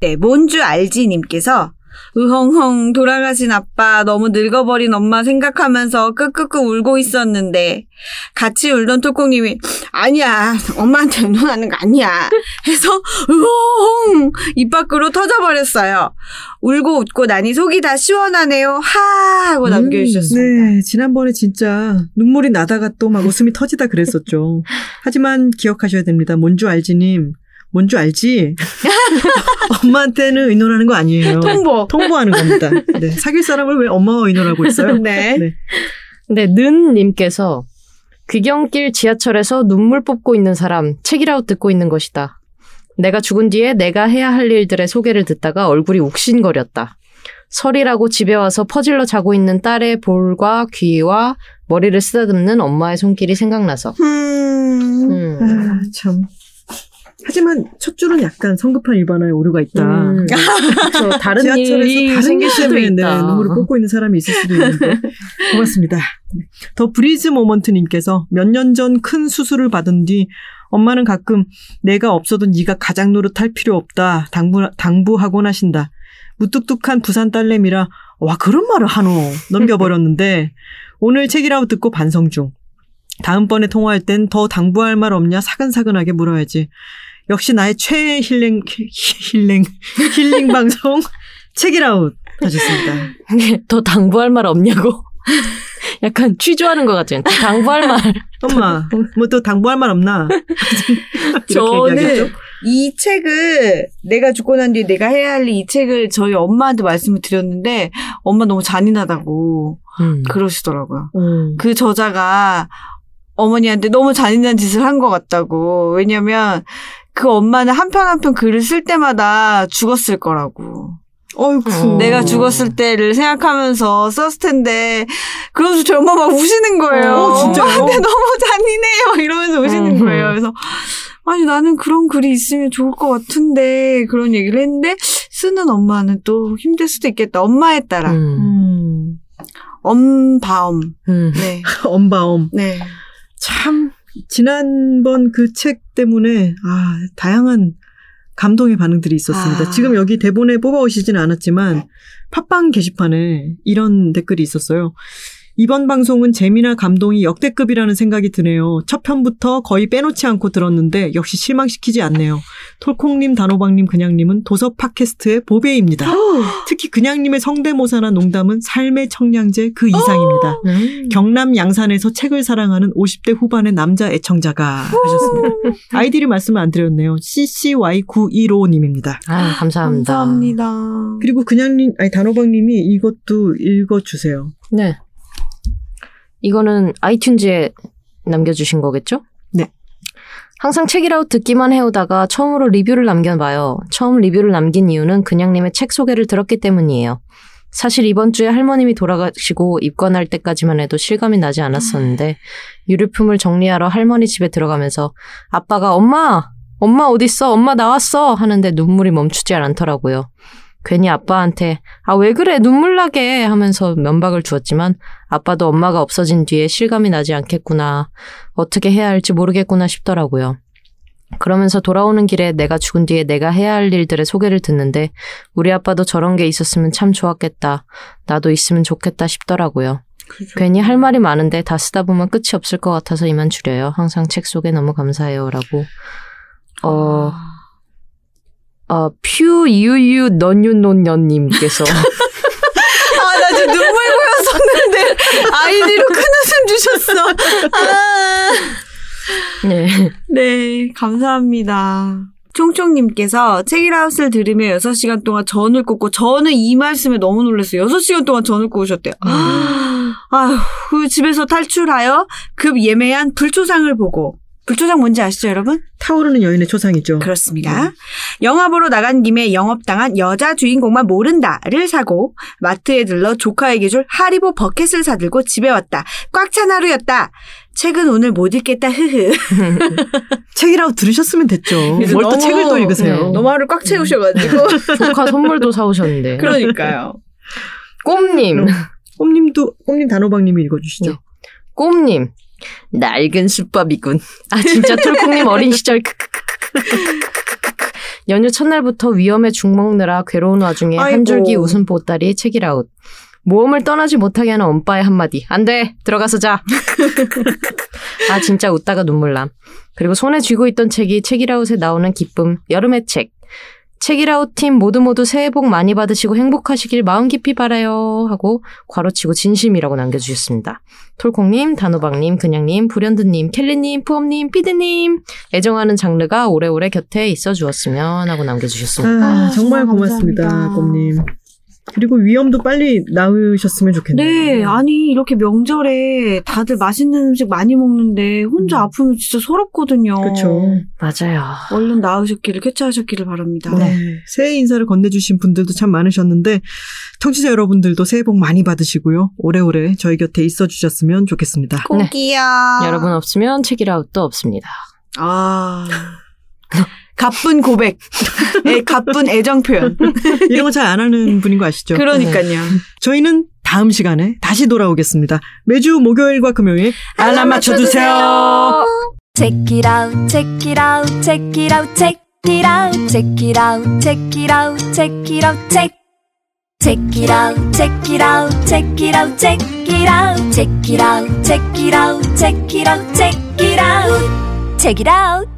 Speaker 3: 네, 뭔줄 알지 님께서 으헝헝 돌아가신 아빠 너무 늙어버린 엄마 생각하면서 끄끄끄 울고 있었는데 같이 울던 토콩님이 아니야 엄마한테 운동하는 거 아니야 해서 으헝 입 밖으로 터져버렸어요 울고 웃고 나니 속이 다 시원하네요 하 하고 남겨주셨습니다
Speaker 2: 네, 지난번에 진짜 눈물이 나다가 또 막 웃음이 터지다 그랬었죠. [LAUGHS] 하지만 기억하셔야 됩니다. 뭔 줄 알지님. 뭔 줄 알지? [LAUGHS] 엄마한테는 의논하는 거 아니에요.
Speaker 3: 통보
Speaker 2: 통보하는 겁니다. 네, [LAUGHS] 사귈 사람을 왜 엄마와 의논하고 있어요?
Speaker 3: 네.
Speaker 2: 네.
Speaker 4: 네, 는님께서 귀경길 지하철에서 눈물 뽑고 있는 사람, 책이라웃 듣고 있는 것이다. 내가 죽은 뒤에 내가 해야 할 일들의 소개를 듣다가 얼굴이 욱신거렸다. 설이라고 집에 와서 퍼질러 자고 있는 딸의 볼과 귀와 머리를 쓰다듬는 엄마의 손길이 생각나서.
Speaker 3: 음.
Speaker 4: 음.
Speaker 2: 아, 참. 하지만 첫 줄은 약간 성급한 일반화에 오류가 있다.
Speaker 4: 음. [LAUGHS] 그래서 다른
Speaker 2: 지하철에서 다른 일
Speaker 4: 수도 있다.
Speaker 2: 눈물을 뽑고 있는 사람이 있을 수도 있는데 [LAUGHS] 고맙습니다. 네. 더 브리즈 모먼트님께서 몇 년 전 큰 수술을 받은 뒤 엄마는 가끔 내가 없어도 네가 가장 노릇할 필요 없다 당부 당부하곤 하신다. 무뚝뚝한 부산 딸내미라 와 그런 말을 하노 넘겨버렸는데 [LAUGHS] 오늘 책이라고 듣고 반성 중. 다음번에 통화할 땐 더 당부할 말 없냐 사근사근하게 물어야지. 역시 나의 최애 힐링 힐링 [LAUGHS] 힐링 방송 책이라웃 하셨습니다.
Speaker 4: 더 당부할 말 없냐고. 약간 취조하는 것 같죠. 당부할 말.
Speaker 2: 엄마 뭐 또 당부할 말 없나? [LAUGHS]
Speaker 3: 저는
Speaker 2: 얘기하겠죠?
Speaker 3: 이 책을 내가 죽고 난 뒤에 내가 해야 할 이 책을 저희 엄마한테 말씀을 드렸는데 엄마 너무 잔인하다고
Speaker 4: 음.
Speaker 3: 그러시더라고요.
Speaker 2: 음.
Speaker 3: 그 저자가 어머니한테 너무 잔인한 짓을 한 것 같다고. 왜냐면 그 엄마는 한 편 한 편 글을 쓸 때마다 죽었을 거라고.
Speaker 2: 어이구
Speaker 4: 어.
Speaker 3: 내가 죽었을 때를 생각하면서 썼을 텐데 그러면서 저희 엄마 막 우시는 거예요.
Speaker 2: 어?
Speaker 3: 엄마한테 너무 잔인해요. 막 이러면서 우시는
Speaker 4: 음.
Speaker 3: 거예요. 그래서 아니 나는 그런 글이 있으면 좋을 것 같은데 그런 얘기를 했는데 쓰는 엄마는 또 힘들 수도 있겠다. 엄마에 따라
Speaker 4: 음.
Speaker 2: 음.
Speaker 3: 엄바엄.
Speaker 4: 음.
Speaker 3: 네. [LAUGHS]
Speaker 2: 엄바엄
Speaker 3: 네.
Speaker 2: 참 지난번 그 책 때문에 아 다양한 감동의 반응들이 있었습니다.
Speaker 3: 아.
Speaker 2: 지금 여기 대본에 뽑아오시지는 않았지만 팟빵 게시판에 이런 댓글이 있었어요. 이번 방송은 재미나 감동이 역대급이라는 생각이 드네요. 첫 편부터 거의 빼놓지 않고 들었는데 역시 실망시키지 않네요. 톨콩님, 단호박님, 그냥님은 도서 팟캐스트의 보배입니다. 특히 그냥님의 성대모사나 농담은 삶의 청량제 그 이상입니다.
Speaker 4: 음.
Speaker 2: 경남 양산에서 책을 사랑하는 50대 후반의 남자 애청자가 하셨습니다. 아이디를 말씀을 안 드렸네요. CCY915님입니다.
Speaker 4: 아, 감사합니다.
Speaker 3: 감사합니다.
Speaker 2: 그리고 그냥님, 아니, 단호박님이 이것도 읽어주세요.
Speaker 4: 네. 이거는 아이튠즈에 남겨주신 거겠죠?
Speaker 2: 네.
Speaker 4: 항상 책이라고 듣기만 해오다가 처음으로 리뷰를 남겨봐요. 처음 리뷰를 남긴 이유는 그냥님의 책 소개를 들었기 때문이에요. 사실 이번 주에 할머님이 돌아가시고 입관할 때까지만 해도 실감이 나지 않았었는데 유류품을 정리하러 할머니 집에 들어가면서 아빠가 엄마! 엄마 어딨어? 엄마 나왔어! 하는데 눈물이 멈추지 않더라고요. 괜히 아빠한테 아 왜 그래 눈물 나게 하면서 면박을 주었지만 아빠도 엄마가 없어진 뒤에 실감이 나지 않겠구나 어떻게 해야 할지 모르겠구나 싶더라고요. 그러면서 돌아오는 길에 내가 죽은 뒤에 내가 해야 할 일들의 소개를 듣는데 우리 아빠도 저런 게 있었으면 참 좋았겠다. 나도 있으면 좋겠다 싶더라고요. 괜히 할 말이 많은데 다 쓰다 보면 끝이 없을 것 같아서 이만 줄여요. 항상 책 소개 너무 감사해요라고. 어, 어, 퓨 유유 너뉴노년님께서 [LAUGHS]
Speaker 3: 아, 나 지금 눈물 고였었는데, 아이디로 큰 웃음 주셨어. 아.
Speaker 4: 네.
Speaker 3: 네, 감사합니다. 총총님께서 책이라웃을 들으며 6시간 동안 전을 꽂고 저는 이 말씀에 너무 놀랐어요. 6시간 동안 전을 꽂으셨대요. 아휴, 그 집에서 탈출하여 급 예매한 불초상을 보고 불초상 뭔지 아시죠, 여러분?
Speaker 2: 타오르는 여인의 초상이죠.
Speaker 3: 그렇습니다. 영화 보러 나간 김에 영업당한 여자 주인공만 모른다를 사고 마트에 들러 조카에게 줄 하리보 버켓을 사들고 집에 왔다. 꽉 찬 하루였다. 책은 오늘 못 읽겠다. 흐흐. [LAUGHS]
Speaker 2: 책이라고 들으셨으면 됐죠. 뭘 또 책을 또 읽으세요.
Speaker 4: 네.
Speaker 3: 너무 하루 꽉 채우셔가지고. [LAUGHS]
Speaker 4: 조카 선물도 사오셨는데. [LAUGHS]
Speaker 3: 그러니까요.
Speaker 4: 꼼님.
Speaker 2: 꼼님도, 꼼님 단호박님이 읽어주시죠.
Speaker 4: 네. 꼼님. 낡은 숯밥이군. 아 진짜 톨콩님 어린 시절 연휴 첫날부터 위험에 죽먹느라 괴로운 와중에
Speaker 3: 아이고.
Speaker 4: 한 줄기 웃음 보따리 책이라웃. 모험을 떠나지 못하게 하는 엄빠의 한마디. 안 돼! 들어가서 자! 아, 진짜 웃다가 눈물 남. 그리고 손에 쥐고 있던 책이 책이라웃에 나오는 기쁨. 여름의 책. 책이라웃 팀 모두 모두 새해 복 많이 받으시고 행복하시길 마음 깊이 바라요. 하고 괄호치고 진심이라고 남겨주셨습니다. 톨콩님, 단호박님, 그냥님, 불현드님, 켈리님, 푸엄님, 피드님. 애정하는 장르가 오래오래 곁에 있어 주었으면 하고 남겨주셨습니다.
Speaker 2: 아,
Speaker 3: 아,
Speaker 2: 정말
Speaker 3: 고맙습니다.
Speaker 2: 꼼님. 그리고 위험도 빨리 나으셨으면 좋겠네요.
Speaker 3: 네, 아니, 이렇게 명절에 다들 맛있는 음식 많이 먹는데 혼자
Speaker 2: 음.
Speaker 3: 아프면 진짜 서럽거든요.
Speaker 2: 그렇죠.
Speaker 4: 맞아요.
Speaker 3: 얼른 나으셨기를, 쾌차하셨기를 바랍니다.
Speaker 2: 네. 새해 인사를 건네주신 분들도 참 많으셨는데, 청취자 여러분들도 새해 복 많이 받으시고요. 오래오래 저희 곁에 있어 주셨으면 좋겠습니다.
Speaker 3: 꼭이야.
Speaker 4: 여러분 없으면 책이라웃도 없습니다.
Speaker 3: 아. [LAUGHS] 가쁜 고백, 예, 가쁜 애정 표현.
Speaker 2: 이런 거 잘 안 하는 분인 거 아시죠?
Speaker 3: 그러니까요.
Speaker 2: 저희는 다음 시간에 다시 돌아오겠습니다. 매주 목요일과 금요일 알람 맞춰주세요.
Speaker 1: Check it out, check it out, check it out, check it out, check it out, check it out, check it out, check. Check it out, check it out, check it out, check it out, check it out, check it out, check it out, check it out, check it out.